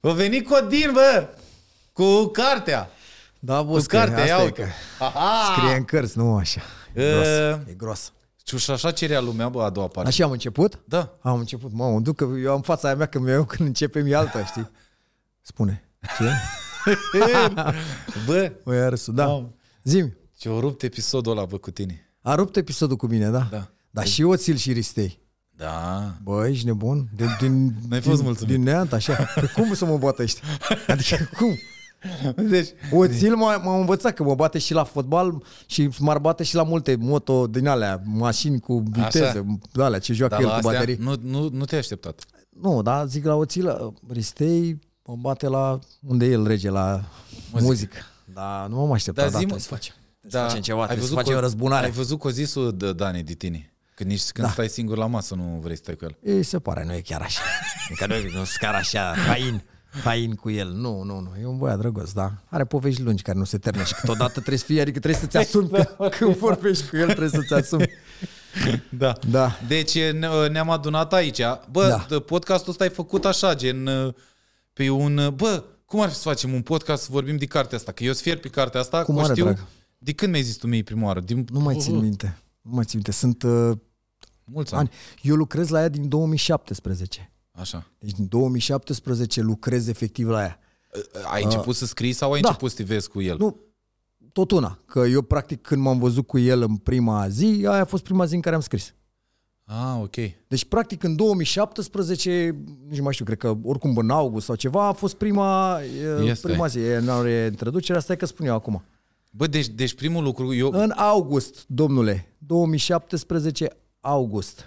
A venit Codin, bă! Cu cartea. Da, bă, Cu scrie, cartea, ia asta e uite. că Aha! scrie în cărți, nu așa. E gros, E- e gros. Și așa cerea lumea, bă, a doua parte. Așa am început? Da. Am început, mă, mă duc, că eu am fața aia mea când eu când începem e alta, știi? Spune. Ce? Bă, O ia râsul, da. Mamă. Zimi. ce-o rupt episodul ăla, bă, cu tine. A rupt episodul cu mine, da? Da. Dar și oțil și ristei. Da. Bă, ești nebun? De, din, N-ai fost din, mulțumit. din neant, așa. Pe cum să mă bată ăștia? Adică cum? Deci, Oțil m-a, m-a învățat că mă bate și la fotbal și m-ar bate și la multe moto din alea, mașini cu viteză, Așa. de alea, ce joacă dar el la cu astea baterii. nu, nu, nu te-ai așteptat. Nu, dar zic la Oțil, Ristei mă bate la unde e el rege, la muzică. muzică. Dar nu m-am așteptat, Dar da, zi- trebuie să facem. Trebuie să facem ceva, ai trebuie să văzut facem că- răzbunare. Ai văzut că o zisul de Dani de tine. Când, nici, când Da. stai singur la masă nu vrei să stai cu el. Ei, se pare, nu e chiar așa. Adică nu, e- nu sunt chiar așa, hain, hain cu el. Nu, nu, nu. E un băiat drăguț, da. Are povești lungi care nu se termină și câteodată trebuie să fie, adică trebuie să-ți asumi că când vorbești cu el trebuie să-ți asumi. Da. Da. Deci ne- ne-am adunat aici. Bă, Da. podcastul ăsta e făcut așa, gen uh, pe un... uh, Bă, cum ar fi să facem un podcast să vorbim de cartea asta? Că eu sunt fier pe cartea asta, Cu că o mare știu. drag. De când mi-ai zis tu mie prima oară? Din... Nu mai țin minte. Nu mai țin minte. Sunt uh, Mulți ani. ani. Eu lucrez la ea din 2017. Așa. Deci din 2017 lucrez efectiv la ea. Ai început să scrii sau ai da. început să te vezi cu el? Nu, tot una. Că eu practic când m-am văzut cu el în prima zi, aia a fost prima zi în care am scris. Ah, ok. Deci, practic, în 2017, nici nu mai știu, cred că oricum în august sau ceva, a fost prima, e, Este. prima zi. E, nu are introducerea, asta e că spun eu acum. Bă, deci, deci primul lucru, eu... În august, domnule, 2017, august.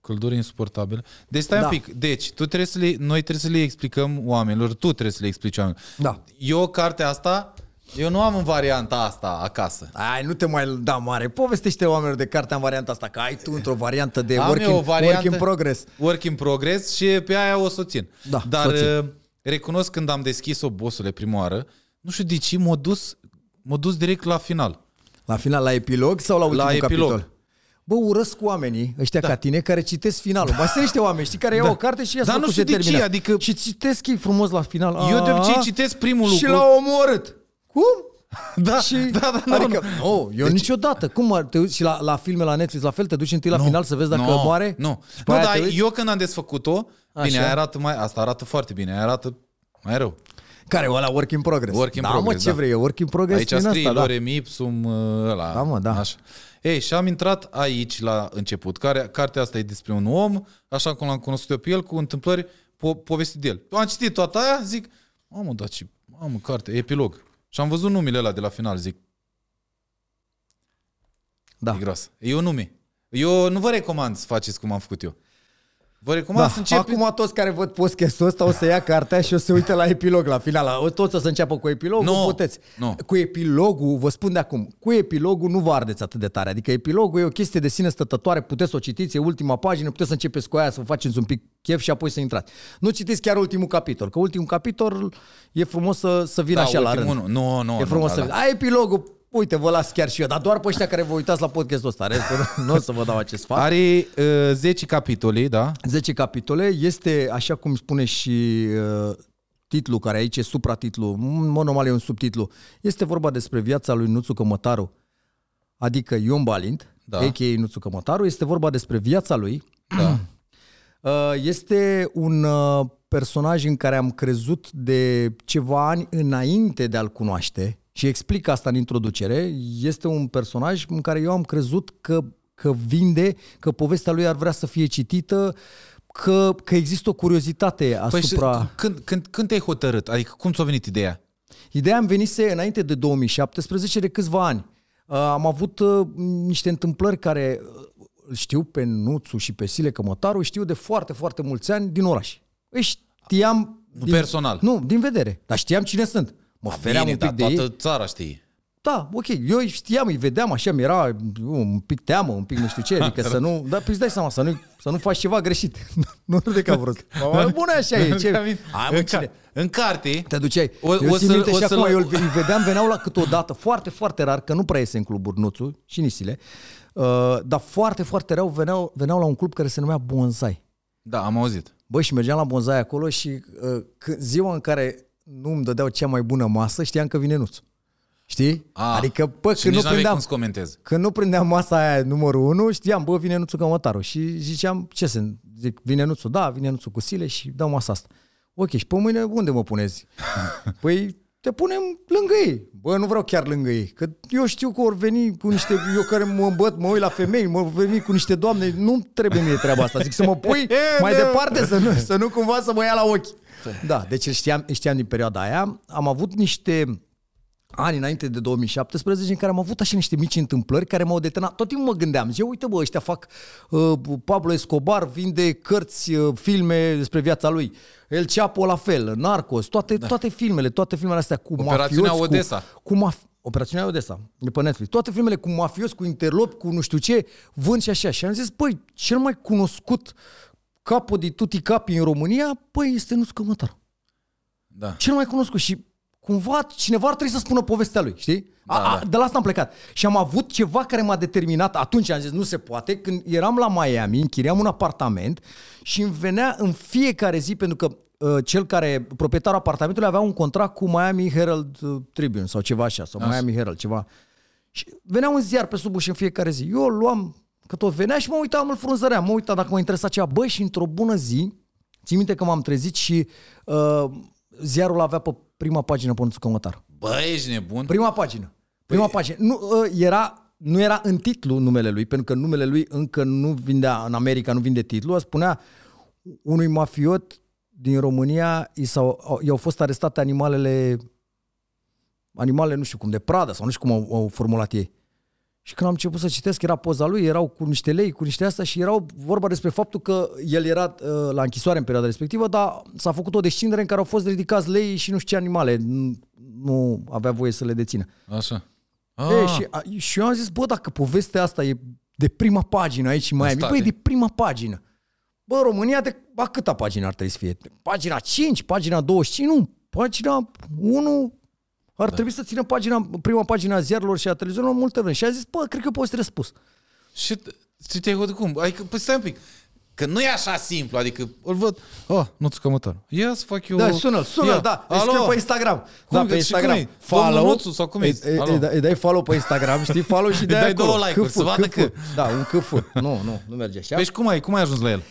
Căldură insuportabilă. Deci stai Da. un pic. Deci, tu trebuie să le, noi trebuie să le explicăm oamenilor, tu trebuie să le explici oamenilor. Da. Eu, cartea asta, eu nu am în varianta asta acasă. Ai, nu te mai da mare. Povestește oamenilor de carte în varianta asta, că ai tu într-o variantă de Am work, eu in, o variantă, work in progress. Work in progress și pe aia o să o țin. Da, Dar să o țin. uh, recunosc când am deschis-o, bosule, prima oară, nu știu de ce m-a dus, m-a dus direct la final. La final, la epilog sau la ultimul epilog. capitol? Bă, urăsc oamenii ăștia da. ca tine care citesc finalul. Mai sunt niște oameni, știi, care iau Da. o carte și ia Dar să nu cum știu se de ce, termină. adică- Și citesc ei frumos la final. Eu de obicei A, citesc primul Și lucru. l-au omorât. Cum? Da, și, da, da, nu, adică, nu. nu, eu deci, niciodată. Cum ar, te uiți și la, la filme la Netflix, la fel, te duci întâi la final să vezi dacă nu, moare? Nu, Și pe nu aia dar te uiți? eu când am desfăcut-o, bine, Așa. aia arată mai, asta arată foarte bine, aia arată mai rău. Care e ăla work in progress? Work in da, progress, mă, ce da. vrei, e work in progress Aici din scrie asta, da. lorem ipsum uh, ăla. Da, mă, da. Așa. Ei, și am intrat aici la început. Care, cartea asta e despre un om, așa cum l-am cunoscut eu pe el, cu întâmplări po- povestit de el. Am citit toată aia, zic, mamă, da, ce, mamă, carte, epilog. Și am văzut numele ăla de la final, zic, Da. e gros. E un nume. Eu nu vă recomand să faceți cum am făcut eu. Vă recomand Da, să începeți... acum toți care văd podcastul ăsta o să ia cartea și o să se uite la epilog la final. O- Toți o să înceapă cu epilogul, Nu, puteți. nu. Cu epilogul, vă spun de acum, cu epilogul nu vă ardeți atât de tare. Adică epilogul e o chestie de sine stătătoare, puteți să o citiți, e ultima pagină, puteți să începeți cu aia, să vă faceți un pic chef și apoi să intrați. Nu citiți chiar ultimul capitol, că ultimul capitol e frumos să, să vină Da, așa la ultimul rând. nu. Nu, nu, e nu, frumos da, să da. vină. A, epilogul, uite, vă las chiar și eu, dar doar pe ăștia care vă uitați la podcastul ăsta. Restul, nu o să vă dau acest fapt. Are uh, 10 capitole, da? 10 capitole. Este, așa cum spune și uh, titlul, care aici e supratitlu, în mod normal e un subtitlu, este vorba despre viața lui Nuțu Cămătaru, adică Ion Balint, Da. da. a.k.a. Nuțu Cămătaru, este vorba despre viața lui. Da. Uh, Este un uh, personaj în care am crezut de ceva ani înainte de a-l cunoaște și explic asta în introducere. Este un personaj în care eu am crezut că, că vinde, că povestea lui ar vrea să fie citită, că, că există o curiozitate Păi și asupra... când, când, când te-ai hotărât? Adică cum ți-a venit ideea? Ideea îmi venise înainte de 2017 de câțiva ani. Uh, Am avut uh, niște întâmplări care uh, îl știu pe Nuțu și pe Sile Cămătaru, îi știu de foarte, foarte mulți ani din oraș. Îi știam... Nu din, personal. Nu, din vedere. Dar știam cine sunt. Mă feream Bine, un pic dar de toată ei. țara știe. Da, ok. Eu îi știam, îi vedeam așa, mi era uh, un pic teamă, un pic nu știu ce, adică să nu... Dar păi îți dai seama, să nu, să nu faci ceva greșit. nu râde ca vrut. Bună așa e. Ce? Hai, mă, în, cine? ca, în carte, Te duceai. O- O, eu o țin să- minte o și să-l- acum, eu îl îl vedeam, veneau la câteodată, foarte, foarte rar, că nu prea iese în cluburi Nuțu și Nisile, uh, dar foarte, foarte rău veneau, veneau la un club care se numea Bonsai. da, am auzit. Bă, și mergeam la bonzai acolo și uh, când, ziua în care nu îmi dădeau cea mai bună masă, știam că vine nuțul. Știi? A, adică, bă, și când nu nici n-aveai prindeam, cum să comentezi. când nu prindeam masa aia numărul 1, știam, bă, vine nuțul cămătarul. Și ziceam, ce sunt? Zic, vine nuțul, da, vine nuțul cu sile și dau masa asta. Ok, și pe mâine unde mă punezi? păi te punem lângă ei. Bă, nu vreau chiar lângă ei. Că eu știu că vor veni cu niște... Eu care mă îmbăt, mă uit la femei, mă veni cu niște doamne. Nu trebuie mie treaba asta. Zic să mă pui mai departe, să nu, să nu cumva să mă ia la ochi. Da, deci îl știam, îl știam din perioada aia. Am avut niște ani înainte de 2017 în care am avut așa niște mici întâmplări care m-au detenat. Tot timpul mă gândeam, zic, uite bă, ăștia fac, uh, Pablo Escobar vinde cărți, uh, filme despre viața lui. El Chapo la fel, Narcos, toate, da. toate filmele, toate filmele astea cu Operațiunea mafioți, Odessa. Cu, cu maf- Operațiunea Odessa, de pe Netflix. Toate filmele cu mafios, cu interlopi, cu nu știu ce, vând și așa. Și am zis, băi, cel mai cunoscut capo di tutti capi în România, băi, este Nuț Cămătar Da. cel mai cunoscut și cumva cineva ar trebui să spună povestea lui, știi? Da, a, a, da. de la asta am plecat. Și am avut ceva care m-a determinat, atunci am zis nu se poate, când eram la Miami, închiriam un apartament și îmi venea în fiecare zi, pentru că uh, cel care, proprietarul apartamentului avea un contract cu Miami Herald uh, Tribune sau ceva așa, sau Așa. Miami Herald, ceva. Și venea un ziar pe sub ușă în fiecare zi. Eu îl luam, că tot venea și mă uitam, îl frunzăream, mă uitam dacă mă interesa ceva. Băi, și într-o bună zi, țin minte că m-am trezit și uh, ziarul avea pe prima pagină pe Nuțu Cămătar. Bă, ești nebun? Prima pagină. Prima Păi- pagină. Nu, uh, era, nu era în titlu numele lui, pentru că numele lui încă nu vindea, în America nu vinde titlu, spunea unui mafiot din România i, s-au, au- i-au fost arestate animalele animalele, nu știu cum, de pradă sau nu știu cum au, au formulat ei. Și când am început să citesc, era poza lui, erau cu niște lei, cu niște astea și erau vorba despre faptul că el era uh, la închisoare în perioada respectivă, dar s-a făcut o descindere în care au fost ridicați lei și nu știu ce animale nu, nu avea voie să le dețină. Așa. Ah. Ah, E, și, a, și eu am zis, bă, dacă povestea asta e de prima pagină aici în Miami, Asta bă, e e. de prima pagină. Bă, România, de a câta pagină ar trebui să fie? Pagina 5, pagina 25, nu, pagina 1 ar da. trebui să țină pagina, prima pagina a ziarilor și a televiziorilor multe vreme. Și a zis, bă, cred că poți răspuns. Și, și te-ai hotărât cum? Adică, păi stai un pic. Că nu e așa simplu, adică îl văd, oh, nu-ți cămătar. Ia să fac eu... Da, sună-l, sună Ia, da. Îi alo? scriu pe Instagram. Cum, da, pe și Instagram. cum e? Domnul Nuțu sau cum e? Îi, îi, Alo? îi, dai- îi dai follow pe Instagram, știi, follow și Îi dai dai acolo. două like-uri, Câfut, să vadă câfut. că- Da, un câfut. Nu, nu, nu merge așa. Păi și cum ai, cum ai ajuns la el?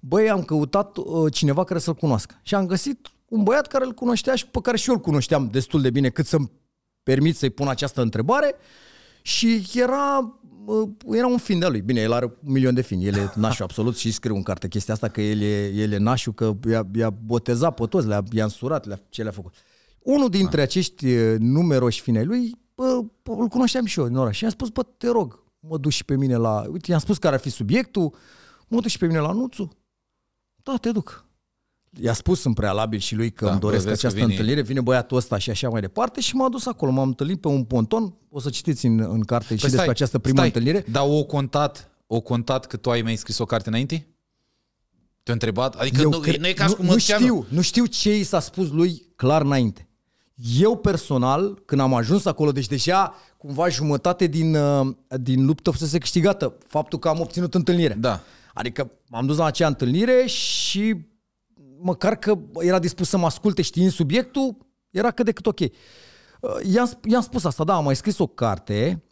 Băi, am căutat uh, cineva care să-l cunoască. Și am găsit un băiat care îl cunoștea și pe care și eu îl cunoșteam destul de bine cât să-mi permit să-i pun această întrebare. Și era, uh, era un fin de lui. Bine, el are un milion de fini. El e nașul absolut și scriu în carte chestia asta că el e, el e nașul, că i-a, i-a botezat pe toți, le-a, i-a însurat, le-a, ce le-a făcut. Unul dintre acești uh, numeroși fini ai lui, bă, îl cunoșteam și eu în oraș. Și i-am spus, bă, te rog, mă duci și pe mine la... Uite, i-am spus care ar fi subiectul, mă duci și pe mine la Nuțu. Da, te duc. I-a spus în prealabil și lui că Da, îmi doresc bă, vezi că această vine- întâlnire, vine băiatul ăsta și așa mai departe și m-a dus acolo. M-am întâlnit pe un ponton, o să citiți în, în carte și Păi despre această primă stai, întâlnire. Dar o contat, o contat că tu ai mai scris o carte înainte? Te-a întrebat? Adică nu, cred- nu e ca și nu, cum nu mă ziceam eu. știu, nu știu ce i s-a spus lui clar înainte. Eu personal, când am ajuns acolo, deci deja cumva jumătate din, uh, din luptă fusese câștigată, faptul că am obținut întâlnire. Da. Adică m-am dus la acea întâlnire și măcar că era dispus să mă asculte știind subiectul, era cât de cât ok. Uh, I-am, sp- i-am spus asta, da, am mai scris o carte,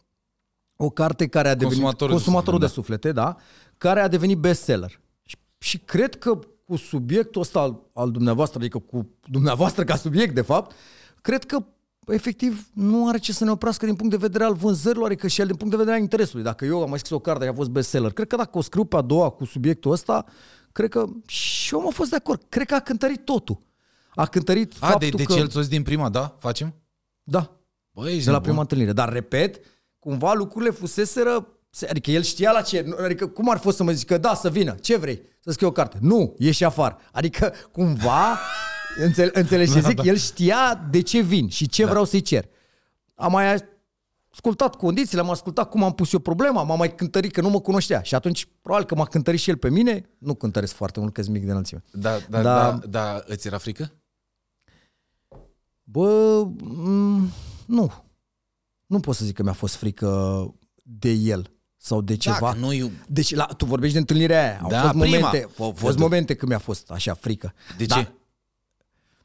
o carte care a devenit Consumatorul de consumatorul de, suflete, suflete, da, care a devenit bestseller. Și, și cred că cu subiectul ăsta al, al dumneavoastră, adică cu dumneavoastră ca subiect, de fapt, cred că efectiv nu are ce să ne oprească din punct de vedere al vânzărilor, adică și el din punct de vedere al interesului. Dacă eu am mai scris o carte care a fost bestseller, cred că dacă o scriu pe a doua cu subiectul ăsta, cred că și eu am fost de acord. Cred că a cântărit totul. A cântărit A, faptul de, de că... ce el ți-o zis din prima, da? Facem? Da, Bă, ești de la nebun. prima întâlnire. Dar, repet, cumva lucrurile fuseseră... Adică el știa la ce... Adică cum ar fost să mă zică, da, să vină, ce vrei? Să scriu o carte. Nu, ieși afară. Adică, cumva, înțele, înțelegi ce zic? El știa de ce vin și ce vreau să-i cer. Am mai ascultat condițiile, am ascultat cum am pus eu problema, m-am mai cântărit că nu mă cunoștea. Și atunci, probabil că m-a cântărit și el pe mine. Nu cântăresc foarte mult, că sunt mic de înălțime. Da, da, Da. da, da, îți era frică? Bă, m- nu. Nu pot să zic că mi-a fost frică de el sau de ceva. Dacă nu iu- Deci la, tu vorbești de întâlnirea aia. Au Da, fost prima. momente, au fost Văd. momente când mi-a fost așa frică. De Da, ce?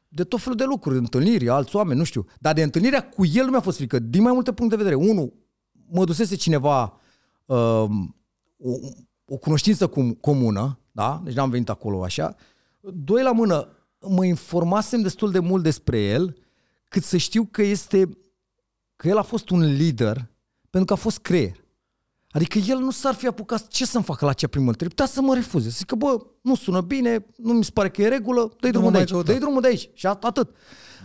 De tot felul de lucruri, întâlniri, alți oameni, nu știu. Dar de întâlnirea cu el nu mi-a fost frică, din mai multe puncte de vedere. Unu, mă dusese cineva um, o, o cunoștință cum, comună, da? Deci n-am venit acolo așa. Doi la mână, mă informasem destul de mult despre el, cât să știu că este, că el a fost un lider, pentru că a fost creier. Adică el nu s-ar fi apucat, ce să-mi facă la acea primă întâlnire? Putea să mă refuze. Să zică, bă, nu sună bine, nu mi se pare că e regulă, dă-i drumul de mai aici, căuta. dă drumul de aici. Și at- atât.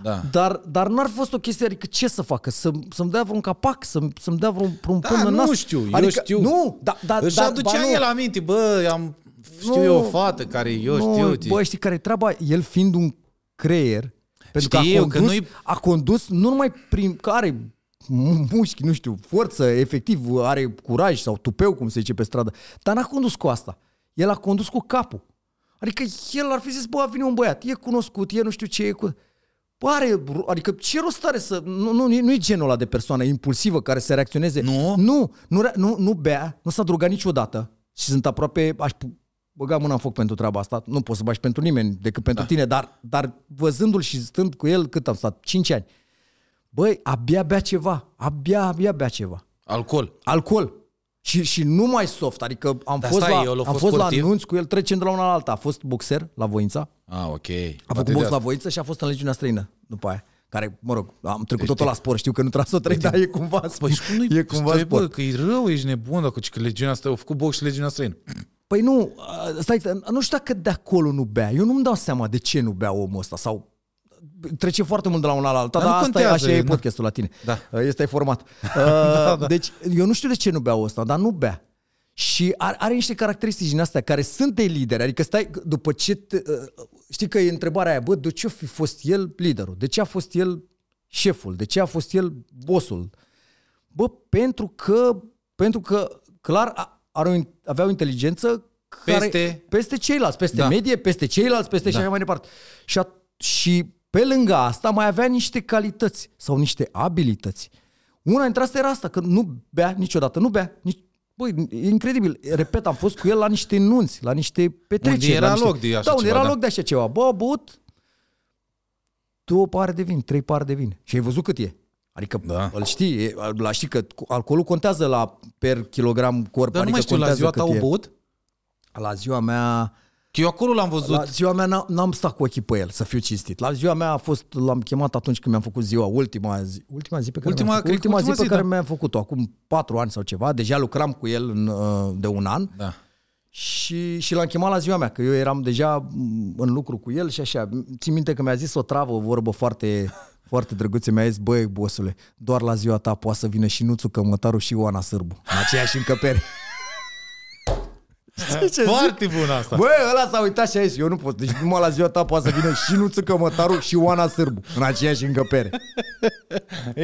Da. Dar, dar n-ar fi fost o chestie, adică ce să facă? Să, să-mi dea vreun capac? Să, să-mi dea vreun, vreun Da, pumn în nu nas? știu, eu adică, știu. Nu, da, da, Își da, aducea ba nu. el aminte, bă, am, știu Nu. eu o fată care eu nu, știu. ce- Bă, știi care e treaba? El fiind un creier, pentru că, a Știu, că condus, nu-i- a condus nu numai prin că are mu- mușchi, nu știu, forță, efectiv, are curaj sau tupeu, cum se zice pe stradă, dar n-a condus cu asta. El a condus cu capul. Adică el ar fi zis, bă, vine un băiat, e cunoscut, e nu știu ce e cu... Bă, are, adică ce rost are să... Nu, nu, nu e genul ăla de persoană impulsivă care să reacționeze. Nu? Nu, nu, re- nu, nu bea, nu s-a drogat niciodată și sunt aproape, aș pu- băga mâna în foc pentru treaba asta, nu poți să bași pentru nimeni decât pentru da. tine, dar, dar văzându-l și stând cu el, cât am stat? 5 ani. Băi, abia bea ceva, abia, abia bea ceva. Alcool. Alcool. Și, și nu mai soft, adică am Dar fost, stai, la, el a am fost fost la sportiv? anunț cu el, trecem de la una la alta. A fost boxer la Voința, Ah, ok. a făcut box la Voință și a fost în legiunea străină după aia. Care, mă rog, am trecut totul la sport, știu că nu trebuie să o trec, dar e cumva, Păi și cum nu-i e cumva stai, bă, sport. că e rău, ești nebun, dacă că legiunea asta, au făcut box și legiunea străină. Păi nu, stai, nu știu dacă de acolo nu bea. Eu nu-mi dau seama de ce nu bea omul ăsta sau trece foarte mult de la una la alta, Dar dar, nu asta e, contează, așa e nu. podcastul la tine. Da. Este format. da, da. Deci, eu nu știu de ce nu bea ăsta, dar nu bea. Și are, are niște caracteristici din astea care sunt de lideri. Adică stai, după ce... Te, știi că e întrebarea aia, bă, de ce a fi fost el liderul? De ce a fost el șeful? De ce a fost el bossul? Bă, pentru că, pentru că clar a- are o, in- avea o inteligență care, Peste- peste ceilalți, peste Da. da. medie, peste ceilalți, peste da. și așa mai departe. Și, a, și pe lângă asta mai avea niște calități sau niște abilități. Una dintre astea era asta, că nu bea niciodată, nu bea. Nici, băi, e incredibil. Repet, am fost cu el la niște nunți, la niște petreceri. Unde era la niște... loc de așa Da, unde ceva, era da. loc de așa ceva. Bă, a băut două pare de vin, trei pare de vin. Și ai văzut cât e. Adică Da. îl știi, e- la știi că alcoolul contează la per kilogram corp. Dar nu adică mai știu, la contează ziua ta cât au e. băut? La ziua mea... Că eu acolo l-am văzut. La ziua mea n- n-am stat cu ochii pe el, să fiu cinstit. La ziua mea a fost, l-am chemat atunci când mi-am făcut ziua, ultima zi, ultima zi pe care Ultima- mi-am făcut, cred că ultima, ultima zi pe zi, care da. mi-am făcut-o, acum patru ani sau ceva. Deja lucram cu el în, uh, de un an Da. și, și l-am chemat la ziua mea, că eu eram deja m, în lucru cu el și așa. Țin minte că mi-a zis o travă, o vorbă foarte, foarte drăguță. Mi-a zis, băi, bosule, doar la ziua ta poate să vină și Nuțu Cămătaru și Oana Sârbu. În aceeași încăpere. Știi ce zic? Foarte bun asta. Bă, ăla s-a uitat și a zis, eu nu pot. Deci numai la ziua ta poate să vină și Nuță Cămătaru și Oana Sârbu în aceeași încăpere.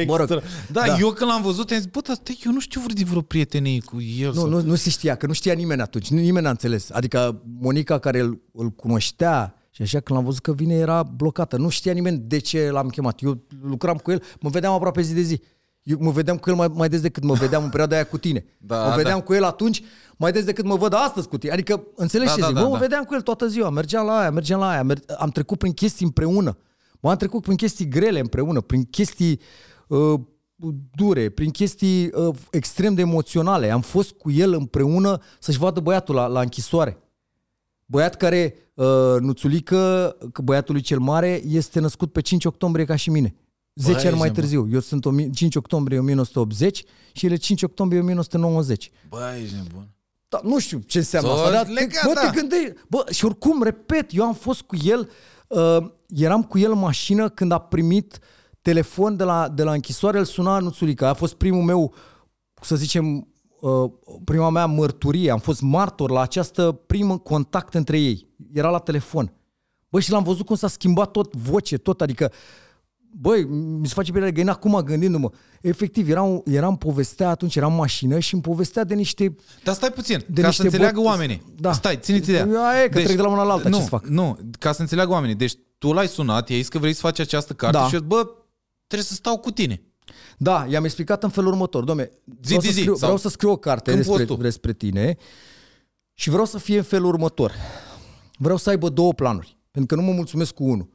Mă rog, Da, da. da, eu când l-am văzut, am zis, bă, dar stai, eu nu știu de vreo prietenie cu el. Nu, sau... nu, nu se știa, că nu știa nimeni atunci, nimeni n-a înțeles. Adică Monica care îl, îl cunoștea și așa când l-am văzut că vine era blocată. Nu știa nimeni de ce l-am chemat. Eu lucram cu el, mă vedeam aproape zi de zi. Eu mă vedeam cu el mai, mai des decât mă vedeam în perioada aia cu tine. Da, mă vedeam da. cu el atunci mai des decât mă văd astăzi cu tine. Adică, înțelegi Da, ce da, zic? da, mă, mă da. vedeam cu el toată ziua, mergeam la aia, mergeam la aia. Mer- am trecut prin chestii împreună. Mă, am trecut prin chestii grele împreună, prin chestii uh, dure, prin chestii uh, extrem de emoționale. Am fost cu el împreună să-și vadă băiatul la, la închisoare. Băiat care, uh, Nuțulică, că băiatul lui cel mare, este născut pe 5 octombrie ca și mine. 10 ani ești mai nebun. târziu. Eu sunt o mi- 5 octombrie 1980 și el e 5 octombrie 1990. Bă, ești nebun. Da, nu știu ce înseamnă S-o asta, dar legat, bă, da. te gândești. Bă, și oricum, repet, eu am fost cu el, uh, eram cu el în mașină când a primit telefon de la, de la închisoare, îl suna Nuțulica. A fost primul meu, să zicem, uh, prima mea mărturie. Am fost martor la această primă contact între ei. Era la telefon. Bă, și l-am văzut cum s-a schimbat tot voce, tot, adică Băi, mi se face bine gândin acum gândindu-mă. Efectiv, eram, eram povestea atunci, eram în mașină și îmi povestea de niște Dar stai puțin, De ca niște să înțeleagă bot- oamenii. Da. Stai, țineți ideea. Aia e, că trec de la una la alta, nu, ce să fac? Nu, ca să înțeleagă oamenii. Deci tu l-ai sunat, i-ai zis că vrei să faci această carte Da. și eu zic, bă, trebuie să stau cu tine. Da, i-am explicat în felul următor. Domne, vreau, zi, să zi, scriu, sau vreau să scriu o carte când despre, poți tu. despre tine și vreau să fie în felul următor. Vreau să aibă două planuri, pentru că nu mă mulțumesc cu unul.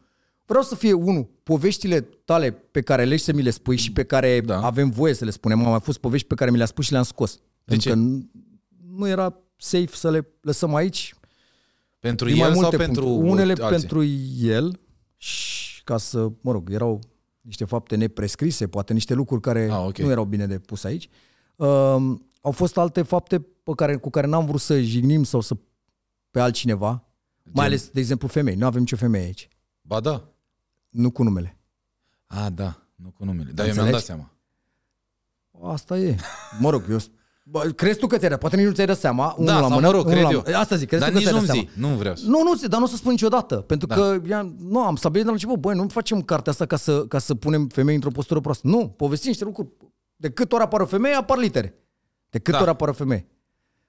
Vreau să fie unul, poveștile tale pe care alegi să mi le spui și pe care Da. da. avem voie să le spunem. Au mai fost povești pe care mi le-a spus și le-am scos. pentru ce? că nu, nu era safe să le lăsăm aici Pentru din el mai sau multe pentru puncte. Unele alții? pentru el și ca să, mă rog, erau niște fapte neprescrise, poate niște lucruri care Ah, ok. nu erau bine de pus aici. Um, au fost alte fapte pe care, cu care n-am vrut să jignim sau să pe altcineva, mai ales, de exemplu, femei. Nu avem nicio femeie aici. Ba da. Nu cu numele. A, da. Nu cu numele. Dar eu mi-am Înțelegi? dat seama. Asta e. Mă rog, eu... Bă, crezi tu că ți-ai dat? Poate nici nu ți-ai dat seama. Unul Da, la sau mână, mă rog, unul cred la eu. mână. Asta zic, crezi Dar tu că nici ți-ai nu-mi dat seama. zi. Nu vreau să. Nu, nu, dar nu o să spun niciodată. Pentru Da. că ea, nu, am stabilit de la început, băi, nu facem cartea asta ca să, ca să punem femei într-o postură proastă. Nu, povestim niște lucruri. De cât ori apare o femeie, apar litere. De cât Da. ori apare o femeie.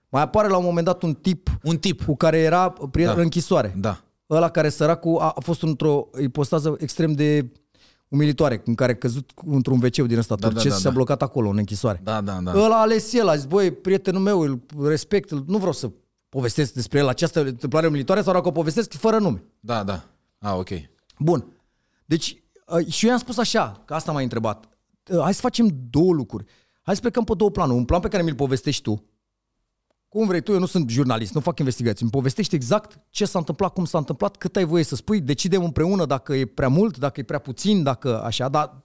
Mai apare la un moment dat un tip Un tip. cu care era prieten Da. în închisoare. Da. Ăla care săracul a, a fost într-o ipostază extrem de umilitoare, în care a căzut într-un wc din ăsta Da, da, turcesc da, și s-a da. blocat acolo, în închisoare. Da, da, da. Ăla a ales el, a zis, băi, prietenul meu, îl respect, îl- nu vreau să povestesc despre el această întâmplare umilitoare sau dacă o povestesc fără nume. Da, da. A, ok. Bun. Deci, uh, și eu i-am spus așa, că asta m-ai întrebat. Uh, Hai să facem două lucruri. Hai să plecăm pe două planuri. Un plan pe care mi-l povestești tu. Cum vrei tu, eu nu sunt jurnalist, nu fac investigații. Îmi povestești exact ce s-a întâmplat, cum s-a întâmplat, cât ai voie să spui, decidem împreună dacă e prea mult, dacă e prea puțin, dacă așa, dar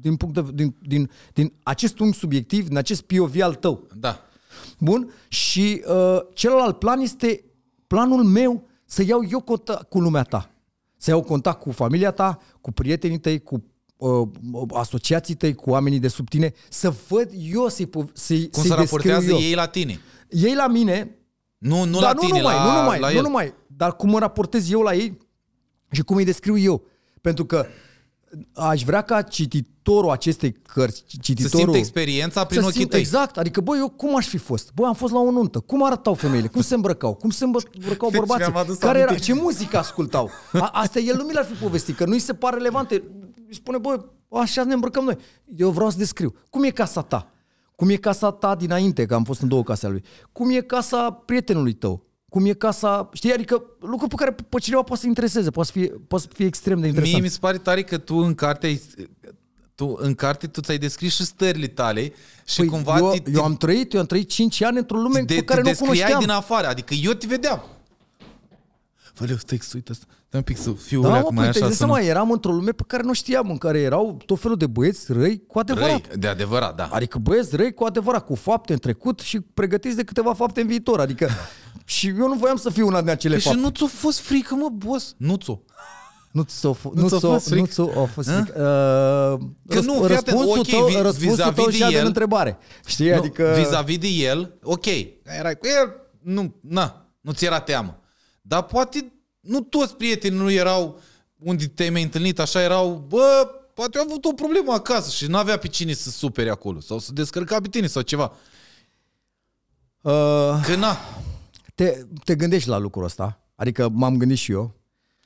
din, punct de, din, din, din acest unghi subiectiv, din acest POV al tău. Da. Bun? Și uh, celălalt plan este planul meu să iau eu contact cu lumea ta. Să iau contact cu familia ta, cu prietenii tăi, cu uh, asociații tăi, cu oamenii de sub tine, să văd eu să-i, pov- să-i, Cum să-i se raportează descriu eu. ei la tine? Ei la mine, Nu, nu dar la tine, nu numai, la, nu numai, la nu el. numai, dar cum mă raportez eu la ei și cum îi descriu eu. Pentru că aș vrea ca cititorul acestei cărți, Să cititorul... simte experiența prin Să ochii simt- tăi. Exact, adică băi, eu cum aș fi fost? Băi, am fost la o nuntă. Cum arătau femeile? Cum se îmbrăcau? Cum se îmbră- îmbrăcau Deci bărbații? mi-am adus Care era? aminte. Ce muzică ascultau? A, astea el nu mi le-ar fi povestit, că nu-i se pare relevante. Îi spune, băi, așa ne îmbrăcăm noi. Eu vreau să descriu. Cum e casa ta? Cum e casa ta dinainte, că am fost în două case ale lui? Cum e casa prietenului tău? Cum e casa, știi, adică lucruri pe care pe cineva poate să intereseze, poate să fie, poate să fie extrem de interesant. Mie mi se pare tare că tu în carte ai, tu în carte tu ți-ai descris și stările tale și Păi, cumva eu, te, eu am trăit, eu am trăit 5 ani într-o lume de, pe care te nu o descriai cunoșteam. din afară, adică eu te vedeam. Văleu, stai să uite asta. Dă un pic să fiu Da, da, mă, acum păi, așa te dai să nu... seama, eram într-o lume pe care nu știam, în care erau tot felul de băieți răi cu adevărat. Răi, de adevărat, da. Adică băieți răi cu adevărat, cu fapte în trecut și pregătiți de câteva fapte în viitor. Adică și eu nu voiam să fiu una din acele Păi și fapte. nu ți-a fost frică, mă, boss? Nu ți-o. Nu ți-o, f- Nu nu ți-a ți-o, fost frică? nu ți-o a fost Hă? frică. Uh, Că nu, fii atent, răspunsul ok, tău, vi- răspunsul vis-a-vis tău de și el- în întrebare. Știi? Nu, adică... Vis-a-vis de el, ok, erai cu el, nu, na, nu ți era teamă. Dar poate nu toți prietenii nu erau unde te-ai mai întâlnit, așa erau, bă, poate au avut o problemă acasă și n-avea pe cine să supere acolo sau să descărca pe tine sau ceva. Uh, Că na, te, te gândești la lucrul ăsta. Adică m-am gândit și eu.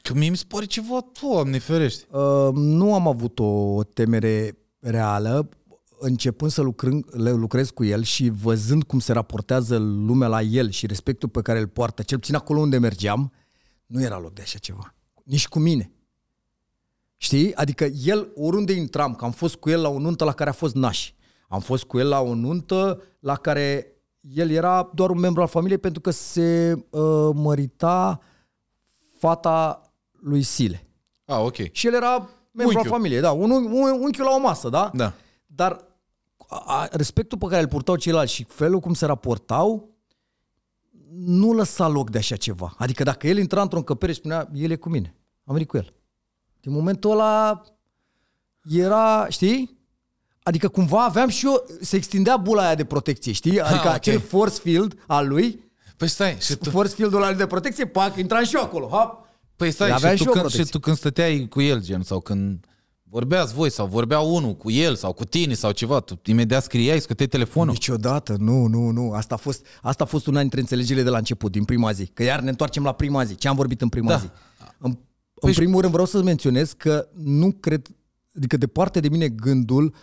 că mie mi se pare ceva, doamne ferește. Uh, nu am avut o temere reală începând să lucrând, le lucrez cu el și văzând cum se raportează lumea la el și respectul pe care îl poartă, cel puțin acolo unde mergeam, nu era loc de așa ceva. Nici cu mine. Știi? Adică el, oriunde intram, că am fost cu el la o nuntă la care a fost naș. Am fost cu el la o nuntă la care el era doar un membru al familiei pentru că se uh, mărita fata lui Sile. A, ok. Și el era membru al Unchiul. familiei, da, un, un, un unchiul la o masă, da? Da. Dar a, a, respectul pe care îl purtau ceilalți și felul cum se raportau, nu lăsa loc de așa ceva. Adică dacă el intra într-o încăpere și spunea, el e cu mine, am venit cu el. Din momentul ăla era, știi? Adică cumva aveam și eu, se extindea bula aia de protecție, știi? Adică ok. acel force field al lui, Păi stai, și tu, force field-ul ăla de protecție, pac, intram și eu acolo, hop. păi stai, Aveam și și tu, eu când, și protecție. tu când stăteai cu el, gen, sau când vorbeați voi, sau vorbea unul cu el, sau cu tine, sau ceva, tu imediat scriai, scoteai telefonul. Niciodată, nu, nu, nu. Asta a fost, asta a fost una dintre înțelegerile de la început, din prima zi. Că iar ne întoarcem la prima zi. Ce am vorbit în prima Da. zi? În, în Păi- primul rând vreau să menționez că nu cred, adică departe de mine gândul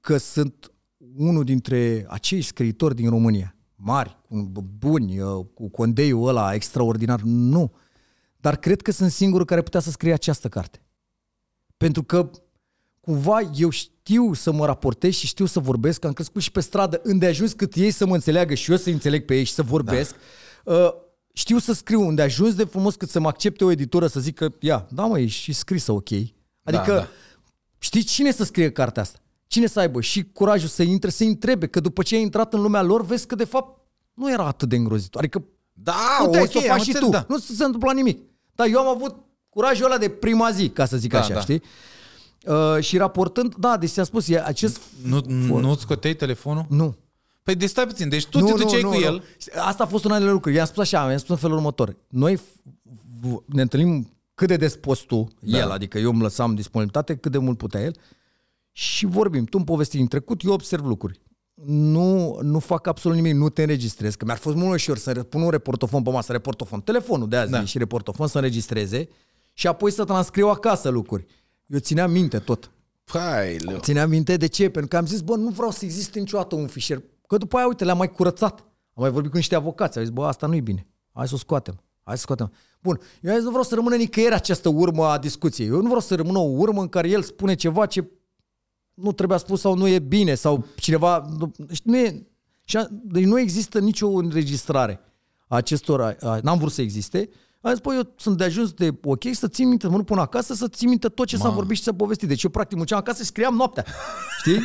că sunt unul dintre acei scriitori din România, mari, cu- buni, uh, cu condeiul ăla extraordinar, nu. Dar cred că sunt singurul care putea să scrie această carte. Pentru că cumva eu știu să mă raportez și știu să vorbesc, am crescut și pe stradă, unde ajuns cât ei să mă înțeleagă și eu să înțeleg pe ei și să vorbesc. Da. Știu să scriu unde ajuns de frumos cât să mă accepte o editură să zică, ia, da mă, e și scrisă ok. Adică, Da, da. știi cine să scrie cartea asta? Cine să aibă și curajul să intre, să întrebe, că după ce ai intrat în lumea lor, vezi că de fapt nu era atât de îngrozitor. Adică Da, puteai ok, să o am faci și înțeles, tu. da. Nu se întâmpla nimic. Dar eu am avut curajul ăla de prima zi, ca să zic Da, așa, da. știi? Uh, și raportând, da, deci ți-am spus, e acest... Nu, nu-ți scoteai telefonul? Nu. Păi de stai puțin, deci tu te duceai cu el. Asta a fost una dintre lucruri. I-am spus așa, i-am spus în felul următor. Noi f- v- ne întâlnim cât de des poți tu, Da. el, adică eu îmi lăsam disponibilitate cât de mult putea el și vorbim. Tu îmi povesti din trecut, eu observ lucruri. Nu, nu fac absolut nimic, nu te înregistrez, că mi-ar fost mult mai ușor să pun un reportofon pe masă, reportofon, telefonul de azi Da. da. și reportofon să înregistreze și apoi să transcriu acasă lucruri. Eu țineam minte tot. Hai, leu. Țineam minte de ce? Pentru că am zis, bă, nu vreau să existe niciodată un fișier. Că după aia, uite, le-am mai curățat. Am mai vorbit cu niște avocați. Au zis, bă, asta nu e bine. Hai să o scoatem. Hai să scoatem. Bun, eu am zis, nu vreau să rămână nicăieri această urmă a discuției. Eu nu vreau să rămână o urmă în care el spune ceva ce nu trebuia spus sau nu e bine sau cineva... Nu, nu e, și a- deci nu există nicio înregistrare a acestor... a- a- N-am vrut să existe. Am zis, bă, eu sunt de ajuns de ok să țin minte, mă nu pun acasă, să țin minte tot ce s-a vorbit și s-a povestit. Deci eu practic muceam acasă și scriam noaptea. Știi?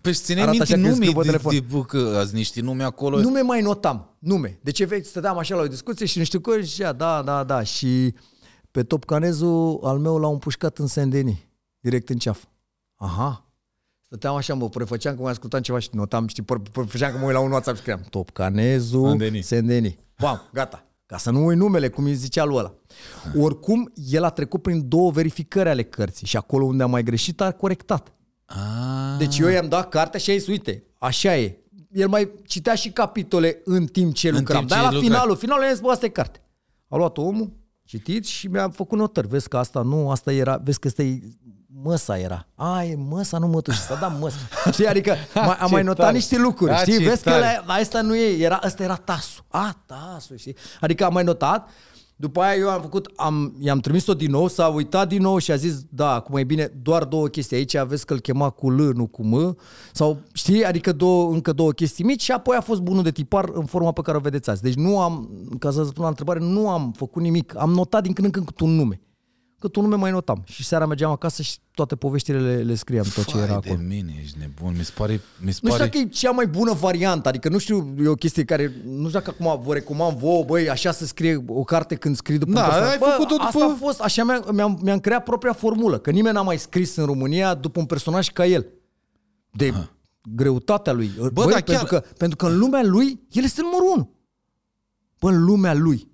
Păi și țineai Arată minte așa când nume scriu pe de, telefon. de, bă, că ați niște nume acolo. Nume mai notam, nume. Deci efect stăteam așa la o discuție și nu știu cum și zicea, da, da, da. Și pe topcanezul al meu l-au împușcat în Sendeni, direct în ceafă. Aha. Stăteam așa, mă prefăceam că mai ascultam ceva și notam, știi, pre- prefăceam că mă uit la un WhatsApp și scriam Topcanezul, Sendeni. Sendeni. Bam, gata. Ca să nu uit numele, cum îi zicea lui ăla. Oricum, el a trecut prin două verificări ale cărții și acolo unde a mai greșit a corectat. Ah, Deci eu i-am dat cartea și a zis, uite, așa e. El mai citea și capitole în timp ce lucram. timp ce Dar la lucra. finalul, finalul i-am zis, bă, asta e carte. A luat omul, citit și mi-a făcut notări. Vezi că asta nu, asta era, vezi că asta e măsa era. A, e măsa, nu mătuși, s-a dat măsa. Știi, adică mai, am Ce mai notat tare. niște lucruri, A, știi? ce Vezi că tare. la, asta nu e, era, asta era tasul. A, tasul, știi? Adică am mai notat, după aia eu am făcut, am, i-am trimis-o din nou, s-a uitat din nou și a zis, da, acum e bine, doar două chestii aici, aveți că îl chema cu L, nu cu M, sau știi, adică două, încă două chestii mici și apoi a fost bunul de tipar în forma pe care o vedeți azi. Deci nu am, ca să răspund la întrebare, nu am făcut nimic, am notat din când în când cât un nume. Cât un nume mai notam. Și seara mergeam acasă și toate poveștile le, le scriam, tot ce Fai era de acolo. mine, ești nebun. Mi se pare... Mi se Nu știu pare... dacă e cea mai bună variantă, adică nu știu, e o chestie care, nu știu dacă acum vă recomand vouă, băi, așa să scrie o carte când scrii după Da, un personaj. ai Bă, făcut-o după- Asta a fost, așa mi-am, mi-am, mi-am creat propria formulă, că nimeni n-a mai scris în România după un personaj ca el. De Aha. greutatea lui. Bă, Băi, da, pentru, chiar- că, pentru că în lumea lui, el este numărul unu. Bă, în lumea lui,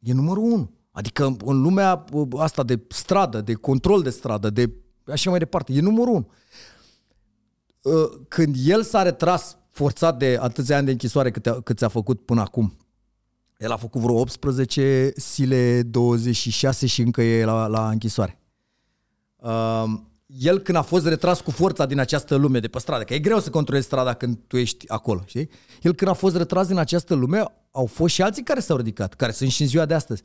e numărul unu. Adică în lumea bă, asta de stradă, de control de stradă, de așa mai departe, e numărul unu. Uh, când el s-a retras forțat de atâția ani de închisoare cât, a, cât ți-a făcut până acum, el a făcut vreo 18 zile 26 și încă e la, la închisoare. Uh, el când a fost retras cu forța din această lume de pe stradă, că e greu să controlezi strada când tu ești acolo, știi? El când a fost retras din această lume, au fost și alții care s-au ridicat, care sunt și în ziua de astăzi.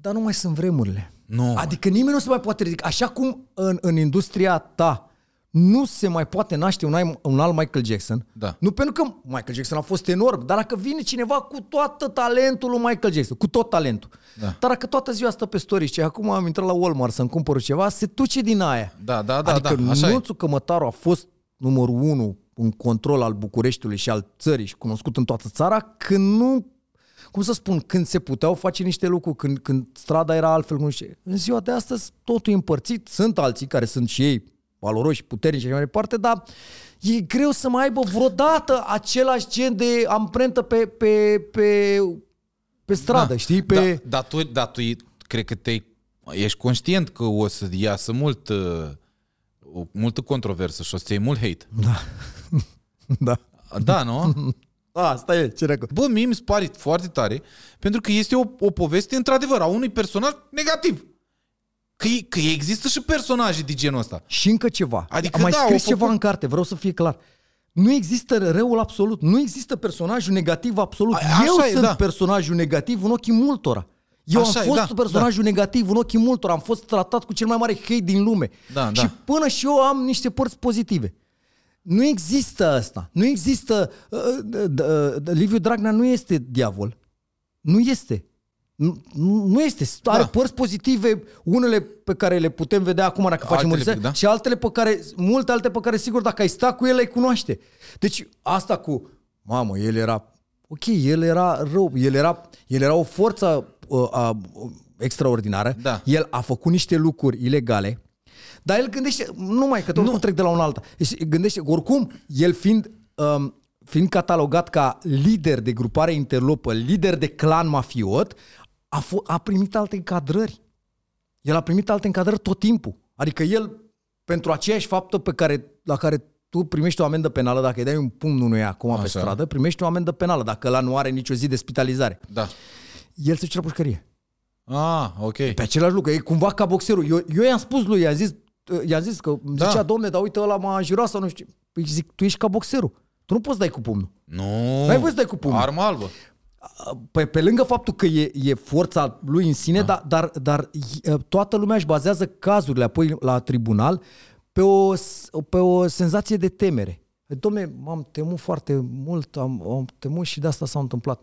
Dar nu mai sunt vremurile. Nu. Adică nimeni nu se mai poate ridica. Așa cum în, în industria ta nu se mai poate naște un, ai- un alt Michael Jackson. Da. Nu pentru că Michael Jackson a fost enorm, dar dacă vine cineva cu toată talentul lui Michael Jackson, cu tot talentul, Da. dar dacă toată ziua stă pe story și acum am intrat la Walmart să-mi cumpăr ceva, se duce din aia. Da, da, da, adică da, așa e. Nuțu Cămătaru a fost numărul unu în control al Bucureștiului și al țării și cunoscut în toată țara când nu cum să spun, când se puteau face niște lucruri, când, când strada era altfel, nu știu. În ziua de astăzi totul e împărțit, sunt alții care sunt și ei valoroși, puternici și așa mai departe, dar e greu să mai aibă vreodată același gen de amprentă pe, pe, pe, pe stradă, da, știi? Pe... Da, dar tu, da, tu e- cred că te ești conștient că o să iasă mult, uh, o multă controversă și o să iei mult hate. Da. da. Da, nu? Asta e, ce record. Bă, mie mi se pare foarte tare, pentru că este o, o poveste, într-adevăr, a unui personaj negativ. Că, e- că există și personaje de genul ăsta. Și încă ceva. Adică Am mai da, scris au făcut- ceva în carte, vreau să fie clar. Nu există răul absolut, nu există personajul negativ absolut. A- așa Eu e, sunt da. personajul negativ în ochii multora. Eu Așa am e, fost da, personajul negativ în ochii multora, am fost tratat cu cel mai mare hate din lume. Da, și da. până și eu am niște părți pozitive. Nu există asta. Nu există... Uh, uh, uh, Liviu Dragnea nu este diavol. Nu este. Nu, nu nu este. Are Da. părți pozitive, unele pe care le putem vedea acum dacă facem Altele, un research, da. și altele pe care, multe alte pe care sigur dacă ai sta cu el le cunoaște. Deci asta cu, mamă, el era, ok, el era rău, el era, el era o forță uh, uh, extraordinară, Da. el a făcut niște lucruri ilegale, dar el gândește, numai că tot nu trec de la un alta, Deci gândește, oricum, el fiind, um, fiind catalogat ca lider de grupare interlopă, lider de clan mafiot, a, f- a primit alte încadrări. El a primit alte încadrări tot timpul. Adică el, pentru aceeași faptă pe care, la care tu primești o amendă penală, dacă îi dai un pumn unuia acum pe Așa. stradă, primești o amendă penală, dacă ăla nu are nicio zi de spitalizare. Da. El se duce la pușcărie. Ah, ok. Pe același lucru, e cumva ca boxerul. Eu, eu i-am spus lui, i-am zis, i-am zis că Da. zicea, domne, dar uite, ăla m-a înjurat sau nu știu. ce." Păi zic, tu ești ca boxerul. Tu nu poți dai cu pumnul. Nu. N-ai voie să dai cu pumnul. Armă albă. Pe, pe lângă faptul că e, e forța lui în sine, da. dar, dar, dar e, toată lumea își bazează cazurile apoi la tribunal pe o, s- pe o senzație de temere. Domne, m-am temut foarte mult, am, am temut și de asta s-a întâmplat.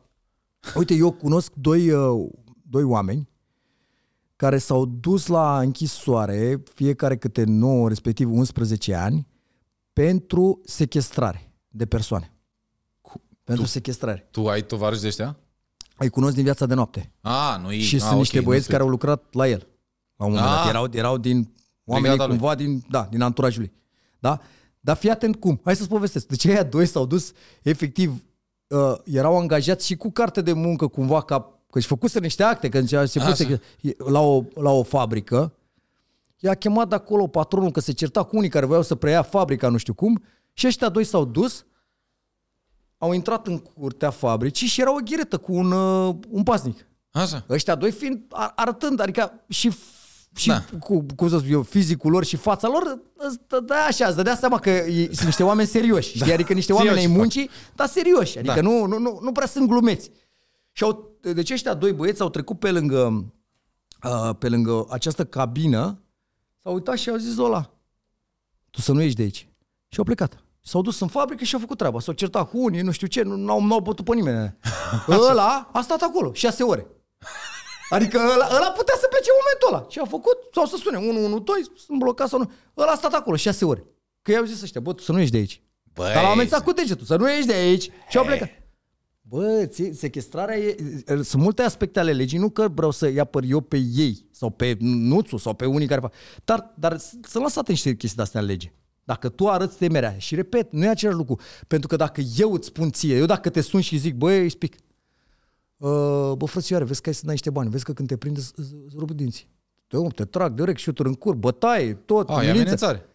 Uite, eu cunosc doi, uh, doi oameni care s-au dus la închisoare, fiecare câte 9, respectiv 11 ani, pentru sequestrare de persoane. Pentru sequestrare. Tu ai tovarăși de ăștia? Îi cunosc din viața de noapte. Ah, nu e. Și ah, sunt ok, niște nu băieți sunt. care au lucrat la el. La un moment Ah. dat. Erau, erau din oamenii Brigada lui. cumva din, da, din anturajul lui. Da? Dar fii atent cum. Hai să-ți povestesc. Deci aia doi s-au dus, efectiv, uh, erau angajați și cu carte de muncă cumva ca că își făcuse niște acte, că zicea, se puse la o, la o fabrică, i-a chemat de acolo patronul că se certa cu unii care voiau să preia fabrica, nu știu cum, și ăștia doi s-au dus, au intrat în curtea fabricii și era o ghiretă cu un, uh, un pasnic. Așa. Ăștia doi fiind ar- arătând, adică și, și Da. cu, cum să spun eu, fizicul lor și fața lor, îți dădea așa, îți dădea seama că e, sunt niște oameni serioși, știi? Adică niște Știu oameni ce ai fac. muncii, dar serioși, adică Da. nu, nu, nu, nu prea sunt glumeți. Și au, deci ăștia doi băieți au trecut pe lângă, uh, pe lângă această cabină, s-au uitat și au zis ăla, tu să nu ieși de aici. Și au plecat. S-au dus în fabrică și au făcut treaba. S-au certat cu unii, nu știu ce, nu n-au, n-au bătut pe nimeni. ăla a stat acolo, șase ore. Adică ăla, ăla putea să plece în momentul ăla. Și a făcut, sau să sune, 112, sunt blocat sau nu. Ăla a stat acolo șase ore. Că i-au zis ăștia, bă, tu să nu ieși de aici. Băi, Dar l-au amenințat cu degetul, să nu ieși de aici. Și au plecat. Bă, ție, sequestrarea e, sunt multe aspecte ale legii, nu că vreau să-i apăr eu pe ei sau pe nuțul sau pe unii care fac. Dar, dar sunt lăsate niște chestii de-astea în lege. Dacă tu arăți temerea și repet, nu e același lucru. Pentru că dacă eu îți spun ție, eu dacă te sun și zic, băi, îi spic, "Uh, bă, frățioare, vezi că ai să dai niște bani, vezi că când te prinde îți- îți îți rup dinții. Te, te trag direct șuturi în cur, bătaie, tot, A, e milință. amenințare.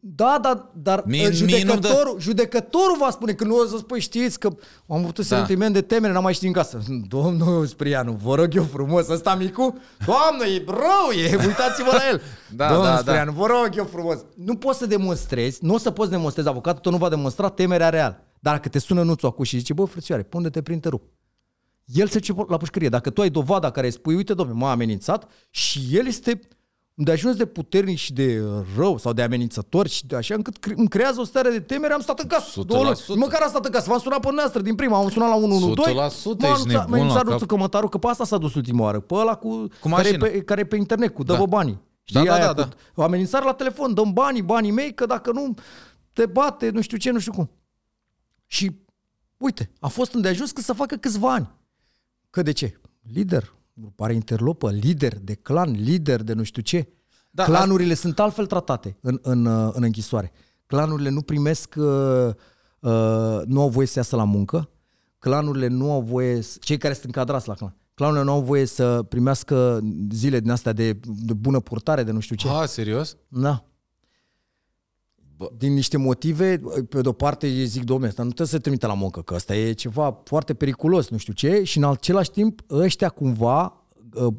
Da, da, dar Mie- mie, mie nu-mi judecătorul, judecătorul va spune că nu o să spui, știți că am avut un Da. sentiment de temere, n-am mai știut în casă. Domnul Sprianu, vă rog eu frumos, ăsta micu, doamnă, e rău, e, uitați-vă la el. Da, Domnul da, da. Sprianu, vă rog eu frumos. Nu poți să demonstrezi, nu o să poți demonstrezi, avocatul tău nu va demonstra temerea reală. Dar dacă te sună nuțul acum și zice, bă, frățioare, pune-te prin te rup. El se duce la pușcărie. Dacă tu ai dovada care îi spui, uite, domnule, m-a amenințat și el este de ajuns de puternic și de rău sau de amenințător și de așa încât cre- îmi creează o stare de temere, am stat în casă. 100%. Două luni. Măcar am stat în casă. V-am sunat pe noastră din prima, am sunat la 112. 100% M-a ești anunțat- nebun M-a anunțat la Ruțu cap. Cămătaru că pe asta s-a dus ultima oară. Pe ăla cu, Cu care, e mașină. pe, care e pe internet, cu dă Da. banii. Da, da, aia da, cu- da. O amenințare la telefon, dăm banii, banii mei, că dacă nu te bate, nu știu ce, nu știu cum. Și uite, a fost îndeajuns că să facă câțiva ani. Că de ce? Lider, grupare interlopă, lider de clan, lider de nu știu ce. Da, Da, Clanurile sunt altfel tratate în, în, uh, în închisoare. Clanurile nu primesc, uh, uh, nu au voie să iasă la muncă. Clanurile nu au voie, să- cei care sunt încadrați la clan, clanurile nu au voie să primească zile din astea de, de bună purtare, de nu știu ce. Ah, serios? Da. Bă. Din niște motive, pe de-o parte îi zic, domnule, ăsta nu trebuie să te trimite la muncă, că ăsta e ceva foarte periculos, nu știu ce, și în același timp ăștia cumva, uh,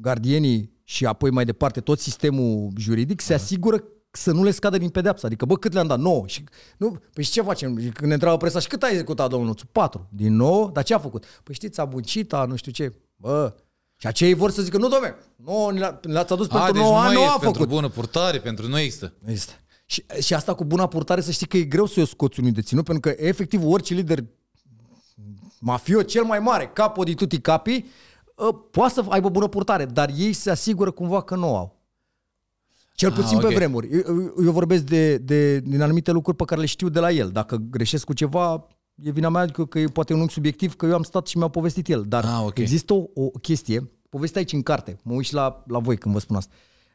gardienii și apoi mai departe tot sistemul juridic se asigură să nu le scadă din pedeapsă. Adică, bă, cât le-am dat? 9. Și, nu, păi și ce facem? Când ne întreabă presa, și cât ai executat, domnul Nuțu? 4. Din 9? Dar ce a făcut? Păi știți, a buncit, a nu știu ce. Bă, și acei vor să zică, nu, domne, nu, le-ați adus A, pentru deci 9 nu ani, mai nu a este pentru făcut. bună purtare, pentru nu există. Este. Și, și asta cu buna purtare, să știi că e greu să o scoți unui deținut, pentru că efectiv orice lider mafio cel mai mare, capo di tutti capi, ă, poate să aibă bună purtare, dar ei se asigură cumva că nu au. Cel Ah, puțin ok. pe vremuri. Eu, eu vorbesc de, de, din anumite lucruri pe care le știu de la el. Dacă greșesc cu ceva, e vina mea, adică că e poate un unghi subiectiv, că eu am stat și mi-a povestit el. Dar Ah, ok. există o, o chestie, povestea aici în carte, mă uit și la, la voi când vă spun asta.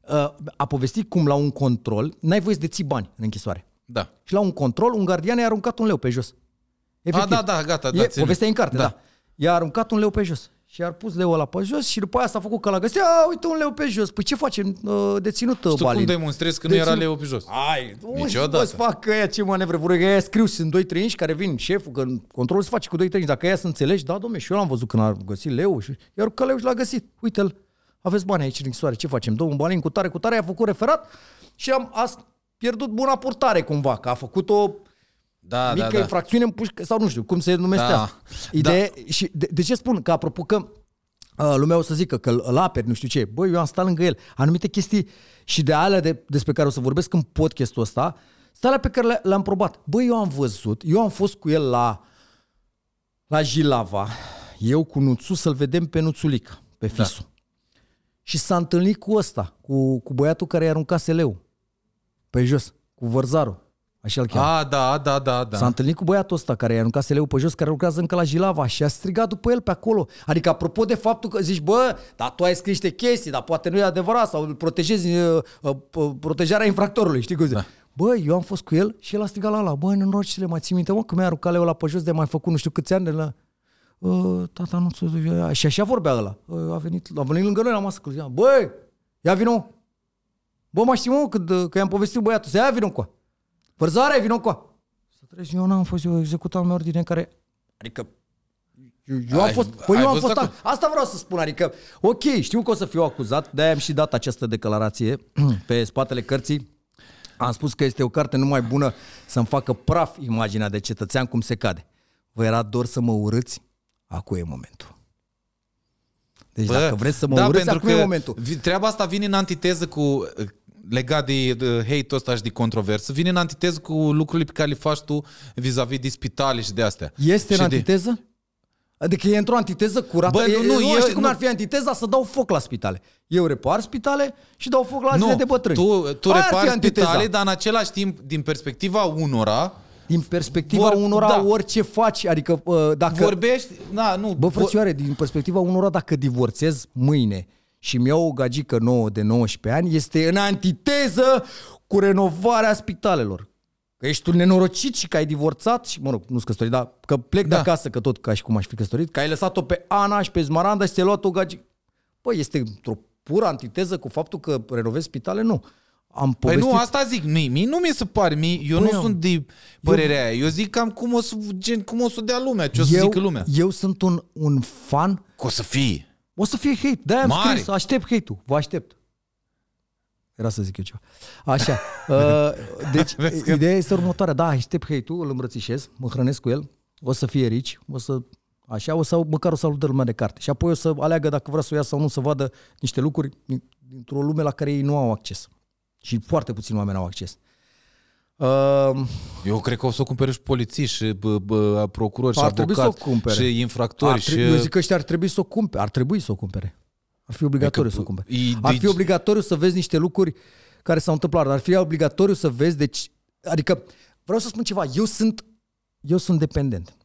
Uh, A povestit cum la un control, n-ai voie să deții bani în închisoare. Da. Și la un control, un gardian i-a aruncat un leu pe jos. A, da, da, gata, da, E, țin povestea e în minte. carte, da. Da. da. I-a aruncat un leu pe jos. Și a pus leul ăla pe jos și după aia s-a făcut că l-a găsit. A, uite un leu pe jos. Păi ce facem? Uh, Deținut Și tu cum Balin. demonstrezi că nu era Deținut- leu pe jos? Ai, Niciodată. Bă, să fac ăia ce manevre vor. Că ăia scriu, sunt 2 3 care vin, șeful, că controlul se face cu 2 3 Dacă ăia să înțelegi, da, domne, și eu l-am văzut când a găsit leu. Și, iar că leu și l-a găsit. Uite-l, aveți bani aici în închisoare, ce facem? Domnul Balin cu tare, cu tare, a făcut referat și am a pierdut buna purtare cumva, că a făcut o Da, mică da, da. infracțiune în pușcă, sau nu știu, cum se numește Da. asta. Ideea, și de, de, ce spun? Că apropo că uh, lumea o să zică că îl, îl aperi, nu știu ce. Băi, eu am stat lângă el. Anumite chestii și de alea de, despre care o să vorbesc în podcastul ăsta, sunt alea pe care le, le-am probat. Băi, eu am văzut, eu am fost cu el la, la Jilava, eu cu Nuțu, să-l vedem pe Nuțulica, pe fisul. Da. Și s-a întâlnit cu ăsta, cu, cu băiatul care i-a aruncat leu pe jos, cu vărzarul. Așa-l cheamă. A, da, da, da, da. S-a întâlnit cu băiatul ăsta care i-a aruncat leu pe jos, care lucrează încă la Jilava și a strigat după el pe acolo. Adică apropo de faptul că zici, bă, dar tu ai scris niște chestii, dar poate nu e adevărat sau îl protejezi uh, uh, uh, protejarea infractorului, știi cum zic? Da. Bă, eu am fost cu el și el a strigat la ala, bă, nenorocile, mai ții minte, mă, că mi-a aruncat leu la pe jos de mai făcut nu știu câți ani de la... Uh, tata, nu ți Și așa vorbea ăla. Uh, a, venit, a venit lângă noi la masă, că zicea, băi, ia vină Bă, mai știi, mă, când, că i-am povestit băiatul, să ia vină cu Vărzare, vină cu Să treci, eu n-am fost, eu executam o ordine în care... Adică eu, eu am Ai- fost, păi ai eu am văzut fost, acolo? asta vreau să spun, adică, ok, știu că o să fiu acuzat, de-aia am și dat această declarație pe spatele cărții. Am spus că este o carte numai bună să-mi facă praf imaginea de cetățean cum se cade. Vă era dor să mă urâți? Acum e momentul. Deci Bă, dacă vreți să mă da, urâți, pentru acum că e momentul. vi- Treaba asta vine în antiteză cu uh, legat de, de hate-ul ăsta și de controversă, vine în antiteză cu lucrurile pe care le faci tu vis-a-vis de spitale și de astea. Este și în de- antiteză? Adică e într-o antiteză curată? Bă, nu, e, nu, nu, e- știi cum nu. ar fi antiteza? Să dau foc la spitale. Eu repar spitale și dau foc la zile Nu, de bătrâni. tu, tu Aia ar fi repari antiteza. spitale, dar în același timp, din perspectiva unora, Din perspectiva Vor- unora, da. orice faci, adică uh, dacă... vorbești... Na, nu, Bă, vo- frățioare, din perspectiva unora, dacă divorțez mâine și mi-au o gagică nouă de 19 ani, este în antiteză cu renovarea spitalelor. Că ești un nenorocit și că ai divorțat și, mă rog, nu-s căsătorit, dar că plec da. Da. de acasă, că tot ca și cum aș fi căsătorit, că ai lăsat-o pe Ana și pe Smaranda și ți-ai luat o gagică. Păi, este într-o pură antiteză cu faptul că renovezi spitale? Nu. Am Păi povestit... nu, asta zic, mie, mie nu mi se pare, mie, eu Băi, nu eu- sunt de părerea aia. Eu zic cam cum o să, gen, cum o să dea lumea, ce o să eu, zică lumea. eu sunt un, un fan Că o să fie. O să fie hate. De-aia am Mare. scris, aștept hate-ul. Vă aștept. Era să zic eu ceva. Așa. Uh, deci, Vezi că- ideea este următoarea. Da, aștept hate-ul, îl îmbrățișez, mă hrănesc cu el, o să fie rici, o să Așa, o să, măcar o să audă lumea de carte. Și apoi o să aleagă dacă vrea să o ia sau nu, să vadă niște lucruri din- dintr-o lume la care ei nu au acces. Și foarte puțini oameni au acces. Uh, Eu cred că o să o cumpere și polițiști, și bă, bă, procurori, și Ar trebui să o avocați, cumpere. și infractori. ar trebui, și... Eu zic că ăștia ar trebui să o cumpere. Ar trebui să o cumpere. Ar fi obligatoriu Adică, să o cumpere. e- Ar deci- fi obligatoriu să vezi niște lucruri care s-au întâmplat. Ar fi obligatoriu să vezi, deci, adică, vreau să spun ceva, eu sunt, eu sunt dependent.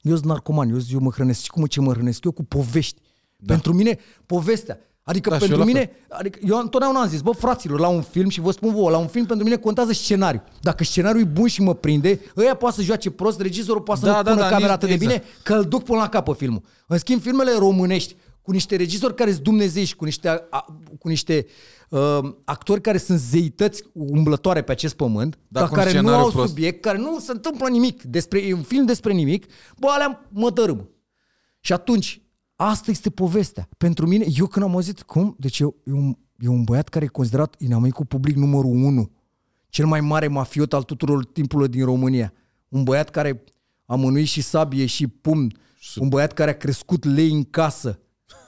Eu sunt narcoman, eu, eu mă hrănesc. Și cum ce mă hrănesc? Eu cu povești. Da. Pentru mine, povestea. Adică Da, și pentru eu la mine, adică eu întotdeauna am zis, bă, fraților, la un film și vă spun vouă, la un film pentru mine contează scenariu. Dacă scenariul e bun și mă prinde, ăia poate să joace prost, regizorul poate să Da, nu da, pună da, camera nici- atât de exact. bine, că îl duc până la capăt filmul. În schimb, filmele românești, cu niște regizori care sunt dumnezeiști, cu niște, a, cu niște uh, actori care sunt zeități umblătoare pe acest pământ, Da, dar cu un care nu scenariu au prost. subiect, care nu se întâmplă nimic, despre e un film despre nimic, bă, alea mă dărâmă. Și atunci, Asta este povestea. Pentru mine, eu când am auzit, cum? Deci eu, e, un, e un băiat care e considerat inamicul public numărul 1, cel mai mare mafiot al tuturor timpurilor din România. Un băiat care a mânuit și sabie și pumn, un băiat care a crescut lei în casă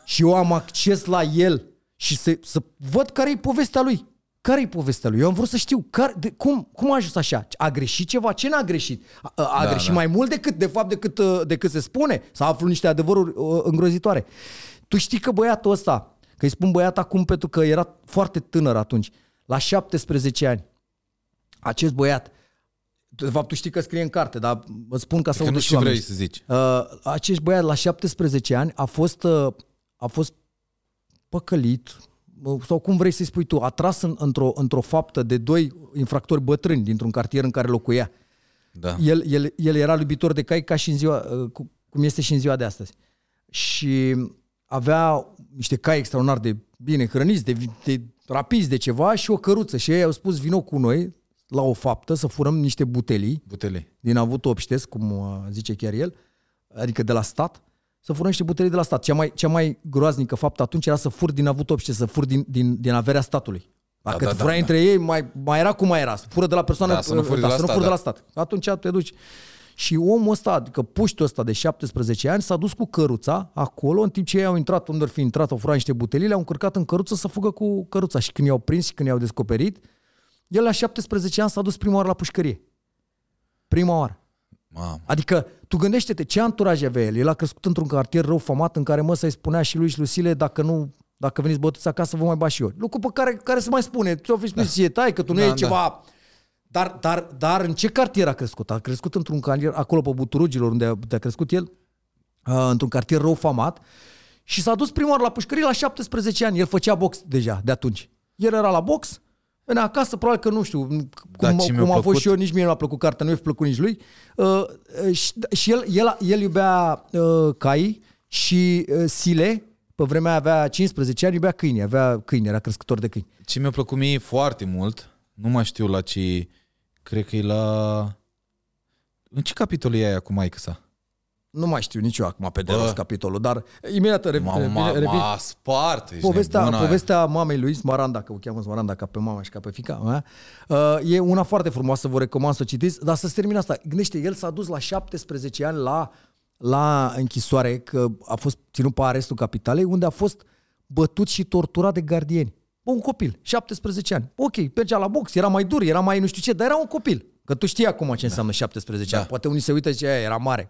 și eu am acces la el și să, să văd care e povestea lui. Care e povestea lui? Eu am vrut să știu care, de, cum, cum a ajuns așa. A greșit ceva? Ce n-a greșit? A, a Da, greșit da. mai mult decât, de fapt, decât, uh, decât se spune? Să aflu niște adevăruri uh, îngrozitoare. Tu știi că băiatul ăsta, că îi spun băiat acum pentru că era foarte tânăr atunci, la 17 ani, acest băiat, de fapt tu știi că scrie în carte, dar îți spun ca să Că nu audă și știu vrei oamenii. să zici. Uh, acest băiat la 17 ani a fost, uh, a fost păcălit, uh, sau cum vrei să-i spui tu, atras în, într-o, într-o faptă de doi infractori bătrâni dintr-un cartier în care locuia. Da. El, el, el era iubitor de cai ca și în ziua, uh, cu- cum este și în ziua de astăzi. Și avea niște cai extraordinar de bine hrăniți, de, vi- de rapizi, de ceva și o căruță. Și ei au spus, vino cu noi la o faptă să furăm niște butelii Butele. din avut obștesc, cum uh, zice chiar el, adică de la stat, să furăm niște butelii de la stat. Cea mai, cea mai groaznică faptă atunci era să fur din avut obștesc, să fur din, din, din averea statului. Dacă Da, da, da, furai da, între ei, mai, mai era cum mai era. Să fură de la persoană, Da, să nu furi de da, la să nu stat, furi de la da. stat. Atunci te duci. Și omul ăsta, adică puștul ăsta de 17 ani, s-a dus cu căruța acolo, în timp ce ei au intrat, unde ar fi intrat, au furat niște butelii, le-au încărcat în căruță să fugă cu căruța. Și când i-au prins și când i-au descoperit, el la 17 ani s-a dus prima oară la pușcărie. Prima oară. Mamă. Adică, tu gândește-te ce anturaj avea el. El a crescut într-un cartier rău famat în care mă să-i spunea și lui și Lucile, dacă nu, dacă veniți bătuți acasă, vă mai bat și eu. Lucru pe care, care se mai spune. Ți-o fi spus da. tai, că tu nu Da, e da. ceva... Dar, dar, dar în ce cartier a crescut? A crescut într-un cartier, acolo pe Buturugilor, unde a, unde a crescut el, uh, într-un cartier rău famat și s-a dus prima oară la pușcărie la 17 ani. El făcea box deja de atunci. El era la box, venea acasă, probabil că nu știu, cum, Dar ce mi-a cum a fost plăcut- și eu, nici mie nu mi-a plăcut cartea, nu i-a plăcut nici lui. Uh, uh, și, și el, el, el iubea uh, cai și uh, sile, pe vremea aia avea 15 ani, iubea câini, avea câini, era crescător de câini. Ce mi-a plăcut mie foarte mult, nu mai știu la ce, cred că e la... În ce capitol e aia cu maică sa? Nu mai știu nici eu acum pe de Bă. rost capitolul, dar imediat rev- M-a, revin, m-a, revin. m-a spart. ești Povestea, nebună aia. povestea mamei lui Smaranda, că o cheamă Smaranda ca pe mama și ca pe fica mea, uh, e una foarte frumoasă, vă recomand să o citiți, dar să-ți termin asta. Gândește, el s-a dus la 17 ani la, la închisoare, că a fost ținut pe arestul capitalei, unde a fost bătut și torturat de gardieni. Bă, un copil, 17 ani. Ok, mergea la box, era mai dur, era mai nu știu ce, dar era un copil. Că tu știi acum ce înseamnă 17 Da. ani. Poate unii se uită și zice, "Aia era mare.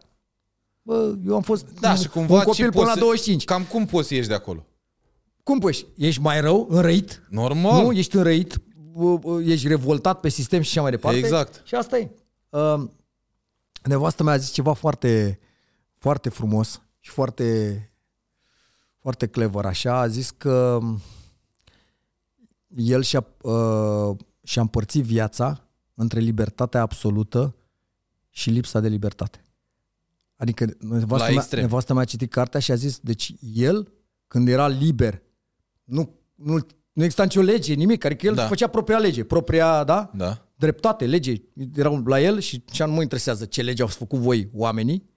Bă, eu am fost Da, un, și cumva un ce copil până poți la să- 25. Cam cum poți să ieși de acolo? Cum poți? Ești mai rău, înrăit? Normal. Nu, ești înrăit, uh, uh, ești revoltat pe sistem și așa mai departe. Exact. Și asta e. Uh, nevastă mea a zis ceva foarte, foarte frumos și foarte, foarte clever, așa. A zis că el și-a, uh, și-a împărțit viața între libertatea absolută și lipsa de libertate. Adică nevastă La mea, extrem. nevastă mea a citit cartea și a zis, deci el, când era liber, nu, nu, nu exista nicio lege, nimic, adică el Da. făcea propria lege, propria, da? Da. dreptate, lege, erau la el și ce nu mă interesează ce lege au făcut voi oamenii.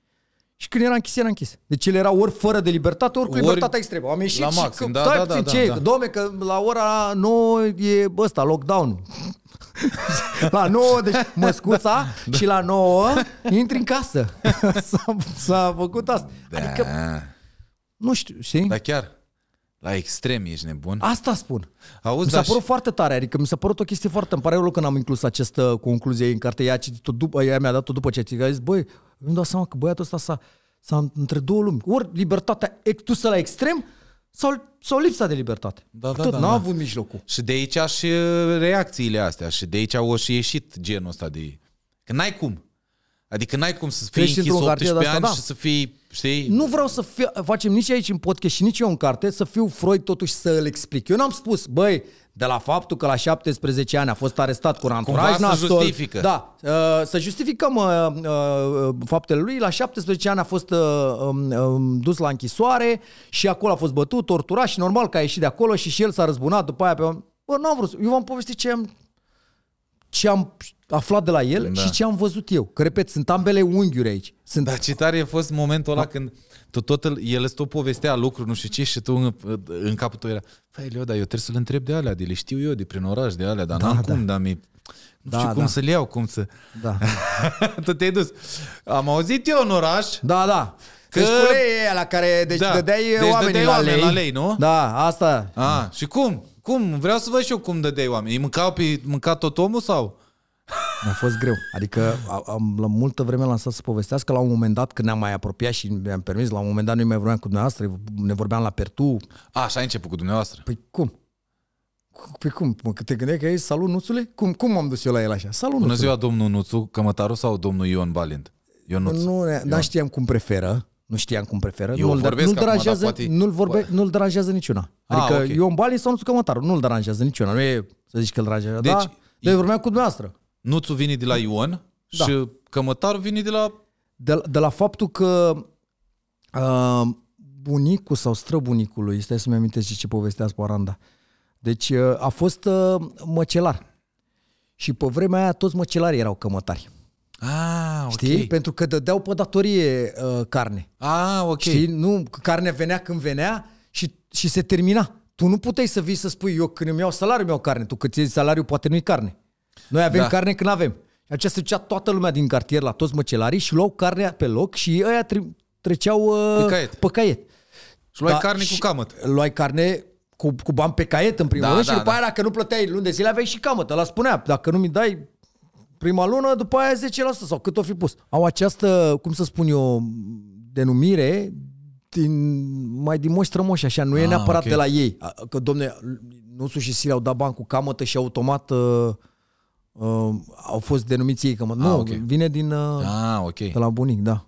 Și când era închis, era închis. Deci el era ori fără de libertate, ori cu Ori libertatea extremă. Am ieșit la și maxim, că, da, stai da, puțin, da, ce? da, da. Domne, că la ora 9 e ăsta, lockdown La 9, deci măscuța și la 9 intri în casă. s-a, s-a făcut asta. Da. Adică, nu știu, știi? Dar chiar, la extrem ești nebun. Asta spun. Auzi, Mi s-a dar părut și- foarte tare, adică mi s-a părut o chestie foarte... Îmi pare rău că n-am inclus această concluzie în carte. Ea a citit-o după, ea mi-a dat-o după ce a citit. A zis, băi, îmi dau seama că băiatul ăsta s-a, s-a între două lumi. Ori libertatea dusă la extrem sau, sau lipsa de libertate. Da, da, Atât, da, n-a da. avut mijlocul. Și de aici și uh, reacțiile astea și de aici au și ieșit genul ăsta de... Că n-ai cum. Adică n-ai cum să fii Crești închis într-un cartier 18 de ani asta, și da. să fii, știi... Nu vreau să fie, facem nici aici în podcast și nici eu în carte să fiu Freud totuși să îl explic. Eu n-am spus, băi, de la faptul că la 17 ani a fost arestat cu un anturaj Cumva să nasol, justifică. Da, uh, să justificăm uh, uh, faptele lui. La 17 ani a fost uh, um, um, dus la închisoare și acolo a fost bătut, torturat și normal că a ieșit de acolo și și el s-a răzbunat după aia pe... Bă, n-am vrut, să- eu v-am povestit ce am, ce am aflat de la el Da. da. și ce am văzut eu. Că, repet, sunt ambele unghiuri aici. Sunt Dar ce tare a fost momentul ăla când tu tot îl, el îți tot povestea lucruri, nu știu ce, și tu în, în capul tău era, Fai, Leo, dar eu trebuie să-l întreb de alea, de le știu eu, de prin oraș, de alea, dar Da, n-am da. cum, dar mi nu Da, știu cum da. să le iau, cum să... Da. tu te-ai dus. Am auzit eu în oraș, Da, da. Că- Că... Deci cu lei la care deci Da. da. dădeai Deci deci oamenii dădeai la, oameni lei. la lei, nu? Da, asta. A, și cum? Cum? Vreau să văd și eu cum dădeai oameni. Îi mâncau pe mânca tot omul sau? Mi-a fost greu. Adică a- am, la multă vreme l-am stat să povestească la un moment dat când ne-am mai apropiat și mi-am permis, la un moment dat nu mai vorbeam cu dumneavoastră, ne vorbeam la Pertu. A, așa a început cu dumneavoastră. Păi cum? Păi cum? Mă, că te gândeai că e salut nuțule? Cum, cum m-am dus eu la el așa? Salut Bună nuțule. ziua, domnul Nuțu, Cămătaru sau domnul Ion Balint? Ionuț. Nuț, ne- n știam cum preferă. Nu știam cum preferă. Eu nu-l, vorbesc nu-l acum, deranjează, dar poate- nu-l, vorbe, nu-l deranjează niciuna. Ah, Adică ok. eu în Bali sau nu Cămătaru, nu-l deranjează niciuna. Nu e să zici că îl deranjează. Deci- Deci, da, dar eu vorbeam cu dumneavoastră. Nuțu vine de la Ion Da. și Cămătaru vine de la... De, de la faptul că uh, bunicul sau străbunicul lui, stai să-mi amintesc și ce povestea Sparanda. Deci uh, a fost uh, măcelar. Și pe vremea aia toți măcelarii erau cămătari. Ah, ok. Știi? Pentru că dădeau pe datorie uh, carne. Ah, ok. Știi? Nu, carnea venea când venea și, și se termina. Tu nu puteai să vii să spui, eu când îmi iau salariu, îmi iau carne. Tu cât ți salariu, poate nu-i carne. Noi avem Da. da. carne când avem. Și aceea se ducea toată lumea din cartier la toți măcelarii și luau carnea pe loc și ăia tre- treceau uh, Pe caiet. Pe caiet. Și luai Da, carne și cu camăt. Luai carne cu, cu bani pe caiet în primul Da, rând da, și după da. aia dacă nu plăteai luni de zile aveai și camătă. Ăla spunea, dacă nu mi dai prima lună, după aia 10% sau cât o fi pus. Au această, cum să spun eu, denumire din, mai din moși strămoși, așa, nu e Ah, neapărat ok. de la ei. A- Că, domne, Nusu și Sile au dat bani cu camătă și automat uh, uh, au fost denumiți ei camătă. Nu, ok. vine din, uh, Ah, ok. de la bunic, da.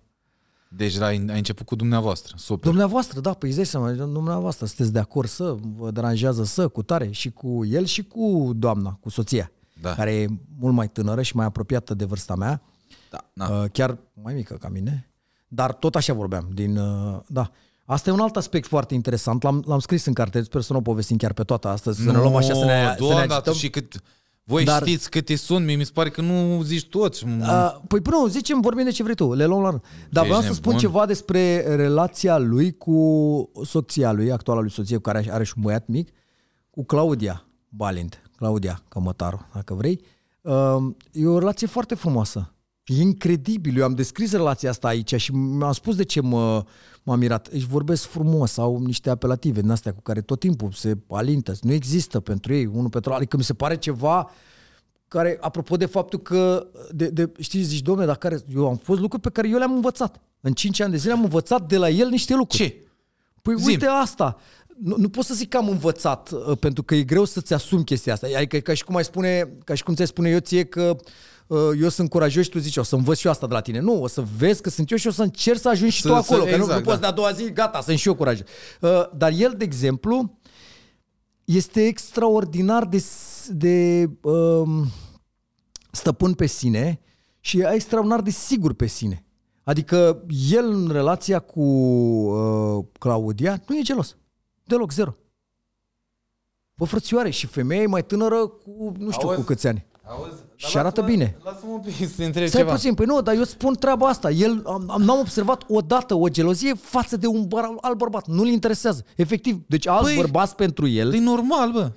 Deci ai, ai început cu dumneavoastră. Super. Dumneavoastră, da, păi îți dai seama, dumneavoastră sunteți de acord să, vă deranjează să, cu tare, și cu el și cu doamna, cu soția, Da. care e mult mai tânără și mai apropiată de vârsta mea, Da, na. uh, chiar mai mică ca mine, dar tot așa vorbeam, din, uh, da. Asta e un alt aspect foarte interesant, l-am, l-am scris în carte, sper să nu o povestim chiar pe toată astăzi, să ne luăm așa, să ne, să ne Doamne, agităm. și cât... Voi Dar- știți câte sunt, mie mi se pare că nu zici toți. Uh, păi nu, zicem, vorbim de ce vrei tu, le luăm la rând. Dar Ești vreau să spun nebun? ceva despre relația lui cu soția lui, actuala lui soție, cu care are și un băiat mic, cu Claudia Balint, Claudia Cămătaru, dacă vrei. Uh, e o relație foarte frumoasă. E incredibil. Eu am descris relația asta aici și mi-am spus de ce mă, m-am mirat. Își vorbesc frumos, au niște apelative din astea cu care tot timpul se alintă. Nu există pentru ei unul pentru altul. Adică mi se pare ceva care, apropo de faptul că, de, de, știi, zici, domne, dar care, eu am fost lucruri pe care eu le-am învățat. În 5 ani de zile am învățat de la el niște lucruri. Ce? Păi Zi-mi. uite asta. Nu, nu pot să zic că am învățat, uh, pentru că e greu să-ți asumi chestia asta. Adică e ca și cum ai spune, ca și cum ți-ai spune eu ție că uh, eu sunt curajos și tu zici, o să învăț și eu asta de la tine. Nu, o să vezi că sunt eu și o să încerc să ajungi și Să- tu acolo. să- că nu, exact, nu poți da. de a doua zi, gata, sunt și eu curajos. Uh, dar el, de exemplu, este extraordinar de, s- de um, stăpân pe sine și e extraordinar de sigur pe sine. Adică el în relația cu uh, Claudia nu e gelos. Deloc, zero. Bă, frățioare, și femeia e mai tânără cu nu știu Auzi? cu câți ani. Auzi? Și arată bine. Lasă-mă un pic să întreb Stai ceva. puțin, păi nu, dar eu îți spun treaba asta. El, am, am, n-am observat odată o gelozie față de un băr, alt bărbat. Nu-l interesează. Efectiv. Deci alți Păi, bărbați pentru el... E normal, bă.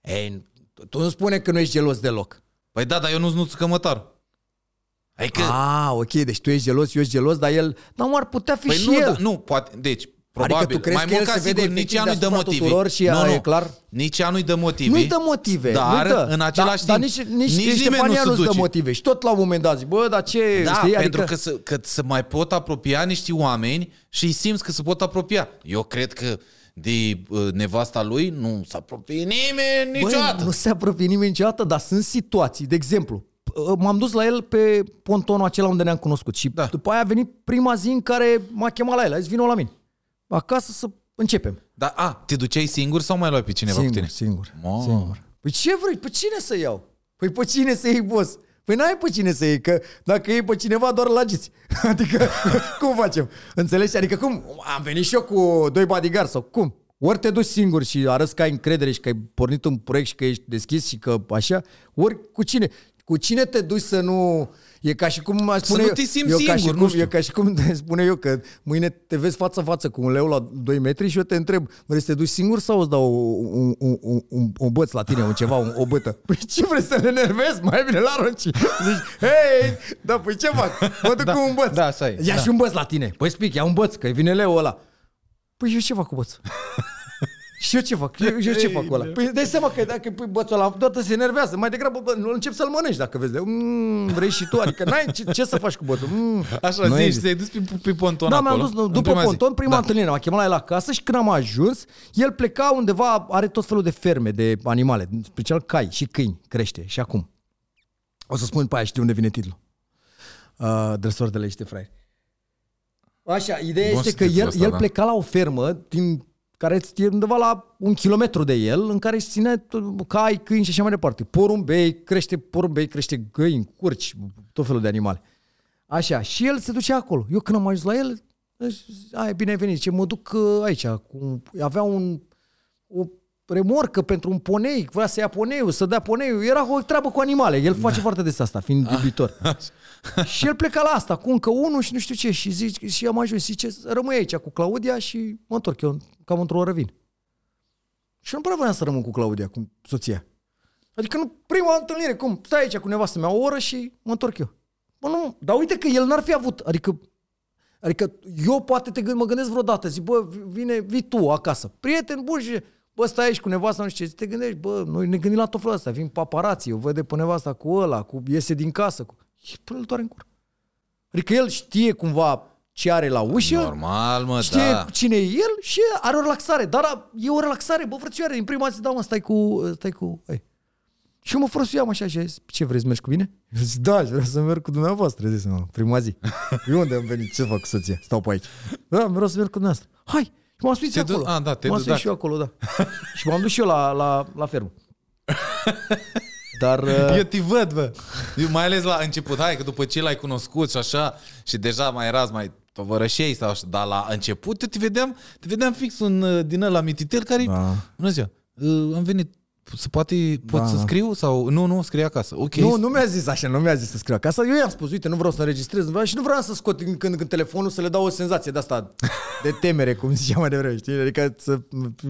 Ei, tu nu spune că nu ești gelos deloc. Păi da, dar eu nu-ți nuț cămătar. Adică... Ah, ok, deci tu ești gelos, eu ești gelos, dar el... Dar ar putea fi Păi și nu, el. da, nu, poate, deci, probabil, Adică tu crezi mai că mult el ca se sigur, vede nici efectiv ea nu-i dă deasupra motive. tuturor și nu, a- nu, e clar? Nici ea nu-i dă motive. Nu-i dă motive. Dar, nu-i dă. în același da, timp, dar nici, nici, nici nici nimeni Ștefania nu nu-ți se dă duce. motive. Și tot la un moment dat zici, bă, dar ce... Da, știi? pentru adică, că, să, că să mai pot apropia niște oameni și îi simți că se pot apropia. Eu cred că de uh, nevasta lui nu se apropie nimeni niciodată. Băi, nu se apropie nimeni niciodată, dar sunt situații. De exemplu, p- m-am dus la el pe pontonul acela unde ne-am cunoscut și Da. după aia a venit prima zi în care m-a chemat la el. A zis, vină la mine. Acasă să începem. Dar, a, te duceai singur sau mai luai pe cineva singur, cu tine? singur, Mamă. singur. Păi ce vrei? Pe cine să iau? Păi pe cine să iei, boss? Păi n-ai pe cine să iei, că dacă iei pe cineva doar la giți. Adică, cum facem? Înțelegi? Adică cum? Am venit și eu cu doi bodyguard sau cum? Ori te duci singur și arăți că ai încredere și că ai pornit un proiect și că ești deschis și că așa, ori cu cine? Cu cine te duci să nu... E ca și cum aș spune nu eu, te simți eu ca și singur, cum, nu știu. E ca și cum te spune eu că mâine te vezi față-față cu un leu la 2 metri și eu te întreb, vrei să te duci singur sau îți dau un, un, un, un, un băț la tine, un ceva, un, o bătă? Păi ce vrei să ne enervezi? Mai bine la roci. Zici, hei, da, păi ce fac? Mă duc Da, cu un băț. da, așa e, Ia da. și un băț la tine. Păi spic, ia un băț, că vine leu ăla. Păi eu ce fac cu băț? Și eu ce fac? Eu, eu ce fac cu ăla? Păi dai seama că dacă îi pui bățul ăla, toată se enervează. Mai degrabă bă, nu încep să-l mănânci dacă vezi. Mm, vrei și tu? Adică n-ai ce, ce să faci cu bățul? Mm, Așa nu zici, există. te-ai dus pe, pe ponton Da, acolo. mi-am dus în după prima zi. ponton, prima Da. întâlnire, m-a chemat la el acasă și când am ajuns, el pleca undeva, are tot felul de ferme de animale, în special cai și câini, crește și acum. O să spun pe aia și de unde vine titlul. Uh, Dresor de lește fraier. Așa, ideea Bun este să că titlul el, ăsta, el da. pleca la o fermă din care e undeva la un kilometru de el, în care își ține tot- cai, câini și așa mai departe. Porumbei, crește porumbei, crește găini, curci, tot felul de animale. Așa, și el se ducea acolo. Eu când am ajuns la el, ai bine ai venit, ce mă duc uh, aici. Cu, avea un, o remorcă pentru un ponei, vrea să ia poneiul, să dea poneiul. Era o treabă cu animale. El face foarte des asta, fiind iubitor. și el pleca la asta cu încă unul și nu știu ce. Și, zic, și am ajuns, zice, rămâi aici cu Claudia și mă întorc eu cam într-o oră vin. Și nu prea voiam să rămân cu Claudia, cu soția. Adică nu, prima întâlnire, cum, stai aici cu nevastă mea o oră și mă întorc eu. Bă, nu, dar uite că el n-ar fi avut, adică, adică eu poate te gând, mă gândesc vreodată, zic, bă, vine, vii tu acasă, prieten bun și, bă, stai aici cu nevasta, nu știu ce, te gândești, bă, noi ne gândim la tot felul ăsta, vin paparații, eu văd de pe nevasta cu ăla, cu iese din casă, cu... și până îl doare în cur. Adică el știe cumva ce are la ușă, Normal, mă, știe da. cine e el și are o relaxare, dar a- e o relaxare, bă, frățioare, din prima zi, da, mă, stai cu, stai cu, ei. Și eu mă foloseam așa și a zis, ce vrei să mergi cu mine? Eu zic, da, vreau să merg cu dumneavoastră, zic, mă, prima zi. Eu unde am venit? Ce fac cu soția? Stau pe aici. Da, vreau să merg cu dumneavoastră. Hai! Și m-am suit Te du- acolo. a, da, te m-am du- suit da. și eu acolo, da. și m-am dus și eu la, la, la fermă. Dar... uh, Eu te văd, bă. Eu, mai ales la început, hai că după ce l-ai cunoscut și așa, și deja mai erați mai tovărășei sau așa, dar la început eu te vedeam, te vedeam fix un uh, din ăla mititel care, Da. bună ziua, uh, am venit, se poate, pot Da. să scriu sau, nu, nu, scrie acasă, ok. Nu, nu mi-a zis așa, nu mi-a zis să scriu acasă. Eu i-am spus, uite, nu vreau să înregistrez, nu vreau și nu vreau să scot din când în când telefonul să le dau o senzație de asta, de temere, cum zicea mai devreme, știi? Adică să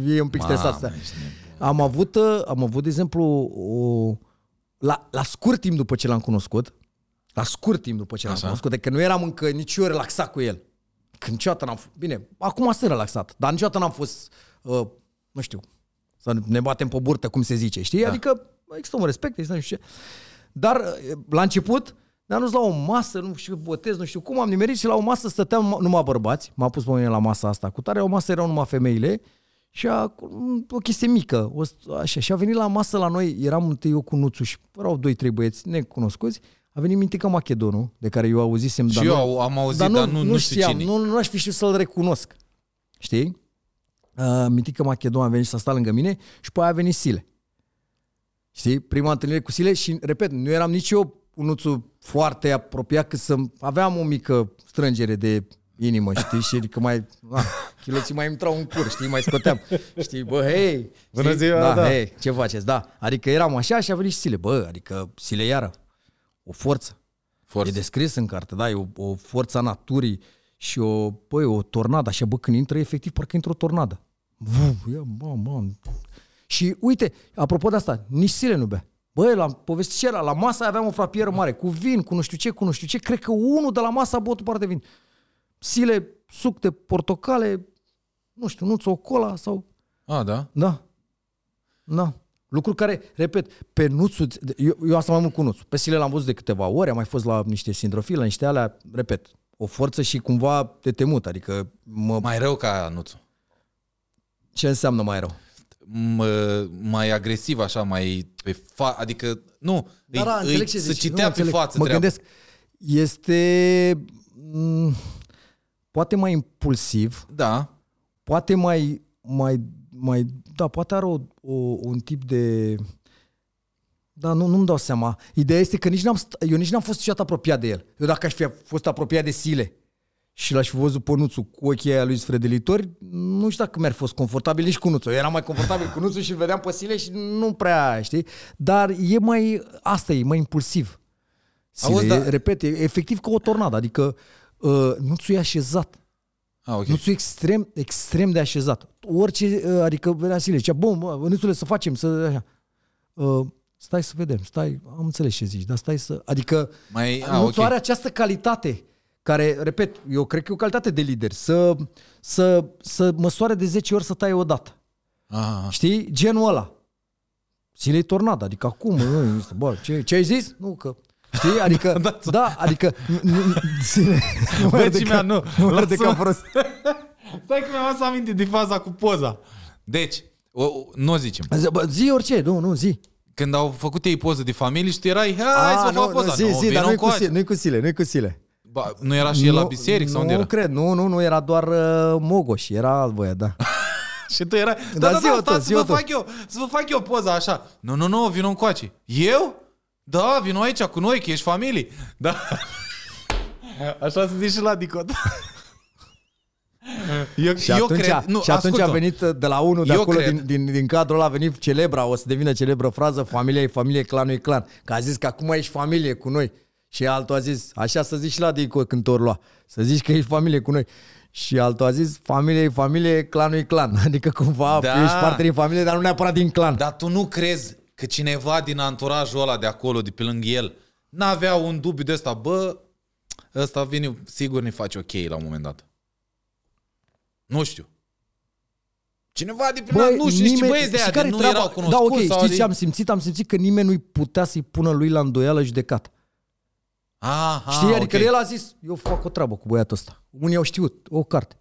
fie un pic Mamă, stresat. ești Am avut, uh, am avut, de exemplu, o, la, la scurt timp după ce l-am cunoscut, la scurt timp după ce l-am Așa. cunoscut, de că nu eram încă nici eu relaxat cu el. Când niciodată n-am fost, bine, acum sunt relaxat, dar niciodată n-am fost, uh, nu știu, să ne batem pe burtă, cum se zice, știi? Da. Adică există un respect, există nu știu ce. Dar uh, la început ne-am dus la o masă, nu știu, botez, nu știu cum, am nimerit și la o masă stăteam numai bărbați, m-a pus pe mine la masa asta, cu tare o masă erau numai femeile și a, o chestie mică, o, așa, și a venit la masă la noi, eram întâi eu cu Nuțu și erau doi, trei băieți necunoscuți, a venit Mintica Machedonul, de care eu auzisem, Și dar eu nu, am auzit, dar nu, nu, știu știam, cine. nu, nu aș fi știut să-l recunosc. Știi? Uh, Mitică Macedon a venit să sta lângă mine și pe aia a venit Sile. Știi? Prima întâlnire cu Sile și, repet, nu eram nici eu unuțul foarte apropiat că să aveam o mică strângere de inimă, știi? Și că mai, na, chiloții mai intrau în cur, știi? Mai scoteam. Știi? Bă, hei! Bună știi? ziua, da, da. Hei, ce faceți? Da. Adică eram așa și a venit și Sile. Bă, adică Sile iară. O forță. Forță. E descris în carte, da, e o, o forță a naturii și o, băi, o tornadă, așa, bă, când intră, efectiv, parcă intră o tornadă. Vuu, ia, bă, bă. Și uite, apropo de asta, nici Sile nu bea. Băi, la povestit și era, la masă aveam o frapieră mare, cu vin, cu nu știu ce, cu nu știu ce, cred că unul de la masă a băut o parte de vin. Sile, suc de portocale, nu știu, nu o cola sau... A, da? Da. Da. Lucruri care, repet, pe Nuțu, eu, eu asta mai mult cu Nuțu. Pe Sile l-am văzut de câteva ori, am mai fost la niște sindrofile, la niște alea, repet, o forță și cumva de temut, adică mă, Mai rău ca Nuțu. ce înseamnă mai rău? M- mai agresiv așa, mai pe fa- adică nu, Da, da, îi, înțeleg îi, ce să zici. citea Nu, pe înțeleg. față Mă treaba. gândesc, este m, poate mai impulsiv, Da, poate mai, mai, mai da, poate are o, o, un tip de... Da, nu, nu-mi dau seama. Ideea este că nici n-am, st- eu nici n-am fost niciodată apropiat de el. Eu dacă aș fi fost apropiat de Sile și l-aș fi văzut pe Nuțu cu ochii aia lui sfredelitori, nu știu dacă mi-ar fi fost confortabil nici cu Nuțu. Eu eram mai confortabil cu Nuțu și îl vedeam pe Sile și nu prea, știi? Dar e mai, asta e, mai impulsiv. Sile, Auzi, Auzi, da- repet, e efectiv ca o tornadă, adică uh, Nuțu e așezat. Ah, ok. Nuțu e extrem, extrem de așezat. Orice, uh, adică venea Sile, zicea, bun, bă, Nuțule, să facem, să așa. Uh, stai să vedem, stai, am înțeles ce zici, dar stai să... Adică Mai, ah, a, Nuțu ok. are această calitate care, repet, eu cred că e o calitate de lider, să, să, să măsoare de 10 ori să taie odată. Ah, Știi? Genul ăla. Zilei tornado, adică acum, nu, este, bă, ce, ce ai zis? Nu, că... Știi? Adică, da, adică... Nu, nu, zile, nu mă Băieții arde mea, ca- nu. Nu mă arde Lasă- ca prost. Stai că mi-am să aminte de faza cu poza. Deci, o, o, nu o zicem. Zi, bă, zi orice, nu, nu, zi. Când au făcut ei poză de familie și tu erai, hai să A, vă fac nu, poza. nu, zi, Nu, zi, vino dar nu-i cu, încoace. sile, nu-i cu sile, nu-i cu sile. Ba, nu era și el la Nu- biserică sau nu, unde era? cred, nu, nu, nu, era doar uh, Mogoș, era alt băiat, da. Și tu erai, da, Dar da, zi-o da, tu, stați să zi-o vă tu. fac eu, să vă fac eu poza așa. Nu, nu, nu, vino încoace. Eu? Da, vino aici cu noi, că ești familie. Da. Așa se zice și la Dicot. Eu, Și eu atunci, cred, nu, și atunci a ascultă. venit uh, de la unul de Eu acolo, cred. din, din, din cadrul ăla a venit celebra, o să devină celebră frază, familia e familie, clanul e clan. Că a zis că acum ești familie cu noi. Și altul a zis, așa să zici și la Dico când te lua, să zici că ești familie cu noi. Și altul a zis, familie e familie, clanul e clan. Adică cumva Da. ești parte din familie, dar nu neapărat din clan. Dar tu nu crezi că cineva din anturajul ăla de acolo, de pe lângă el, n-avea un dubiu de ăsta, bă, ăsta vine, sigur ne face ok la un moment dat. Nu știu. Cineva de pe Băi, nu știu, niște nimeni- băieți de și aia, care de nu treaba? erau cunoscuți. Da, ok, sau știți de... ce am simțit? Am simțit că nimeni nu-i putea să-i pună lui la îndoială judecat. Aha, Știi? Adică ok. el a zis, eu fac o treabă cu băiatul ăsta. Unii au știut, o carte.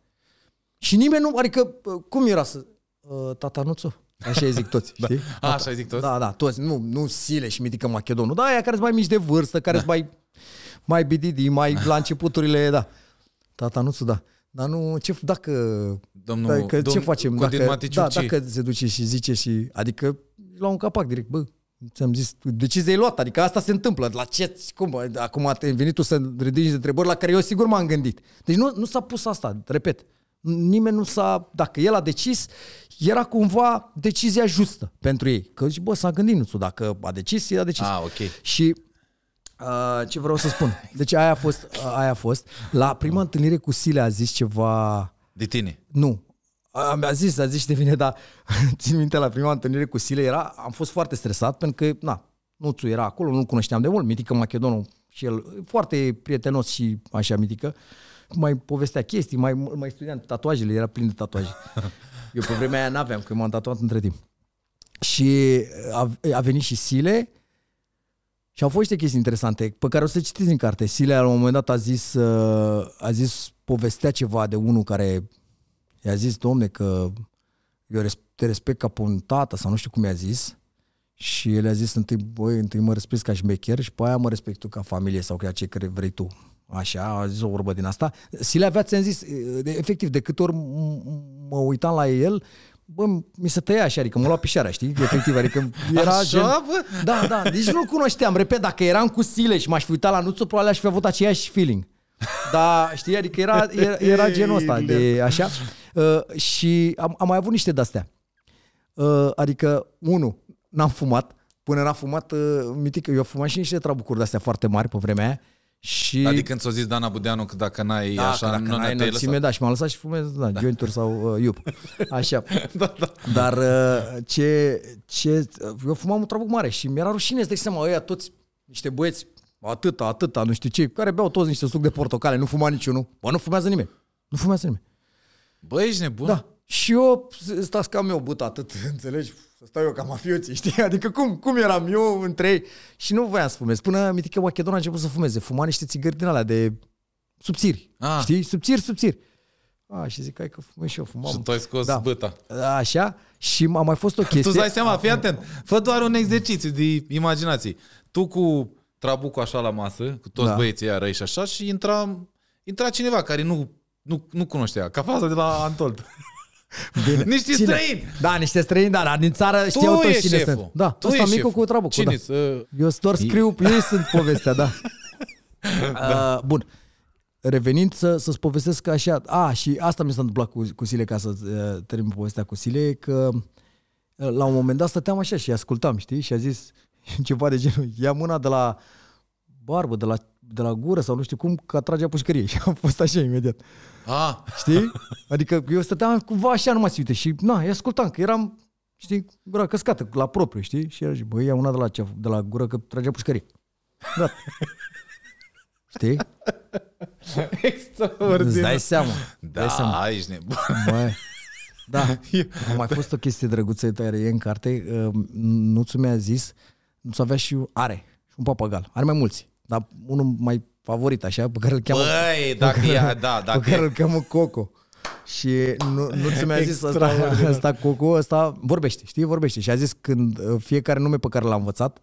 Și nimeni nu, adică, cum era să... Uh, tata Nuțu? Așa îi zic toți, știi? A, așa îi zic toți? Da, da, toți. Nu, nu Sile și Mitică Macedonul. Da, aia care sunt mai mici de vârstă, care sunt mai, mai bididi, mai la începuturile, da. Tata Nuțu, da. Dar nu, ce, dacă... Domnul, dacă, ce domn facem? Codin Dacă, Maticiu, da, ce? dacă se duce și zice și... Adică, la un capac direct, bă, ți-am zis, decizia e luată, adică asta se întâmplă. La ce, cum, acum ai venit tu să ridici de întrebări la care eu sigur m-am gândit. Deci nu, nu s-a pus asta, repet. Nimeni nu s-a, dacă el a decis, era cumva decizia justă pentru ei. Că zici, bă, s-a gândit Nuțu, dacă a decis, el a decis. Ah, ok. Și uh, ce vreau să spun? Deci aia a fost, uh, aia a fost. La prima întâlnire cu Sile a zis ceva... De tine. Nu. A, mi-a zis, a zis și de vine, dar țin minte la prima întâlnire cu Sile, era, am fost foarte stresat pentru că, na, Nuțu era acolo, nu-l cunoșteam de mult, Mitică Macedonul și el, foarte prietenos și așa, Mitică, mai povestea chestii, mai, mai studiam tatuajele, era plin de tatuaje. Eu pe vremea aia n-aveam, că eu m-am tatuat între timp. Și a, a venit și Sile și au fost niște chestii interesante pe care o să citiți în carte. Sile la un moment dat a zis, uh, a zis, povestea ceva de unul care i-a zis, domne, că eu res- te respect ca pe un tată sau nu știu cum i-a zis. Și el a zis întâi, băi, întâi mă respect ca șmecher și pe aia mă respect tu ca familie sau ca ce care vrei tu. Așa, a zis o vorbă din asta. Sile avea, ți-am zis, de- efectiv, de câte ori m- m- mă uitam la el, bă, mi se tăia așa, adică mă lua pișarea, știi? Efectiv, adică era Așa, gen... bă? Da, da, deci nu cunoșteam. Repet, dacă eram cu Sile și m-aș fi uitat la Nuțu, probabil aș fi avut aceeași feeling. Da, știi, adică era, era, era genul ăsta de așa. Uh, și am, am mai avut niște de-astea. Uh, adică, unu, n-am fumat. Până n-am fumat, uh, mitic, eu am fumat și niște trabucuri de-astea foarte mari pe vremea aia. Și... Adică când ți-a zis Dana Budeanu că dacă n-ai da, așa, că dacă nu n-ai ne-ai înălțime, lăsat. da, și m-am lăsat și fumez, da, jointuri sau uh, iup. Așa. Da, da. Dar uh, ce, ce, eu fumam un trabuc mare și mi-era rușine, îți dai seama, ăia toți niște băieți, atâta, atâta, nu știu ce, care beau toți niște suc de portocale, nu fuma niciunul. Bă, nu fumează nimeni. Nu fumează nimeni. Bă, ești nebun? Da. Și eu, stați cam eu, but atât, înțelegi? Să stau eu ca mafioții, știi? Adică cum, cum eram eu între ei? Și nu voiam să fumez. Până Mitică Macedon a început să fumeze. Fuma niște țigări din alea de subțiri. Ah. Știi? Subțiri, subțiri. A, și zic, hai că fumez și eu, fumam. Și tu ai scos Da. băta. Așa. Și a mai fost o chestie. Tu îți dai seama, fii atent. Fă doar un exercițiu de imaginație. Tu cu trabucul așa la masă, cu toți Da. băieții ăia răi și așa, și intra, intra cineva care nu, nu, nu cunoștea, ca faza de la Antold. Bine. Niște Cine? străini. Da, niște străini, da, dar din țară știau tu toți ești cine șeful. sunt. Da, tu ăsta ești micul șeful. cu trabucul, Cine da. să... Eu doar scriu, ei sunt povestea, da. Uh, bun. revenind să, să-ți povestesc așa, a, și asta mi s-a întâmplat cu, cu Sile, ca să uh, termin povestea cu Sile, că uh, la un moment dat stăteam așa și ascultam, știi, și a zis ceva de genul, ia mâna de la barbă, de la, de la gură sau nu știu cum, că atragea pușcărie și am fost așa imediat. Ah, Știi? Adică eu stăteam cumva așa numai uite și na, îi ascultam, că eram, știi, gura căscată, la propriu, știi? Și era și, băi, ia una de la, cea, de la gură că tragea pușcărie. Da. Știi? Îți dai seama. da, aici nebun. Băi. Da, a mai fost o chestie drăguță care e în carte. Uh, Nuțu mi-a zis, Nuțu avea și are și un papagal. Are mai mulți, dar unul mai favorit așa, pe care îl cheamă, Băi, dacă e, da, pe dacă care e, îl cheamă Coco. Și nu, nu mi-a zis ăsta, ăsta Coco, ăsta vorbește, știi, vorbește. Și a zis când uh, fiecare nume pe care l-a învățat,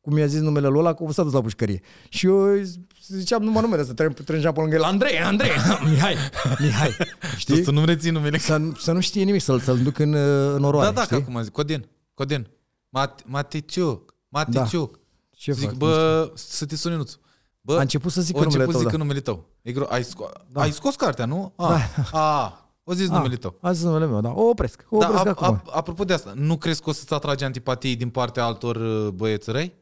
cum mi-a zis numele lui ăla, cum s-a dus la pușcărie. Și eu ziceam numai numele, să trân- trângeam pe lângă el, Andrei, Andrei, Mihai, Mihai, știi? tu, tu nu-mi reții numele. Să, să nu știe nimic, să-l, să-l duc în, uh, în oroare, Da, da, că știi? acum zic, Codin, Codin, Mat, Maticiuc, Maticiuc. Ce zic, fac? bă, să te suni Nuțu. Bă, A început să zică a numele început tău, zică da. numele tău. E gro- ai, sco- ai scos cartea, nu? A, a, o zis Ah, numele tău. A zis numele meu, da. O opresc, o Da, opresc a, acum. a, apropo de asta, nu crezi că o să-ți atrage antipatii din partea altor uh, băieți răi?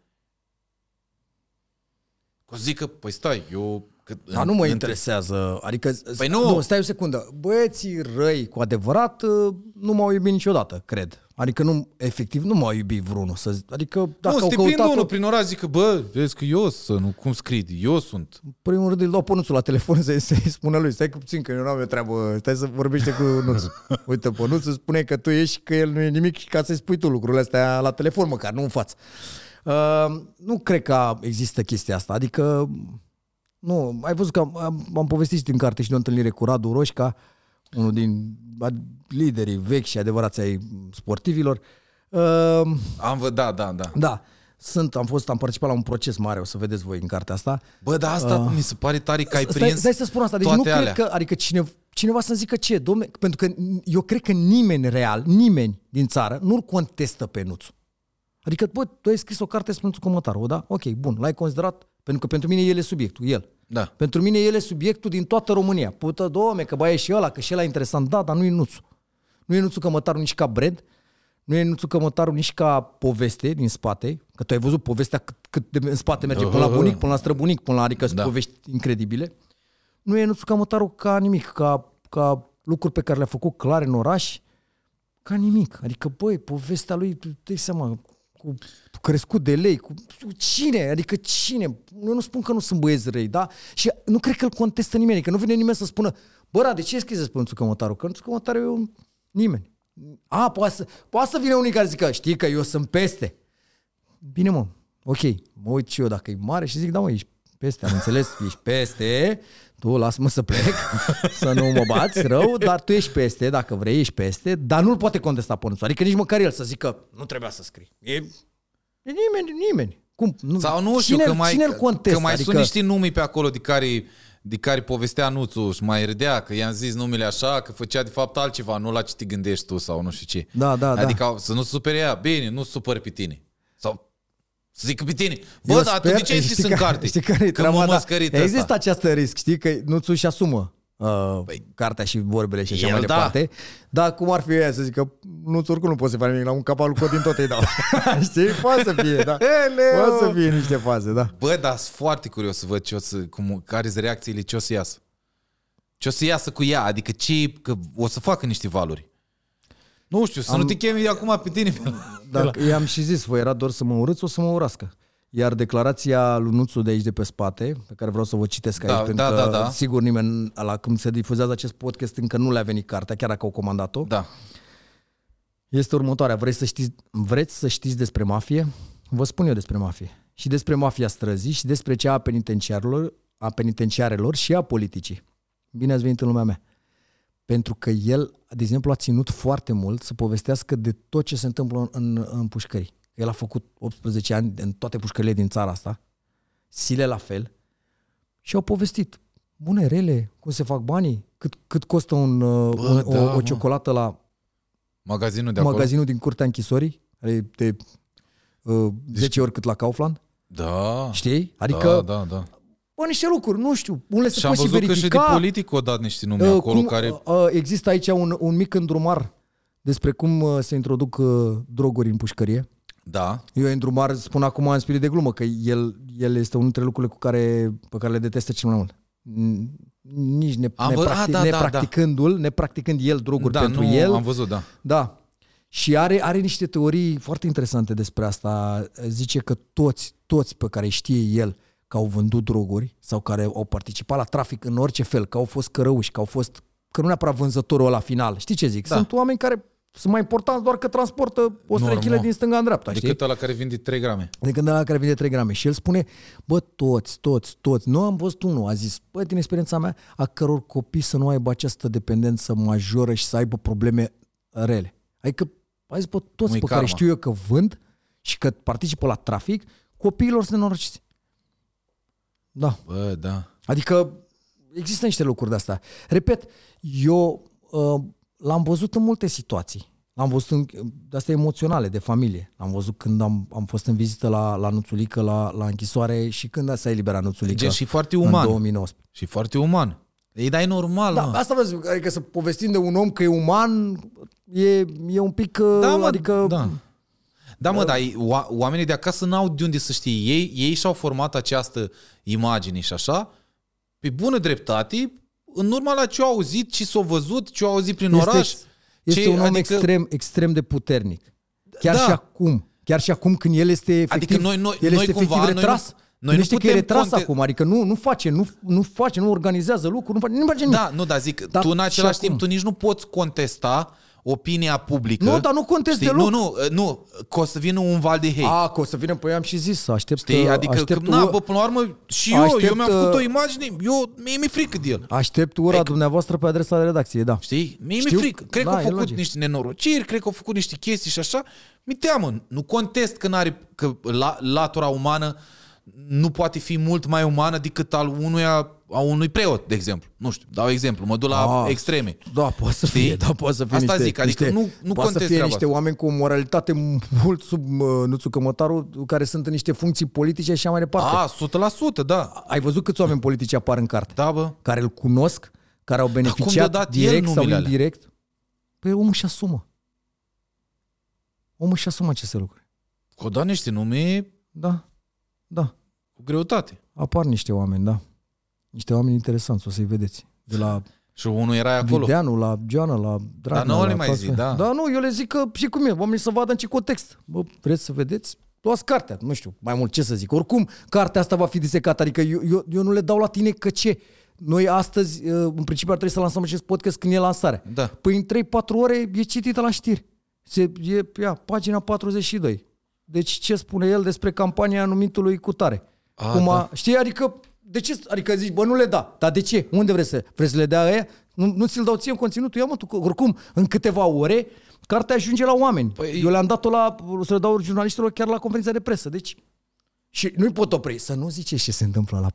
Că o să zică, păi stai, eu... Că, Dar nu mă interesează, adică, Păi nu. nu, stai o secundă, băieții răi cu adevărat uh, nu m-au iubit niciodată, cred. Adică nu, efectiv, nu m-au iubit vreunul. Să zic. Adică dacă nu, au să te prindă căutat unul prin oraș, zică, bă, vezi că eu sunt, nu, cum scrii, eu sunt. în primul rând îl dau pe Nuțul la telefon să-i, să-i spună lui, stai că puțin că eu n-am eu treabă, stai să vorbește cu Nuțul. Uite, pe Nuțul spune că tu ești, că el nu e nimic și ca să-i spui tu lucrurile astea la telefon măcar, nu în față. Uh, nu cred că există chestia asta, adică nu, ai văzut că am, am, am povestit și din carte și de o întâlnire cu Radu Roșca, unul din liderii vechi și adevărați ai sportivilor. Uh, Am văd, da, da, da. da, sunt, am fost, am participat la un proces mare, o să vedeți voi în cartea asta. Bă, dar asta mi se pare tare că ai Stai, prins stai să spun asta, deci toate nu cred alea. că, adică cine, cineva să-mi zică ce, domne, pentru că eu cred că nimeni real, nimeni din țară nu-l contestă pe Nuțu. Adică, bă, tu ai scris o carte despre Nuțu Cămătaru, da? Ok, bun, l-ai considerat, pentru că pentru mine el e subiectul, el. Da. Pentru mine el e subiectul din toată România. Pută, domne, că ba e și ăla, că și ăla e interesant. Da, dar nu e Nuțu. Nu e Nuțu Cămătaru nici ca brand, nu e Nuțu Cămătaru nici ca poveste din spate, că tu ai văzut povestea cât, cât de în spate merge, până la bunic, până la străbunic, până la, adică sunt Da. povești incredibile. Nu e Nuțu Cămătaru ca nimic, ca, ca lucruri pe care le-a făcut clar în oraș, ca nimic. Adică, băi, povestea lui, tu dai seama, cu crescut de lei, cu cu cine, adică cine? Eu nu spun că nu sunt băieți răi, da? Și nu cred că îl contestă nimeni, că nu vine nimeni să spună, bă, da, de ce ai scris despre Nuțu Cămătaru? Că Nuțu Cămătaru e un... nimeni. A, poate să, poate să vină unii care zică, știi că eu sunt peste. Bine, mă, ok, mă uit și eu dacă e mare și zic, da, mă, ești peste, am înțeles, ești peste, tu lasă-mă să plec, să nu mă bați rău, dar tu ești peste, dacă vrei, ești peste, dar nu-l poate contesta pe Nuțu. Adică nici măcar el să zică, nu trebuia să scrii. E, e nimeni, nimeni. Cum? Nu, Sau nu știu, cine, că mai, cine îl contestă? că mai adică, sunt niște nume pe acolo de care, de care povestea Nuțu și mai râdea, că i-am zis numele așa, că făcea de fapt altceva, nu la ce te gândești tu sau nu știu ce. Da, da, da. Adică să nu se supere ea, bine, nu se supăr pe tine. Sau să zică pe tine. Bă, Eu dar tu sper- de ce ai scris știi în care- carte? Știi care e că treaba, mă da. măscărit Există ăsta. această risc, știi, că nu ți asumă uh, cartea și vorbele și așa El mai da. departe. Dar cum ar fi ea să zică, nu oricum nu poți să faci nimic, la un cap al lui Codin tot îi dau. știi? Poate să fie, da. Poate să fie niște faze, da. Bă, dar sunt foarte curios să văd ce o să, cum, care sunt reacțiile, ce o să iasă. Ce o să iasă cu ea, adică ce, că o să facă niște valuri. Nu știu, să Am... nu te chemi acum pe tine. Dacă i-am și zis, vă era doar să mă urâți, o să mă urască. Iar declarația lui Nuțu de aici de pe spate, pe care vreau să vă citesc aici, Da, pentru da, că da, da. sigur nimeni, la când se difuzează acest podcast, încă nu le-a venit cartea, chiar dacă au comandat-o. Da. este următoarea. Vreți să știți, vreți să știți despre mafie? Vă spun eu despre mafie. Și despre mafia străzii și despre cea a penitenciarilor, a penitenciarelor și a politicii. Bine ați venit în lumea mea. Pentru că el, de exemplu, a ținut foarte mult să povestească de tot ce se întâmplă în, în, în pușcării. El a făcut 18 ani în toate pușcările din țara asta, Sile la fel, și au povestit bune, rele, cum se fac banii, cât, cât costă un, uh, Bă, un, da, o, o mă. ciocolată la Magazinul de acolo. magazinul din curtea închisorii, are de uh, 10 ori cât la Kaufland, Da. știi? Adică, Da, da, da. Bă, niște lucruri, nu știu, unele se Și am pot și văzut că și de verifica. politic o dat niște nume Uh, acolo cum, care... uh, există aici un, un mic îndrumar despre cum uh, se introduc uh, droguri în pușcărie. Da, Eu îndrumar spun acum în spirit de glumă că el, el este unul dintre lucrurile cu care, pe care le detestă cel mai mult. N- Nici ne, Am vă- nepractic, a, da, da, da. nepracticându-l, nepracticând el droguri da, pentru nu, el. am văzut, da. Da. Și are, are niște teorii foarte interesante despre asta. Zice că toți, toți pe care îi știe el că au vândut droguri sau care au participat la trafic în orice fel, că au fost cărăuși, că au fost, că nu neapărat vânzătorul la final. Știi ce zic? Da. Sunt oameni care sunt mai importanți doar că transportă o Normal. strechile din stânga în dreapta, știi? Decât ăla care vinde 3 grame. Decât de la care vinde 3 grame. Și el spune, bă, toți, toți, toți. Nu am văzut unul, a zis, bă, din experiența mea, a căror copii să nu aibă această dependență majoră și să aibă probleme rele. Adică, a zis, bă, toți Nu-i pe care karma. știu eu că vând și că participă la trafic, copiilor sunt nenorociți. Da. Bă, da. Adică există niște lucruri de astea. Repet, eu uh, l-am văzut în multe situații. L-am văzut în, de astea emoționale, de familie. L-am văzut când am, am fost în vizită la, la Nuțulică, la, la închisoare și când s-a eliberat Nuțulică. Gen și foarte În uman. 2019. Și foarte uman. Ei, dar e normal, Da, mă. asta vă zic, adică să povestim de un om că e uman, e, e un pic, uh, Da, mă, adică... da. Da, mă, dar ei- oa- oamenii de acasă n-au de unde să știe. Ei, ei și-au format această imagine și așa, pe bună dreptate, în urma la ce au auzit, ce s-au văzut, ce au auzit prin oraș. este ce, un om extrem, extrem de puternic. Chiar Da. și acum. Chiar și acum când el este efectiv, Adică noi- noi- el noi este cumva, efectiv noi retras. nu- noi nu nu știe că e putem retras conte- acum, adică nu, nu face, nu, nu face, nu organizează lucruri, nu face, nu face nimic. Da, nu, dar zic, Dar tu în și același acum? timp, tu nici nu poți contesta opinia publică. Nu, dar nu contest Știi? deloc. Nu, nu, nu, că o să vină un val de hate. A, că o să vină, păi am și zis, aștept, Știi? Adică, aștept, că, na, ura- bă, până la urmă, și eu, Aștept, eu mi-am făcut o uh, imagine, eu, mie mi-e frică de el. aștept ura dumneavoastră pe adresa redacției, da. Știi? Mie mi-e Știu. frică. Cred Da, că au e făcut logic. niște nenorociri, cred că au făcut niște chestii și așa. Mi teamă. Nu contest că, n-are, că la, latura umană nu poate fi mult mai umană decât al unuia, a unui preot, de exemplu. Nu știu, dau exemplu, mă duc la Ah, extreme. Da, poate să Știi? fie, da, poate să fie Asta niște, zic, adică niște, nu- nu poate să contest fie treaba niște asta. oameni cu o moralitate mult sub uh, Nuțu Cămătaru, care sunt în niște funcții politice și așa mai departe. A, 100%, da. Ai văzut câți oameni politici apar în carte? Da, bă. Care îl cunosc, care au cum de-a beneficiat dat el direct sau numele alea? indirect? Păi omul și asumă. Omul și asumă aceste lucruri. Că o dat niște nume Da, da. Cu greutate. Apar niște oameni, da. Niște oameni interesanți, o să-i vedeți. De la Și unul era acolo. Videanu, la Geana, la Dragnea. Dar nu la le mai toți zi, ăia. da. Da, nu, eu le zic că și cum e, oamenii să vadă în ce context. Bă, vreți să vedeți? Luați cartea, nu știu, mai mult ce să zic. Oricum, cartea asta va fi disecată, adică eu, eu, eu nu le dau la tine că ce? Noi astăzi, uh, în principiu, ar trebui să lansăm acest podcast când e lansare. Da. Păi în 3-4 ore e citită la știri. Se, e, ia, pagina 42. Deci ce spune el despre campania numitului Cutare? A, Cum a, da. Știi, adică, de ce, adică zici, bă, nu le da. Dar de ce? Unde vrei să, vrei să le dea aia? Nu, nu ți-l dau ție în conținutul? Ia mă, tu, că oricum, în câteva ore, cartea ajunge la oameni. Păi- Păi, Eu le-am dat-o la, o să le dau jurnaliștilor chiar la conferința de presă. Deci, și nu-i pot opri. Să nu ziceți ce se întâmplă la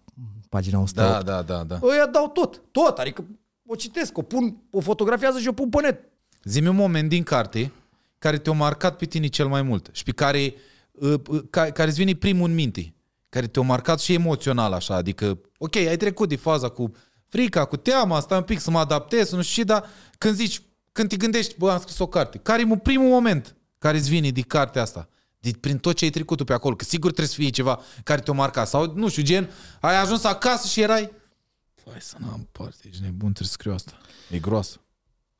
pagina 108. Da, da, da, da. Ăia dau tot, tot, adică o citesc, o pun, o fotografiază și o pun pe net. Zi-mi un moment din carte care te-a marcat pe tine cel mai mult și pe care, uh, uh, ca- care îți vine primul în minte, care te-a marcat și emoțional așa, adică, ok, ai trecut de faza cu frica, cu teama, stai un pic să mă adaptez, nu știu ce, dar când zici, când te gândești, bă, am scris o carte, care e primul moment care îți vine din cartea asta? De, prin tot ce ai trecut tu pe acolo, că sigur trebuie să fie ceva care te-a marcat. Sau, nu știu, gen, ai ajuns acasă și erai... Păi să n-am parte, ești nebun, trebuie să scriu asta. E groasă.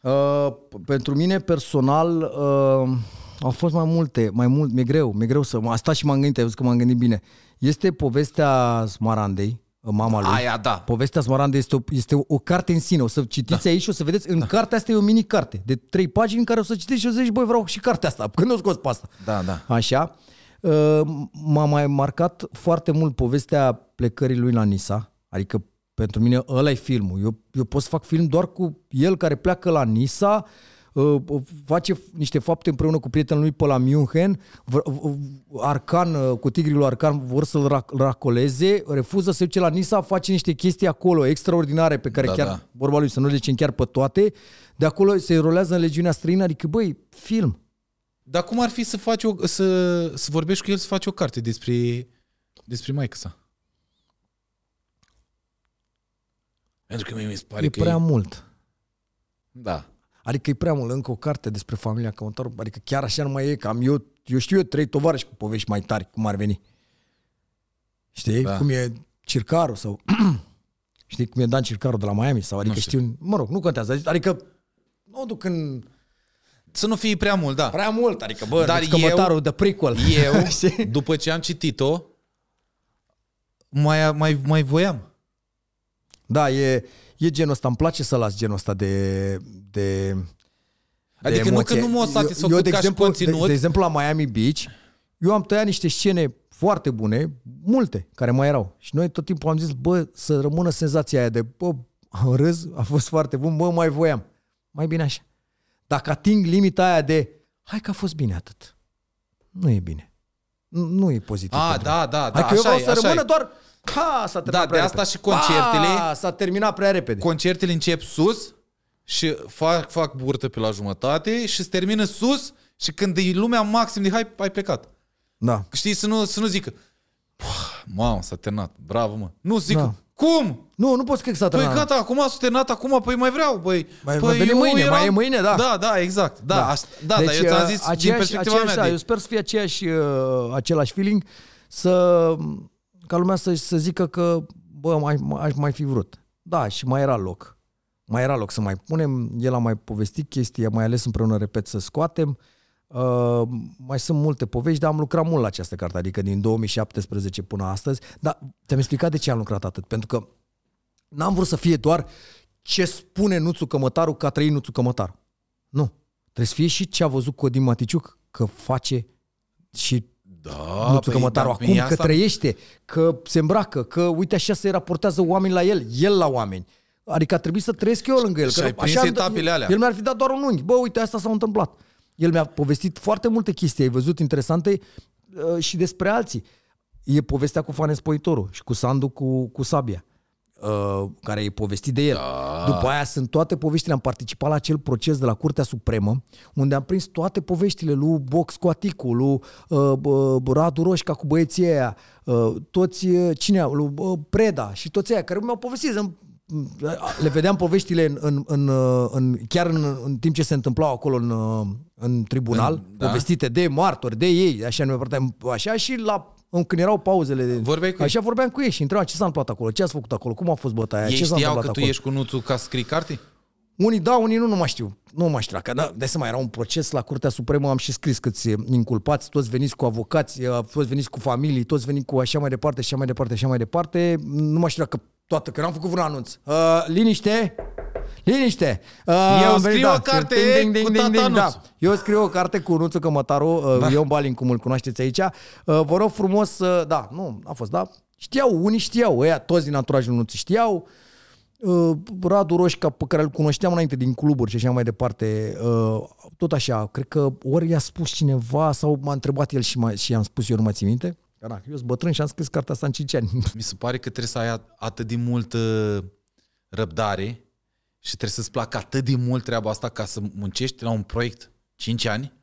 Uh, pentru mine personal uh, au fost mai multe, mai mult, mi-e greu, mi-e greu să, am stat și m-am gândit, ai văzut că m-am gândit bine. Este povestea Smarandei, uh, mama lui. Aia, da. Povestea Smarandei este o, este o, o carte în sine, o să citiți da. aici și o să vedeți, în cartea asta e o mini-carte de trei pagini în care o să citiți și o să zici, băi, vreau și cartea asta, când o scos pe asta. Da, da. Așa. Uh, M-a mai marcat foarte mult povestea plecării lui la Nisa. Adică pentru mine ăla e filmul. Eu, eu pot să fac film doar cu el care pleacă la Nisa, uh, face niște fapte împreună cu prietenul lui pe la München, v- v- Arcan, uh, cu tigrii lui Arcan vor să-l rac- racoleze, refuză să se duce la Nisa, face niște chestii acolo extraordinare pe care Da, chiar, da. vorba lui, să nu le zicem chiar pe toate, de acolo se rolează în legiunea străină, adică băi, film. Dar cum ar fi să faci o, să, să vorbești cu el să faci o carte despre, despre maică sa? Pentru că mie mi se pare E că prea e... mult. Da. Adică e prea mult. Încă o carte despre familia Cămătaru. Adică chiar așa nu mai e. Că am eu, eu știu eu trei tovarăși cu povești mai tari, cum ar veni. Știi? Da. Cum e Circaru sau... Știi cum e Dan Circaru de la Miami? Sau adică Nu știu. știu. Mă rog, nu contează. Adică nu o duc în Să nu fie prea mult, da. prea mult. Adică, bă, Dar Dar Cămătarul de prequel. Eu, Știi? după ce am citit-o, mai, mai, mai voiam. Da, e, e genul ăsta. Îmi place să las genul ăsta de... de de Adică nu emoție. că nu m-a Eu- satisfăcut de ca și exemplu, conținut. De, de exemplu, la Miami Beach, eu am tăiat niște scene foarte bune, multe, care mai erau. Și noi tot timpul am zis, bă, să rămână senzația aia de, bă, am râs, a fost foarte bun, bă, mai voiam. Mai bine așa. Dacă ating limita aia de, hai că a fost bine atât. Nu e bine. Nu, nu e pozitiv. A, pentru da, da, da, Hai că eu așa vreau e, să așa rămână e. doar, ha, s-a terminat Da, prea de asta repede. și concertele- A, s-a terminat prea repede. Concertele încep sus și fac, fac burtă pe la jumătate și se termină sus și când e lumea maxim de hai, ai plecat. Da. Știi, să nu, să nu zică, "Puh, mamă, s-a terminat, bravo mă. Nu zică, Da. Cum? Nu, nu poți cred că s-a Păi terminat. gata, acum s-a terminat, acum, păi mai vreau, băi. Mai- păi mai veni eu mâine, mai e mâine, da. Da, da, exact. Da, da, asta, da, deci, dar eu ți-am zis din aceeași, perspectiva aceeași, mea. da, De, Eu sper să fie aceeași, uh, același feeling, să, ca lumea să, să zică că, bă, mai, mai, aș mai fi vrut. Da, și mai era loc. Mai era loc să mai punem, el a mai povestit chestii, am mai ales împreună, repet, să scoatem. Uh, mai sunt multe povești, dar am lucrat mult la această carte, adică din 2017 până astăzi. Dar ți-am explicat de ce am lucrat atât. Pentru că n-am vrut să fie doar ce spune Nuțu Cămătaru că a trăit Nuțu Cămătaru. Nu. Trebuie să fie și ce a văzut Codin Maticiuc că face și da, Nuțu Cămătaru da, acum, mie că asta- trăiește, că se îmbracă, că uite așa se raportează oameni la el, el la oameni. Adică a trebuit să trăiesc eu lângă el. Și că ai nu- prins așa, etapele alea. El mi-ar fi dat doar un unghi. Bă, uite, asta s-a întâmplat. El mi-a povestit foarte multe chestii, ai văzut, interesante uh, și despre alții. E povestea cu Fanes Poitoru și cu Sandu cu, cu Sabia, uh, care e povestit de el. Da. După aia sunt toate poveștile. Am participat la acel proces de la Curtea Supremă, unde am prins toate poveștile lui Box cu Aticu, lui uh, uh, Radu Roșca cu băieții aia, uh, toți, uh, cine, lui uh, Preda și toți aia care mi-au povestit. Îmi- Le vedeam poveștile în, în, în, uh, în, chiar în, în timp ce se întâmplau acolo în, uh, în tribunal, În- da. povestite de martori, de ei, așa nu mi așa și la când erau pauzele, de- Vorbeai cu ei? așa vorbeam cu ei și întrebam ce s-a întâmplat acolo, ce ați făcut acolo, cum a fost bătaia, Ei ce s-a știau întâmplat că tu acolo. ești cu Nuțu ca să scrii carte? Unii da, unii nu, nu mai știu. Nu mai știu. Dacă, da, de să mai era un proces la Curtea Supremă, am și scris câți inculpați, toți veniți cu avocați, toți veniți cu familii, toți veniți cu așa mai departe, așa mai departe, așa mai departe. Nu mai știu dacă toată, că n-am făcut vreun anunț. Uh, liniște! Liniște! Uh, Eu am venit, scriu o carte cu tata da. Nuțu. Eu scriu o carte cu Nuțu Cămătaru, uh, da. Ion Balin, cum îl cunoașteți aici. Uh, vă rog frumos să... Da, nu, a fost, da. Știau, unii știau, ăia toți din anturajul Nuțu știau. Uh, Radu Roșca, pe care îl cunoșteam înainte din cluburi și așa mai departe, uh, tot așa, cred că ori i-a spus cineva sau m-a întrebat el și, m-a, și i-am spus eu, nu mai țin minte. Că, na, eu sunt bătrân și am scris cartea asta în 5 ani. Mi se pare că trebuie să ai at- atât de multă răbdare și trebuie să-ți placă atât de mult treaba asta ca să muncești la un proiect 5 ani.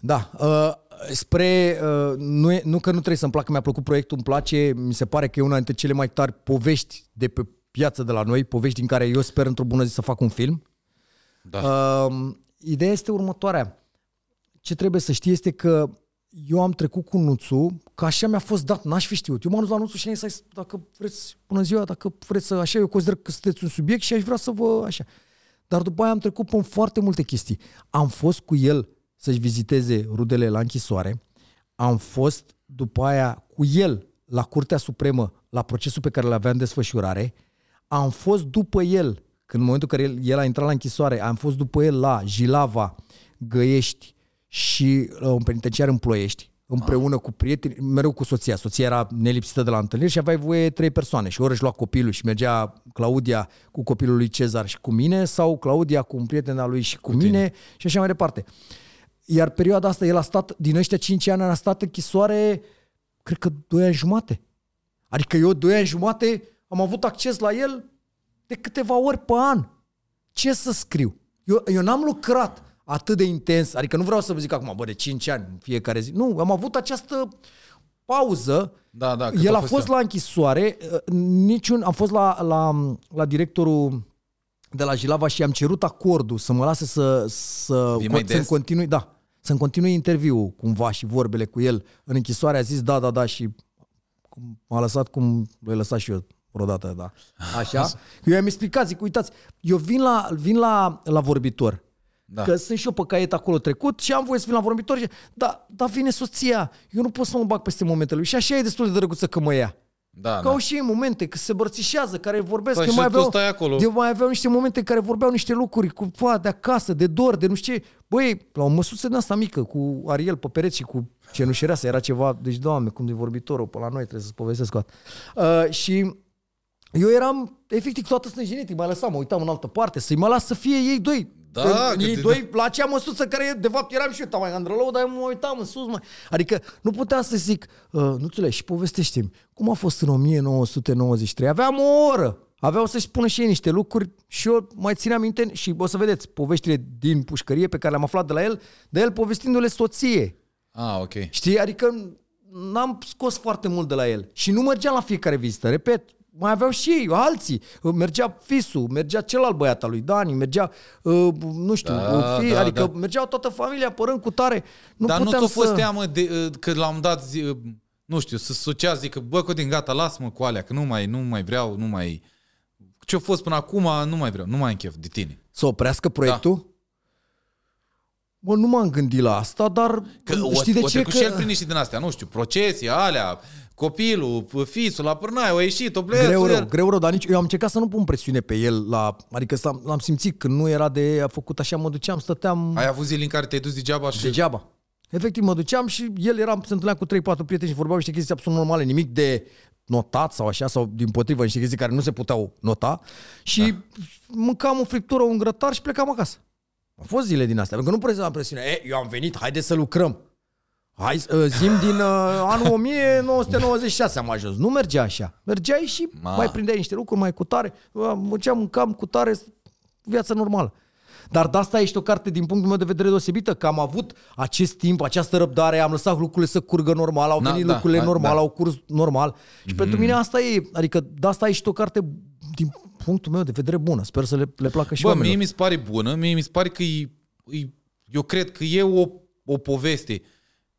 Da, uh, spre, uh, nu, e, nu că nu trebuie să-mi placă, mi-a plăcut proiectul, îmi place, mi se pare că e una dintre cele mai tari povești de pe piață de la noi, povești din care eu sper într-o bună zi să fac un film. Da. Uh, ideea este următoarea. Ce trebuie să știi este că eu am trecut cu Nuțu, că așa mi-a fost dat, n-aș fi știut. Eu m-am dus la Nuțu și am zis, dacă vreți, bună ziua, dacă vreți să, așa, eu consider că sunteți un subiect și aș vrea să vă, așa. Dar după aia am trecut pe foarte multe chestii. Am fost cu el să-și viziteze rudele la închisoare, am fost după aia cu el la Curtea Supremă, la procesul pe care l-avea în desfășurare, am fost după el, când în momentul în care el, el a intrat la închisoare, am fost după el la Jilava, Găiești și uh, un penitenciar în Ploiești, împreună cu prieteni, mereu cu soția. Soția era nelipsită de la întâlniri și aveai voie trei persoane. Și ori își lua copilul și mergea Claudia cu copilul lui Cezar și cu mine, sau Claudia cu un prieten al lui și cu, cu mine și așa mai departe. Iar perioada asta, el a stat, din ăștia 5 ani, a stat închisoare, cred că 2 ani jumate. Adică eu 2 ani jumate am avut acces la el de câteva ori pe an. Ce să scriu? Eu, eu n-am lucrat atât de intens, adică nu vreau să vă zic acum, bă, de 5 ani în fiecare zi. Nu, am avut această pauză, Da, da, cât el a a fost fost el? la închisoare, uh, niciun, am fost la, la, la directorul de la Jilava și am cerut acordul să mă lase să, să, Vii mai să-mi des? continui, da, să-mi continui interviul cumva și vorbele cu el în închisoare. A zis da, da, da și cum m-a lăsat cum l-ai lăsat și eu vreodată, da. Așa. Eu i-am explicat, zic, uitați, eu vin la, vin la, la vorbitor. Da. Că sunt și eu pe caiet acolo trecut și am voie să vin la vorbitor și da, da, vine soția. Eu nu pot să mă bag peste momentele lui. Și așa e destul de drăguță că mă ia. Da, Că da. au și ei momente, că se bărțișează, care vorbesc. Păi eu și mai tu aveau, stai acolo. Eu mai aveau niște momente în care vorbeau niște lucruri cu fa, de acasă, de dor, de nu știu ce. Băi, la o măsuță din asta mică, cu Ariel pe pereți și cu cenușereasa, era ceva, deci, doamne, cum de vorbitorul pe la noi, trebuie să-ți povestesc o dată. Uh, și eu eram efectiv toată stânjenit, mai lăsam, mă uitam în altă parte, să-i mă las să fie ei doi. Da, Că că ei te- doi, la acea măsuță care de fapt eram și eu, mai andrălău, dar eu mă uitam în sus, mă. Adică nu putea să zic, uh, nu și povestește-mi, cum a fost în 1993? Aveam o oră. Aveau să-și spună și ei niște lucruri și eu mai țineam minte și o să vedeți poveștile din pușcărie pe care le-am aflat de la el, de el povestindu-le soție. Ah, ok. Știi? Adică n-am scos foarte mult de la el. Și nu mergeam la fiecare vizită. Repet, mai aveau și ei, alții. Mergea Fisu, mergea celălalt băiat al lui Dani, mergea, uh, nu știu, Da, uh, fi, da, adică da. mergeau toată familia părând cu tare. Nu Dar nu puteam ți-a fost să... teamă de, uh, că l-am dat, zi, uh, nu știu, să sucea, zic că, bă, Codin, gata, lasă-mă cu alea, că nu mai, nu mai vreau, nu mai... Ce-a fost până acum, nu mai vreau, nu mai am chef de tine. Să oprească proiectul? Da. Bă, nu m-am gândit la asta, dar Că știi o, de o ce? trecut Că... și el prin niște din astea, nu știu, procesii, alea, copilul, fisul la pârnaie, o ieșit, o plecat. Greu rău, greu rău, dar nici eu am încercat să nu pun presiune pe el, la, adică l-am, l-am simțit când nu era de a făcut așa, mă duceam, stăteam Ai avut zile în care te-ai dus degeaba și... degeaba. Efectiv, mă duceam și el era, se întâlnea cu 3-4 prieteni și vorbeau niște chestii absolut normale, nimic de notat sau așa, sau din potrivă niște chestii care nu se puteau nota și da. mâncam o friptură, un grătar și plecam acasă. Au fost zile din astea, pentru că nu puneam presiune. E, eu am venit, haide să lucrăm. Hai, uh, zim din uh, anul 1996 am ajuns. Nu mergea așa. Mergeai și Ma. Ma. mai prindeai niște lucruri mai cu tare. Uh, Mânceam, mâncam cu tare, viața normală. Dar de asta ești o carte din punctul meu de vedere deosebită, că am avut acest timp, această răbdare, am lăsat lucrurile să curgă normal, au Da, venit da, lucrurile da, normal, da. au curs normal. Și mm-hmm. pentru mine asta e, adică de asta ești o carte din punctul meu de vedere bună. Sper să le, le placă și Bă, oamenilor. mie mi se pare bună, mie mi se pare că e, e, eu cred că e o, o poveste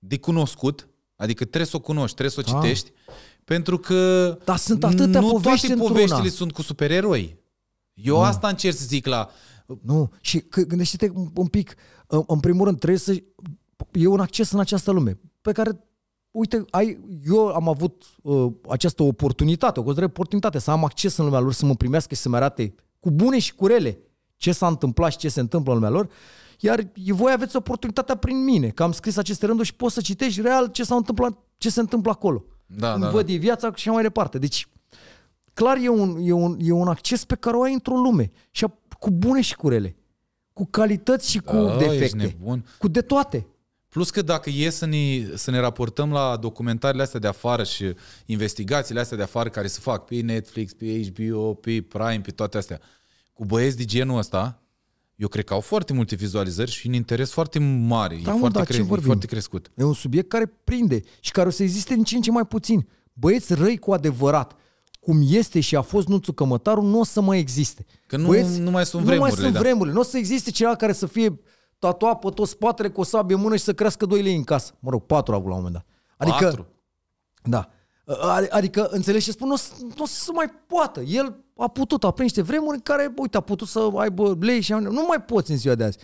de cunoscut, adică trebuie să o cunoști, trebuie să o Ah. citești, pentru că Dar sunt atâtea nu povești toate într-una. poveștile sunt cu supereroi. Eu asta încerc să zic la... Nu, și că, gândește-te un- un pic, în, în primul rând trebuie să... E un acces în această lume pe care, uite, ai, eu am avut uh, această oportunitate, o consider oportunitate, să am acces în lumea lor, să mă primească și să-mi arate cu bune și cu rele ce s-a întâmplat și ce se întâmplă în lumea lor, iar voi aveți oportunitatea prin mine, că am scris aceste rânduri și poți să citești real ce s-a întâmplat, ce se întâmplă acolo. Da, Îmi da, văd e viața și așa mai departe. Deci, clar e un, e, un, e un acces pe care o ai într-o lume. Și a- cu bune și cu rele. Cu calități și cu Da, ești defecte. nebun. Cu de toate. Plus că dacă e să ne, să ne raportăm la documentarele astea de afară și investigațiile astea de afară care se fac pe Netflix, pe HBO, pe Prime, pe toate astea, cu băieți de genul ăsta, eu cred că au foarte multe vizualizări și un interes foarte mare, Da, e, mă, foarte dar ce cre- e vorbim? foarte crescut. E un subiect care prinde și care o să existe din ce în ce mai puțin. Băieți răi cu adevărat, cum este și a fost Nuțu Cămătaru, nu o să mai existe. Că nu- Băieți, nu mai sunt Nu mai vremurile, sunt da. vremurile. Nu o să existe cineva care să fie tatuat pe tot spatele cu o sabie în mână și să crească 2 lei în casă. Mă rog, patru a avut la un moment dat. Adică, Patru. Da. Adi- Adică, înțelegi ce spun? Nu o să- nu o să se mai poată. El a putut, a prins niște vremuri în care, uite, a putut să aibă lei și nu mai poți în ziua de azi.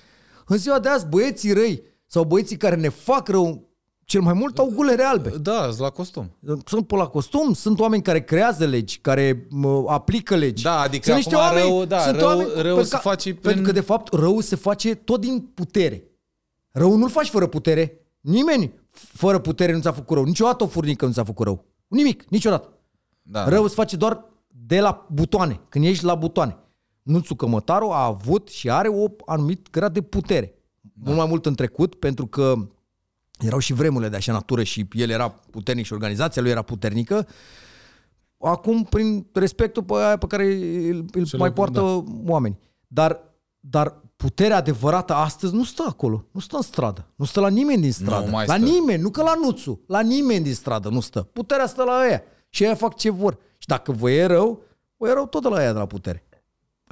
În ziua de azi, băieții răi sau băieții care ne fac rău, cel mai mult au gulere albe. Da, la costum. Sunt pe la costum, sunt oameni care creează legi, care mă, aplică legi. Da, adică sunt niște acum oameni, rău- da, sunt rău- oameni rău pe se face Pentru prin- că, de fapt, rău se face tot din putere. Rău nu-l faci fără putere. Nimeni fără putere nu ți-a făcut rău. Niciodată o furnică nu ți-a făcut rău. Nimic, niciodată. Da, Rău se face doar de la butoane, când ești la butoane. Nuțu Cămătaru a avut și are o anumit grad de putere. Da. Mult mai mult în trecut, pentru că erau și vremurile de așa natură și el era puternic și organizația lui era puternică. Acum, prin respectul pe, aia pe care îl, îl Și mai le- poartă da. oameni. Dar, dar puterea adevărată astăzi nu stă acolo, nu stă în stradă, nu stă la nimeni din stradă. mai la stă. nimeni, nu că la Nuțu, la nimeni din stradă nu stă. Puterea stă la ăia și ăia fac ce vor. Și dacă vă e rău, vă e rău tot de la ăia de la putere.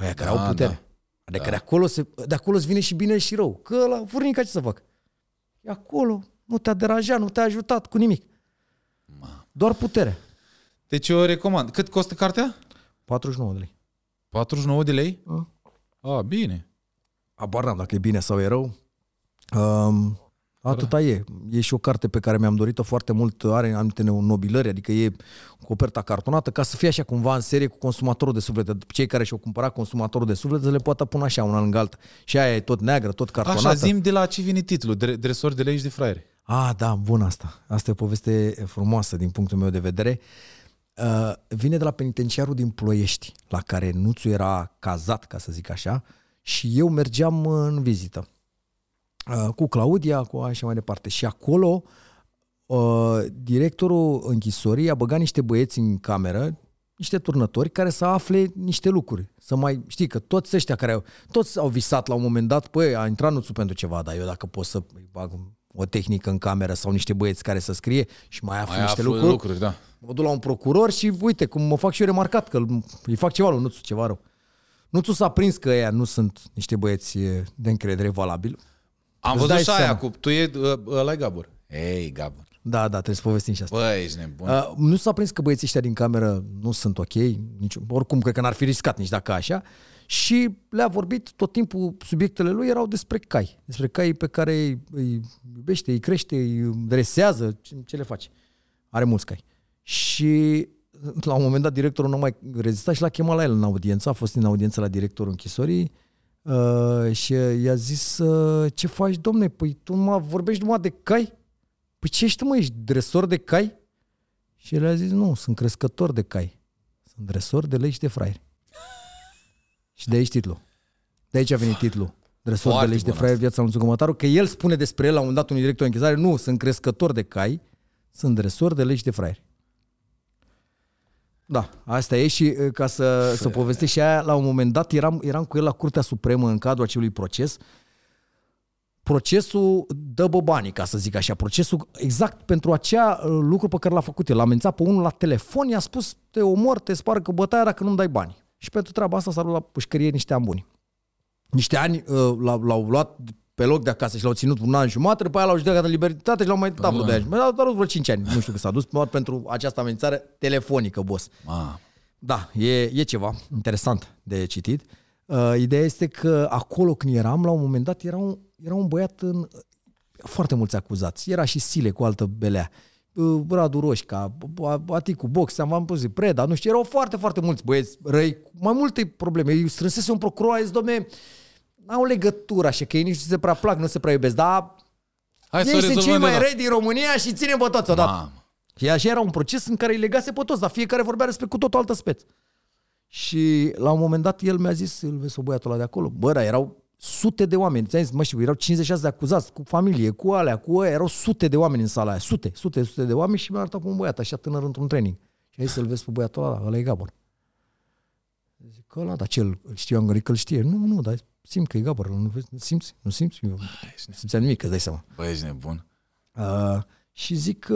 Ăia care Da, au putere. da. Adică de, acolo se, de acolo îți vine și bine și rău. Că la furnica ce să fac? E acolo, nu te-a deranjat, nu te-a ajutat cu nimic. Doar putere. Deci eu recomand. Cât costă cartea? 49 de lei. 49 de lei? A. A, bine. Abar n-am dacă e bine sau e rău. Um, atâta e. E și o carte pe care mi-am dorit-o foarte mult. Are anumite nobilări, adică e coperta cartonată, ca să fie așa cumva în serie cu consumatorul de suflete. Cei care și-au cumpărat consumatorul de suflete să le poată pune așa una lângă alta. Și aia e tot neagră, tot cartonată. Așa, zim de la ce vine titlul. Dre- Dresori de lei și de fraiere. Ah, da, bun asta. Asta e o poveste frumoasă din punctul meu de vedere. Uh, vine de la penitenciarul din Ploiești, la care Nuțu era cazat, ca să zic așa, și eu mergeam în vizită. Uh, cu Claudia, cu așa mai departe. Și acolo, uh, directorul închisorii a băgat niște băieți în cameră, niște turnători care să afle niște lucruri. Să mai, știi că toți ăștia care au, toți au visat la un moment dat, păi, a intrat Nuțu pentru ceva, dar eu dacă pot să îi bag o tehnică în cameră sau niște băieți care să scrie și mai aflu Mai niște aflu lucruri, lucruri, da. mă duc la un procuror și uite, cum mă fac și eu remarcat, că îi fac ceva lui Nuțu, ceva rău. Nuțu s-a prins că ăia nu sunt niște băieți e, de încredere valabil. Am Îți văzut dai și aia seama. cu... Tu e ă, ăla Gabor. Ei, Gabor. Da, da, trebuie să povestim și asta. Bă, ești nebun. Uh, nu s-a prins că băieții ăștia din cameră nu sunt ok, nici, oricum cred că n-ar fi riscat nici dacă așa, și le-a vorbit tot timpul, subiectele lui erau despre cai, despre cai pe care îi, îi iubește, îi crește, îi dresează, ce, ce le face. Are mulți cai. Și la un moment dat directorul nu mai rezista și l-a chemat la el în audiență, a fost în audiență la directorul închisorii uh, și i-a zis, uh, ce faci domne, păi tu mă vorbești numai de cai? Păi ce ești tu, mă, ești dresor de cai? Și el a zis, nu, sunt crescător de cai. Sunt dresor de lei și de fraieri. și de aici titlul. De aici a venit titlul. Dresor Foarte de lei și de bun fraieri, viața lui Țugămătaru, că el spune despre el la un moment dat unui director de închizare, nu, sunt crescător de cai, sunt dresor de lei și de fraieri. Da, asta e și uh, ca să, să povestesc și aia, la un moment dat eram, eram cu el la Curtea Supremă în cadrul acelui proces procesul dă bă banii, ca să zic așa, procesul exact pentru acea uh, lucru pe care l-a făcut el. L-a amenințat pe unul la telefon, i-a spus te omor, te sparg că bătaia dacă nu-mi dai bani. Și pentru treaba asta s-a luat la pușcărie niște ani buni. Niște ani uh, l-au, l-au luat pe loc de acasă și l-au ținut un an jumătate, după aia l-au judecat în libertate și l-au mai dat vreo de ani. Mi-a dat vreo 5 ani, nu știu că s-a dus, doar pentru această amenințare telefonică, boss. Ma. Da, e, e ceva interesant de citit. Uh, ideea este că acolo când eram, la un moment dat, era un, era un băiat în foarte mulți acuzați. Era și Sile cu altă belea. Uh, Radu Roșca, Aticu Box, am pus Preda, nu știu, erau foarte, foarte mulți băieți răi, cu mai multe probleme. Eu strânsese un procuror, a zis, domne, n-au legătură așa, că ei nici nu se prea plac, nu se prea iubesc, dar Hai să ei sunt cei rezolvăm mai de la- răi din România și ține pe toți odată. Mamă. Și așa era un proces în care îi legase pe toți, dar fiecare vorbea despre cu tot o altă speță. Și la un moment dat el mi-a zis, îl vezi pe băiatul ăla de acolo? Bă, dar erau sute de oameni, ți-am zis, mă știu, erau 56 de acuzați, cu familie, cu alea, cu aia, erau sute de oameni în sala aia, sute, sute, sute de oameni și mi-a arătat pe un băiat așa tânăr într-un training. Și a zis să-l vezi pe băiatul ăla, ăla e Gabor. Zic, că ăla, dar ce, îl îl știu, am gândit că îl știe. Nu, nu, dar simt că e Gabor, nu, vezi, nu simți, nu simți, eu nu simțeam nimic, îți dai seama. Bă, ești nebun. Uh, și zic că,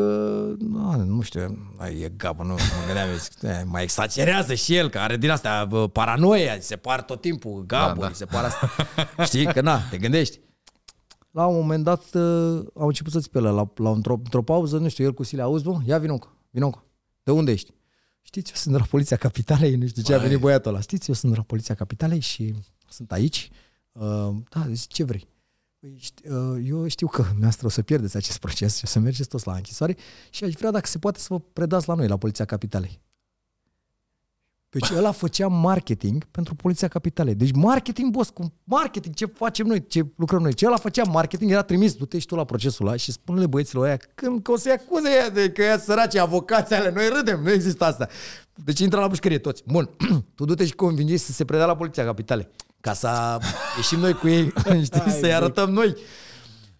na, nu știu, ai, e gabă, nu, mă gândeam, eu zic, "E, mai exagerează și el, că are din asta bă, paranoia, îi se par tot timpul, gabă, Da, da. îi se par asta. Știi, că na, te gândești. La un moment dat uh, au început să-ți pe ăla, la, la într-o, într-o pauză, nu știu, el cu Sile, auzi, bă, ia vină încă, vină încă. De unde ești? Știți, eu sunt de la Poliția Capitalei, nu știu ce a Băi. venit băiatul ăla. Știți, eu sunt de la Poliția Capitalei și sunt aici. Uh, da, zic, ce vrei? Păi, ști- uh, eu știu că noastră o să pierdeți acest proces și o să mergeți toți la închisoare și aș vrea dacă se poate să vă predați la noi, la Poliția Capitalei. Deci ăla făcea marketing pentru Poliția Capitalei. Deci marketing, boss, cum marketing, ce facem noi, ce lucrăm noi. Ce ăla făcea marketing, era trimis, du-te și tu la procesul ăla și spune-le băieților aia când, că o să-i acuze ea de că ea săraci, avocații ale, noi râdem, nu există asta. Deci intră la pușcărie toți. Bun, tu du-te și convingi să se predea la Poliția Capitalei. Ca să ieșim noi cu ei, știi, să-i arătăm noi.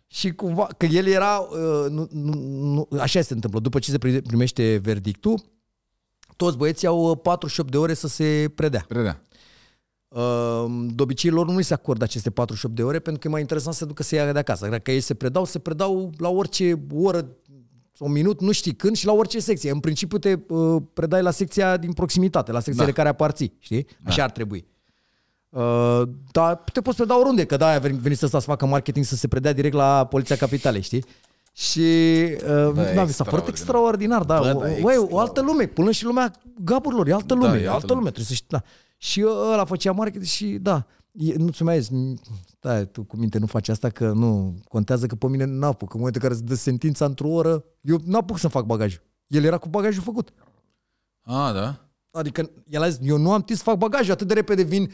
Și cumva, că el era, uh, nu, nu, nu, așa se întâmplă, după ce se pri- primește verdictul, toți băieții au uh, 48 de ore să se predea. Predea. Uh, de obicei lor nu li se acordă aceste 48 de ore pentru că e mai interesant să se ducă să ia de acasă. Dacă ei se predau, se predau la orice oră un minut, nu știi când și la orice secție. În principiu te uh, predai la secția din proximitate, la secția Da. de care aparții, știi? Așa ar trebui. Uh, dar te poți preda oriunde, că da, venit să să facă marketing să se predea direct la Poliția Capitalei, știi? Și uh, da, mi s-a părut extraordinar, da. Bă, Bă, da, Băi, o altă lume, până și lumea gaburilor, e altă lume, Da, e e altă, altă lume, lume. trebuie să știi, da. Și ăla făcea marketing și da, e, nu-ți mai zis, da, tu cu minte nu faci asta că nu contează că pe mine n-apuc. În momentul în care se dă sentința într-o oră, eu n-apuc să fac bagajul. El era cu bagajul făcut. A, da? Adică el a zis, eu nu am timp să fac bagajul, atât de repede vin,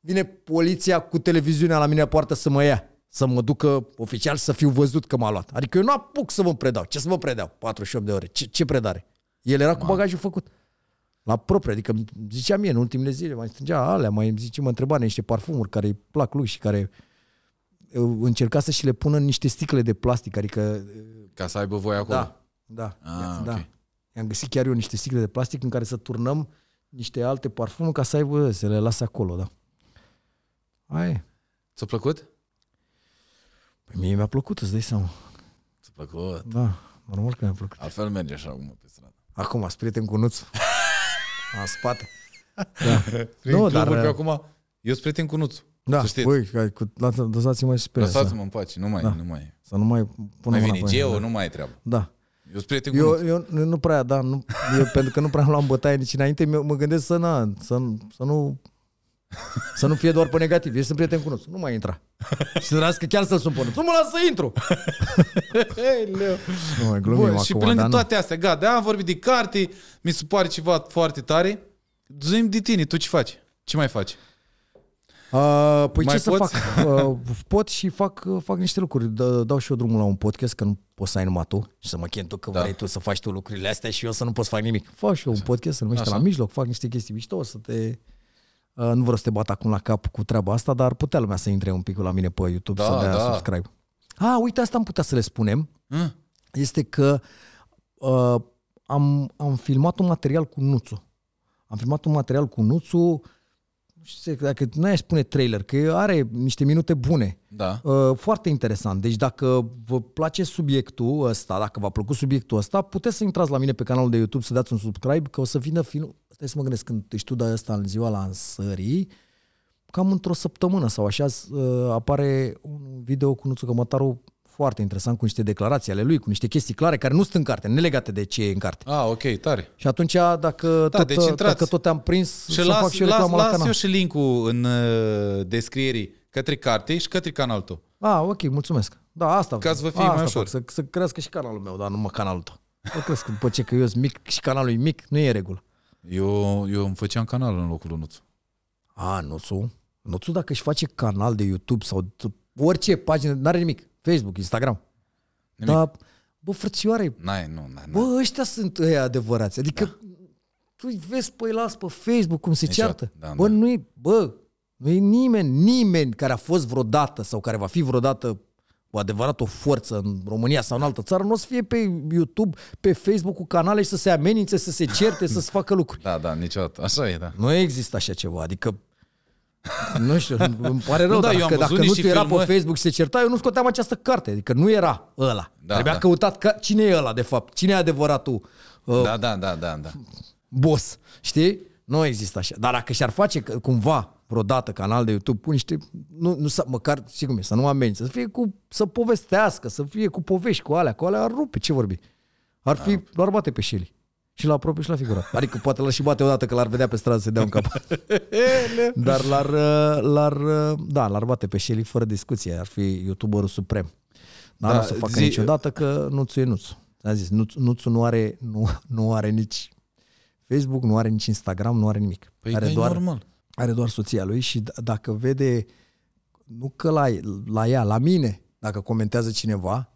vine poliția cu televiziunea la mine la poartă să mă ia, să mă ducă oficial să fiu văzut că m-a luat. Adică eu nu apuc să mă predau. Ce să mă predau? 48 de ore. Ce, ce predare? El era cu bagajul făcut. La propriu, adică îmi zicea mie în ultimele zile, mai strângea alea, mai îmi zice, mă întreba de niște parfumuri care îi plac lui și care uh, încerca să și le pună în niște sticle de plastic, adică Ca să aibă voi acolo. da, da, Ah, da. ok. I-am găsit chiar eu niște sticle de plastic în care să turnăm niște alte parfumuri ca să aibă, să le lase acolo, da. Aia e. Ți-a plăcut? Păi mie mi-a plăcut, îți dai seama. Ți-a plăcut. Da, normal că mi-a plăcut. Altfel merge așa acum pe stradă. Acum, ați prieten cu Nuț. În spate. Prin Nu, nu, dar- dar... Pe acum, eu sunt prieten cu Nuțu. Da, Să știți. voi, hai, cu, la- lăsați-mă mai sper. Să, Lăsați-mă în pace, nu mai, Da. nu mai. să nu mai pun Mai mâna vine pe Geo, da. nu mai e treabă. Da. Eu sunt prieten cu Eu, Nuțu. eu, eu nu prea, da, nu, eu, pentru că nu prea am luat în bătaie nici înainte, mă mă gândesc să, na, să, să nu să nu fie doar pe negativ. Eu sunt prieten cu Nuțu, nu mai intra. Și să că chiar să-l sun pe Nuțu. Nu mă las să intru! nu mai glumim Bă, acum, și pe lângă dar nu. toate astea, gata, de am vorbit de carte, mi se pare ceva foarte tare. Zim de tine, tu ce faci? Ce mai faci? Uh, păi Mai ce să poți? fac? Uh, pot și fac, uh, fac niște lucruri. Dă- Dau și eu drumul la un podcast, că nu poți să ai numai tu și să mă chem tu că Da. vrei tu să faci tu lucrurile astea și eu să nu pot să fac nimic. Fac și eu un podcast, se numește Așa. La Mijloc, fac niște chestii mișto, o să te... Uh, nu vreau să te bat acum la cap cu treaba asta, dar putea lumea să intre un pic la mine pe YouTube Da, să dea da. subscribe. Ah, uite, asta am putea să le spunem. Hă? Este că uh, am, am filmat un material cu Nuțu. Am filmat un material cu Nuțu, nu știu dacă nu aș spune trailer, că are niște minute bune. Da. Uh, foarte interesant. Deci dacă vă place subiectul ăsta, dacă v-a plăcut subiectul ăsta, puteți să intrați la mine pe canalul de YouTube să dați un subscribe, că o să vină film. Stai să mă gândesc, când ești tu de ăsta în ziua lansării, cam într-o săptămână sau așa, uh, apare un video cu Nuțu Cămătaru foarte interesant, cu niște declarații ale lui, cu niște chestii clare, care nu sunt în carte, nelegate de ce e în carte. Ah, ok, tare. Și atunci, dacă, Da, tot, deci intrați. dacă tot te-am prins, Și să las, fac și eu las, reclamă la las canal. eu și linkul în uh, descrierii către carte și către canalul tău. Ah, ok, mulțumesc. Da, asta Ca să vă fie asta mai fac, ușor. Să, să crească și canalul meu, dar nu mă canalul tău. Să crească după ce că eu sunt mic și canalul e mic, nu e regulă. Eu, eu îmi făceam canal în locul lui Nuțu. A, Nuțu? Nuțu dacă își face canal de YouTube sau t- orice pagină, n-are nimic. Facebook, Instagram. Nimic. Dar, bă, frățioare, N-ai, nu, n-ai, n-ai. bă, ăștia sunt ăia adevărați. Adică, da. tu îi vezi pe las pe Facebook cum se Niciodată. ceartă. Da, bă, da. nu e, bă, nu e nimeni, nimeni care a fost vreodată sau care va fi vreodată cu adevărat o forță în România sau în altă țară, nu o să fie pe YouTube, pe Facebook cu canale și să se amenințe, să se certe, să se facă lucruri. Da, da, niciodată. Așa e, da. Nu există așa ceva, adică nu știu, îmi pare rău, Nu, da, dar eu am dacă, văzut dacă nu niște ți era pe filmări. Facebook și se certa, eu nu scoteam această carte, adică nu era ăla. Da, Trebuia da. căutat ca, cine e ăla de fapt, cine e adevăratul uh, Da, da, da, da, da. boss, știi? Nu există așa. Dar dacă și-ar face că- cumva vreodată canal de YouTube, pun niște, nu, nu să, măcar, știi cum e, să nu mă amenințe, să fie cu, să povestească, să fie cu povești, cu alea, cu alea, ar rupe, ce vorbi? Ar fi, l-ar bate pe Shelly. Și la propriu și la figurat. Adică poate l-ar și bate odată că l-ar vedea pe stradă să se dea un cap. Dar l-ar, uh, l-ar, uh, da, l-ar bate pe Shelly fără discuție. Ar fi youtuberul suprem. Dar Da, nu o să facă zi- niciodată că Nuțu e Nuțu. Am zis, Nuțu, Nuțu nu, are, nu, nu are nici Facebook, nu are nici Instagram, nu are nimic. Păi are, e doar, normal. Are doar soția lui și d- dacă vede, nu că la, la ea, la mine, dacă comentează cineva,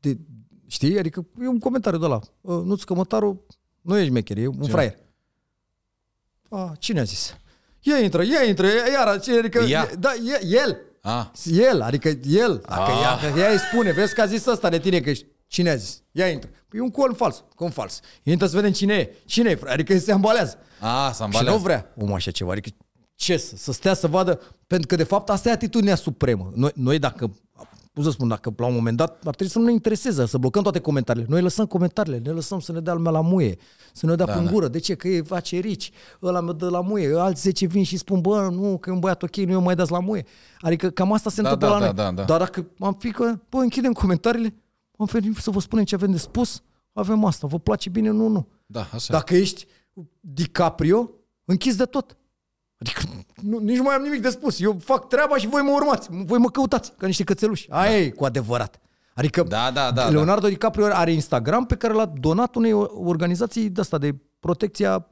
de, știi? Adică e un comentariu de la nu-ți cămătarul, nu ești mecher, e un Ce? fraier. A, cine a zis? Ia intră, ia intră, iar, adică, Ea. da, e, el, Ah, el, adică el, dacă Ah. ea, dacă ea îi spune, vezi că a zis ăsta de tine că ești, cine a zis? Ia intră. Păi e un con fals, con fals. Intră să vedem cine e. Cine e, frate? Adică se ambalează. ah, s-a Și nu ambalează. vrea omul așa ceva. Adică ce să, să stea să vadă, pentru că de fapt asta e atitudinea supremă. Noi, noi dacă, cum să spun, dacă la un moment dat ar trebui să nu ne intereseze, să blocăm toate comentariile. Noi lăsăm comentariile, ne lăsăm să ne dea lumea la muie, să ne dea da, pe da. gură. De ce? Că e face rici, ăla mă dă la muie, alți 10 vin și spun, bă, nu, că e un băiat ok, nu eu mai dați la muie. Adică cam asta se Da, întâmplă da, la da, noi. da, da. Dar dacă am fi că, bă, închidem comentariile, am venit să vă spunem ce avem de spus, avem asta, vă place bine, nu, nu. Da, așa. Dacă ești DiCaprio, închizi de tot. Adică nu, nici nu mai am nimic de spus. Eu fac treaba și voi mă urmați. Voi mă căutați ca niște cățeluși. Aia e cu adevărat. Adică Da, da, da, Leonardo DiCaprio are Instagram pe care l-a donat unei organizații de asta de protecția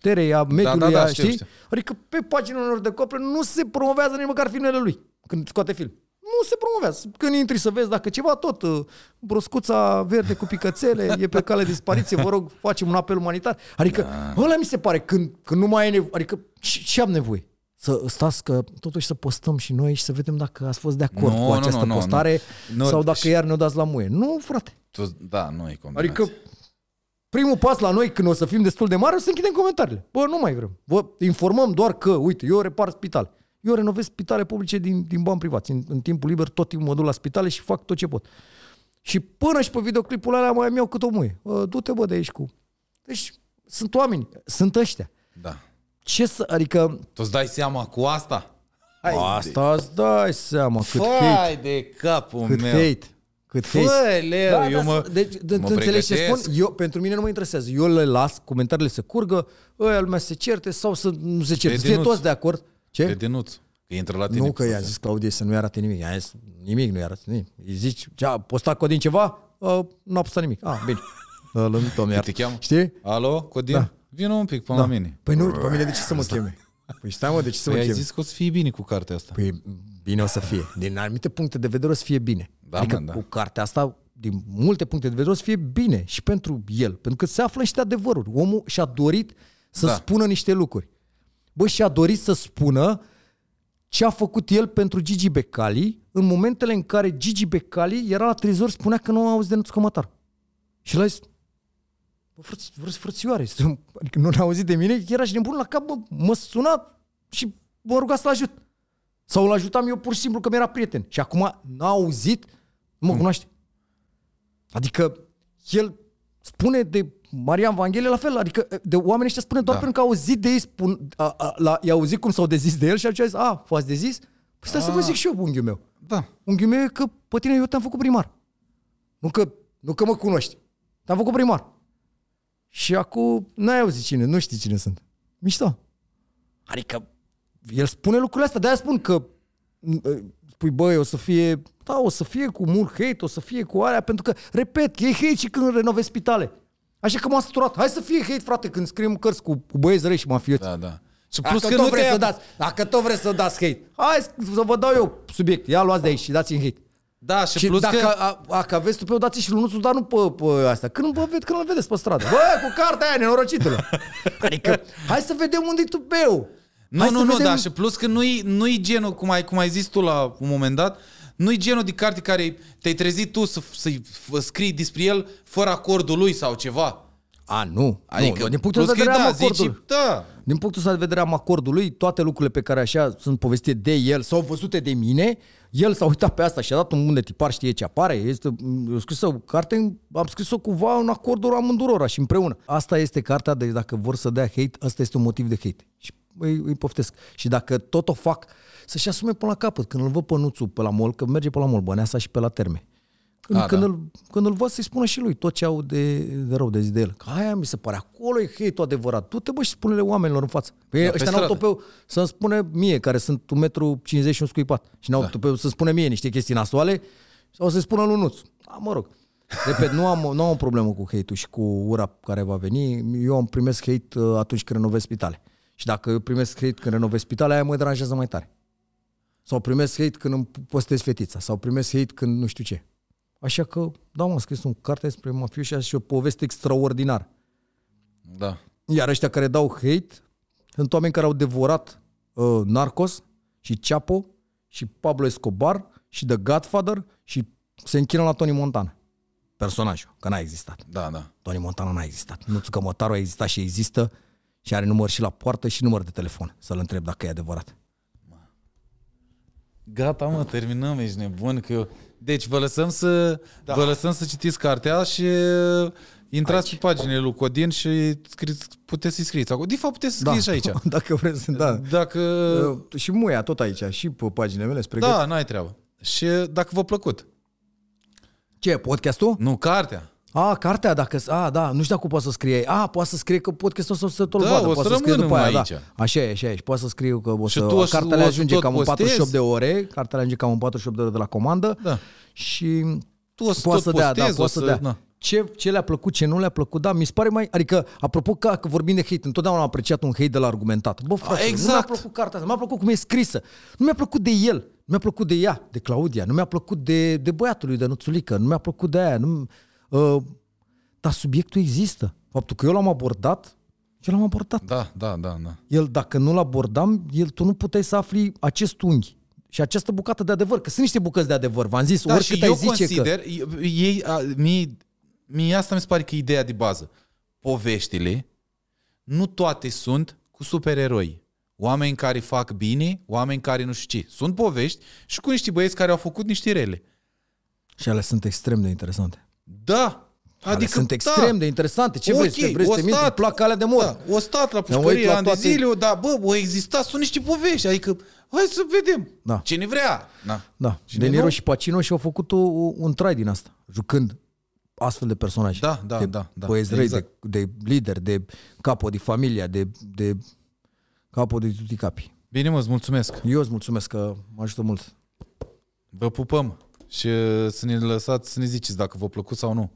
terei, a mediului, da, da, a, știu, știi? știu. Adică pe paginile lor de copre nu se promovează nici măcar filmele lui când scoate film. Nu se promovează. Când intri să vezi dacă ceva, tot uh, broscuța verde cu picățele e pe cale de dispariție, vă rog, facem un apel umanitar. Adică da. ăla mi se pare când, când nu mai e nevoie. Adică ce, ce am nevoie? Să stați că totuși să postăm și noi și să vedem dacă ați fost de acord Nu, cu nu, această nu, nu, postare nu. Nu, sau dacă și- iar ne-o dați la muie. Nu, frate. Tu, da, nu e combinație. Adică primul pas la noi când o să fim destul de mari o să închidem comentariile. Bă, nu mai vrem. Vă informăm doar că, uite, eu repar spital. Eu renovez spitale publice din, din bani privați. În, în timpul liber tot timpul mă duc la spitale și fac tot ce pot. Și până și pe videoclipul ăla mai îmi iau cât o muie. Bă, du-te bă de aici cu... Deci sunt oameni, sunt ăștia. Da. Ce să, adică Tu îți dai seama cu asta? Hai asta îți dai seama cât hate, Fai de capul cât meu. hate, cât hate. Fă, Leu, Da, eu da, mă, deci, de, mă tu înțelegi ce pregătesc. spun? Eu, pentru mine nu mă interesează. Eu le las comentariile să curgă, ăia lumea să se certe sau să nu se certe. Să fie denuți. toți de acord. Ce? Te denunț. Că intră la tine. nu că i-a zis Claudie să nu-i arate nimic. I-a zis nimic nu-i arate nimic. Îi zici, ce a postat Codin ceva? Uh, nu a postat nimic. Ah, bine. Uh, doamne Te iartă. cheamă? Știi? Alo, Codin? Da. Vină un pic până la mine. Păi nu, pe mine de ce să mă cheme? Păi stai mă, de ce să Păi mă ai cheme? zis că o să fie bine cu cartea asta. Păi bine o să fie. Din anumite puncte de vedere o să fie bine. Da, adică mă, da. cu cartea asta, din multe puncte de vedere, o să fie bine și pentru el. Pentru că se află niște adevăruri. Omul și-a dorit să Da. spună niște lucruri. Bă, și-a dorit să spună ce a făcut el pentru Gigi Becali în momentele în care Gigi Becali era la trezor spunea că nu a auzit de Nuț Cămătar. Și l-a zis, bă, frăț, frăț, frățioare, suntem- adică nu a auzit de mine, era și din bun la cap, bă, mă suna și mă ruga să-l ajut. Sau îl ajutam eu pur și simplu că mi-era prieten. Și acum n-a auzit, nu mă cunoaște. Adică el spune de Marian Vanghelie la fel, adică de oamenii ăștia spune doar Da. pentru că au auzit de ei, spun, a, a, la, i-au auzit cum s-au dezis de el și atunci a zis, a, v-ați dezis? Păi stai să vă Ah. zic și eu, unghiul meu. Da. Unghiul meu e că pe tine eu te-am făcut primar. Nu că, nu că mă cunoști. Te-am făcut primar. Și acum n-ai auzit cine, nu știi cine sunt. Mișto. Adică el spune lucrurile astea, de-aia spun că m, spui, băi, o să fie, da, o să fie cu mult hate, o să fie cu alea, pentru că, repet, e hate și când renovezi spitale. Așa că m-am săturat. Hai să fie hate, frate, când scriem cărți cu, cu băieți răi și mafioți. Da, da. Și Plus plus dacă că tot nu vreți te să dați, dacă tot vreți să dați hate, hai să vă dau eu subiect. Ia luați de aici și dați în hate. Da, și, Și plus dacă că... a, a, că aveți tupeu, dați și lunuțul, dar nu pe, pe asta. Când, vă ved, când îl vedeți pe stradă. Bă, cu cartea aia, nenorocitule. Adică, hai să vedem unde e tupeu. Nu, Hai nu, să nu, vedem- da, și plus că nu-i, nu-i genul, cum ai, cum ai zis tu la un moment dat, nu-i genul de carte care te-ai trezit tu să, să-i f- scrii despre el fără acordul lui sau ceva. A, nu. Adică, nu, din punctul plus de vedere că, am da, acordul. zici, da, Din punctul ăsta de vedere am acordul lui, toate lucrurile pe care așa sunt povestite de el sau văzute de mine, el s-a uitat pe asta și a dat un bun de tipar, știe ce apare, este, eu scris o carte, am scris-o cumva în acordul amândurora și împreună. Asta este cartea, deci dacă vor să dea hate, asta este un motiv de hate. Și îi, îi poftesc. Și dacă tot o fac, să-și asume până la capăt. Când îl văd pe Nuțu pe la mol, că merge pe la mol, Băneasa și pe la terme. Când, A, când, da. îl, când îl văd să-i spună și lui tot ce au de, de rău de zi de el. Că aia mi se pare, acolo e hate adevărat. Du-te bă și spune-le oamenilor în față. Păi Da, da, pe ăștia n-au stradă. topeu să-mi spune mie, care sunt 1,50 m și un scuipat. Și n-au Da. da. topeu să spune mie niște chestii nasoale sau să-i spună lui Nuț. Da, mă rog. Repet, nu am, nu am o problemă cu hate-ul și cu ura care va veni. Eu îmi primesc hate uh, atunci când renovez spitale. Și dacă eu primesc hate când renovez spitale, aia mă deranjează mai tare. Sau primesc hate când îmi postez fetița. Sau primesc hate când nu știu ce. Așa că, da, m-am scris un carte despre mafioși și o poveste extraordinară. da. Iar ăștia care dau hate sunt oameni care au devorat uh, Narcos și Chapo și Pablo Escobar și The Godfather și se închină la Tony Montana. Personajul, că n-a existat. Da, da. Tony Montana n-a existat. Nuțu Cămătaru a existat și există Și are număr și la poartă și număr de telefon, să-l întreb dacă e adevărat. Gata, mă, terminăm, ești nebun. Că eu... Deci vă lăsăm să, da. vă lăsăm să citiți cartea și uh, intrați Aici. pe paginile lui Codin și scriți, puteți să-i scrieți. acolo. De fapt, puteți să scrieți și aici. Dacă vreți, da. Dacă... Uh, și muia tot aici, și pe paginile mele, spre Da, n-ai treabă. Și dacă v-a plăcut. Ce, podcastul? Nu, cartea. A, cartea, dacă... A, da, nu știu dacă poate să scrie. A, poate să scrie că podcastul ăsta o să tot Da, vadă. o poate să să scrie rămână după aia, aici. da. Așa e, așa e. Și poate să scriu că o Și să... tu o să- cartea le o să ajunge tot cam în postezi? 48 de ore. Cartea le ajunge cam în 48 de ore de la comandă. Da. Și Tu o să poate tot să dea, da, postezi, o poate să să- dea. na. Ce, ce le-a plăcut, ce nu le-a plăcut, da, mi se pare mai... Adică, apropo că, că vorbim de hate, întotdeauna am apreciat un hate de la argumentat. Bă, frate, nu mi-a exact. plăcut cartea asta, nu mi-a plăcut cum e scrisă, nu mi-a plăcut de el, nu mi-a plăcut de ea, de Claudia, nu mi-a plăcut de, de băiatul lui, de Nuțulică, nu mi-a plăcut de aia, nu, uh, dar subiectul există. Faptul că eu l-am abordat, eu l-am abordat. Da, da, da, da. El, dacă nu-l abordam, el, tu nu puteai să afli acest unghi și această bucată de adevăr, că sunt niște bucăți de adevăr, v-am zis, Da, oricât și ai eu zice că... consider, ei, a, mie, mie asta mi se pare că e ideea de bază. Poveștile, nu toate sunt cu supereroi. Oameni care fac bine, oameni care nu știu ce. Sunt povești și cu niște băieți care au făcut niște rele. Și ale sunt extrem de interesante. Da. Adică Adică, sunt extrem de interesante. Ce Ok, vrei? Te vrei să o te minți? Îți stat- plac alea de mor. Da, o stat la uit pușcărie la ani de toate- zile, dar bă, o existat, sunt niște povești, adică hai să vedem. Da. Cine vrea. Da. Da. Cine De Niro nu? și Pacino și-au făcut o, un trai din asta, jucând astfel de personaje. Da, da, de da, da, băieți răi, exact. de, de lider, de capo de familia, de, de capo de tutti capi. Bine mă, îți mulțumesc. Eu îți mulțumesc că mă ajută mult. Vă pupăm și uh, să ne lăsați să ne ziceți dacă v-a plăcut sau nu.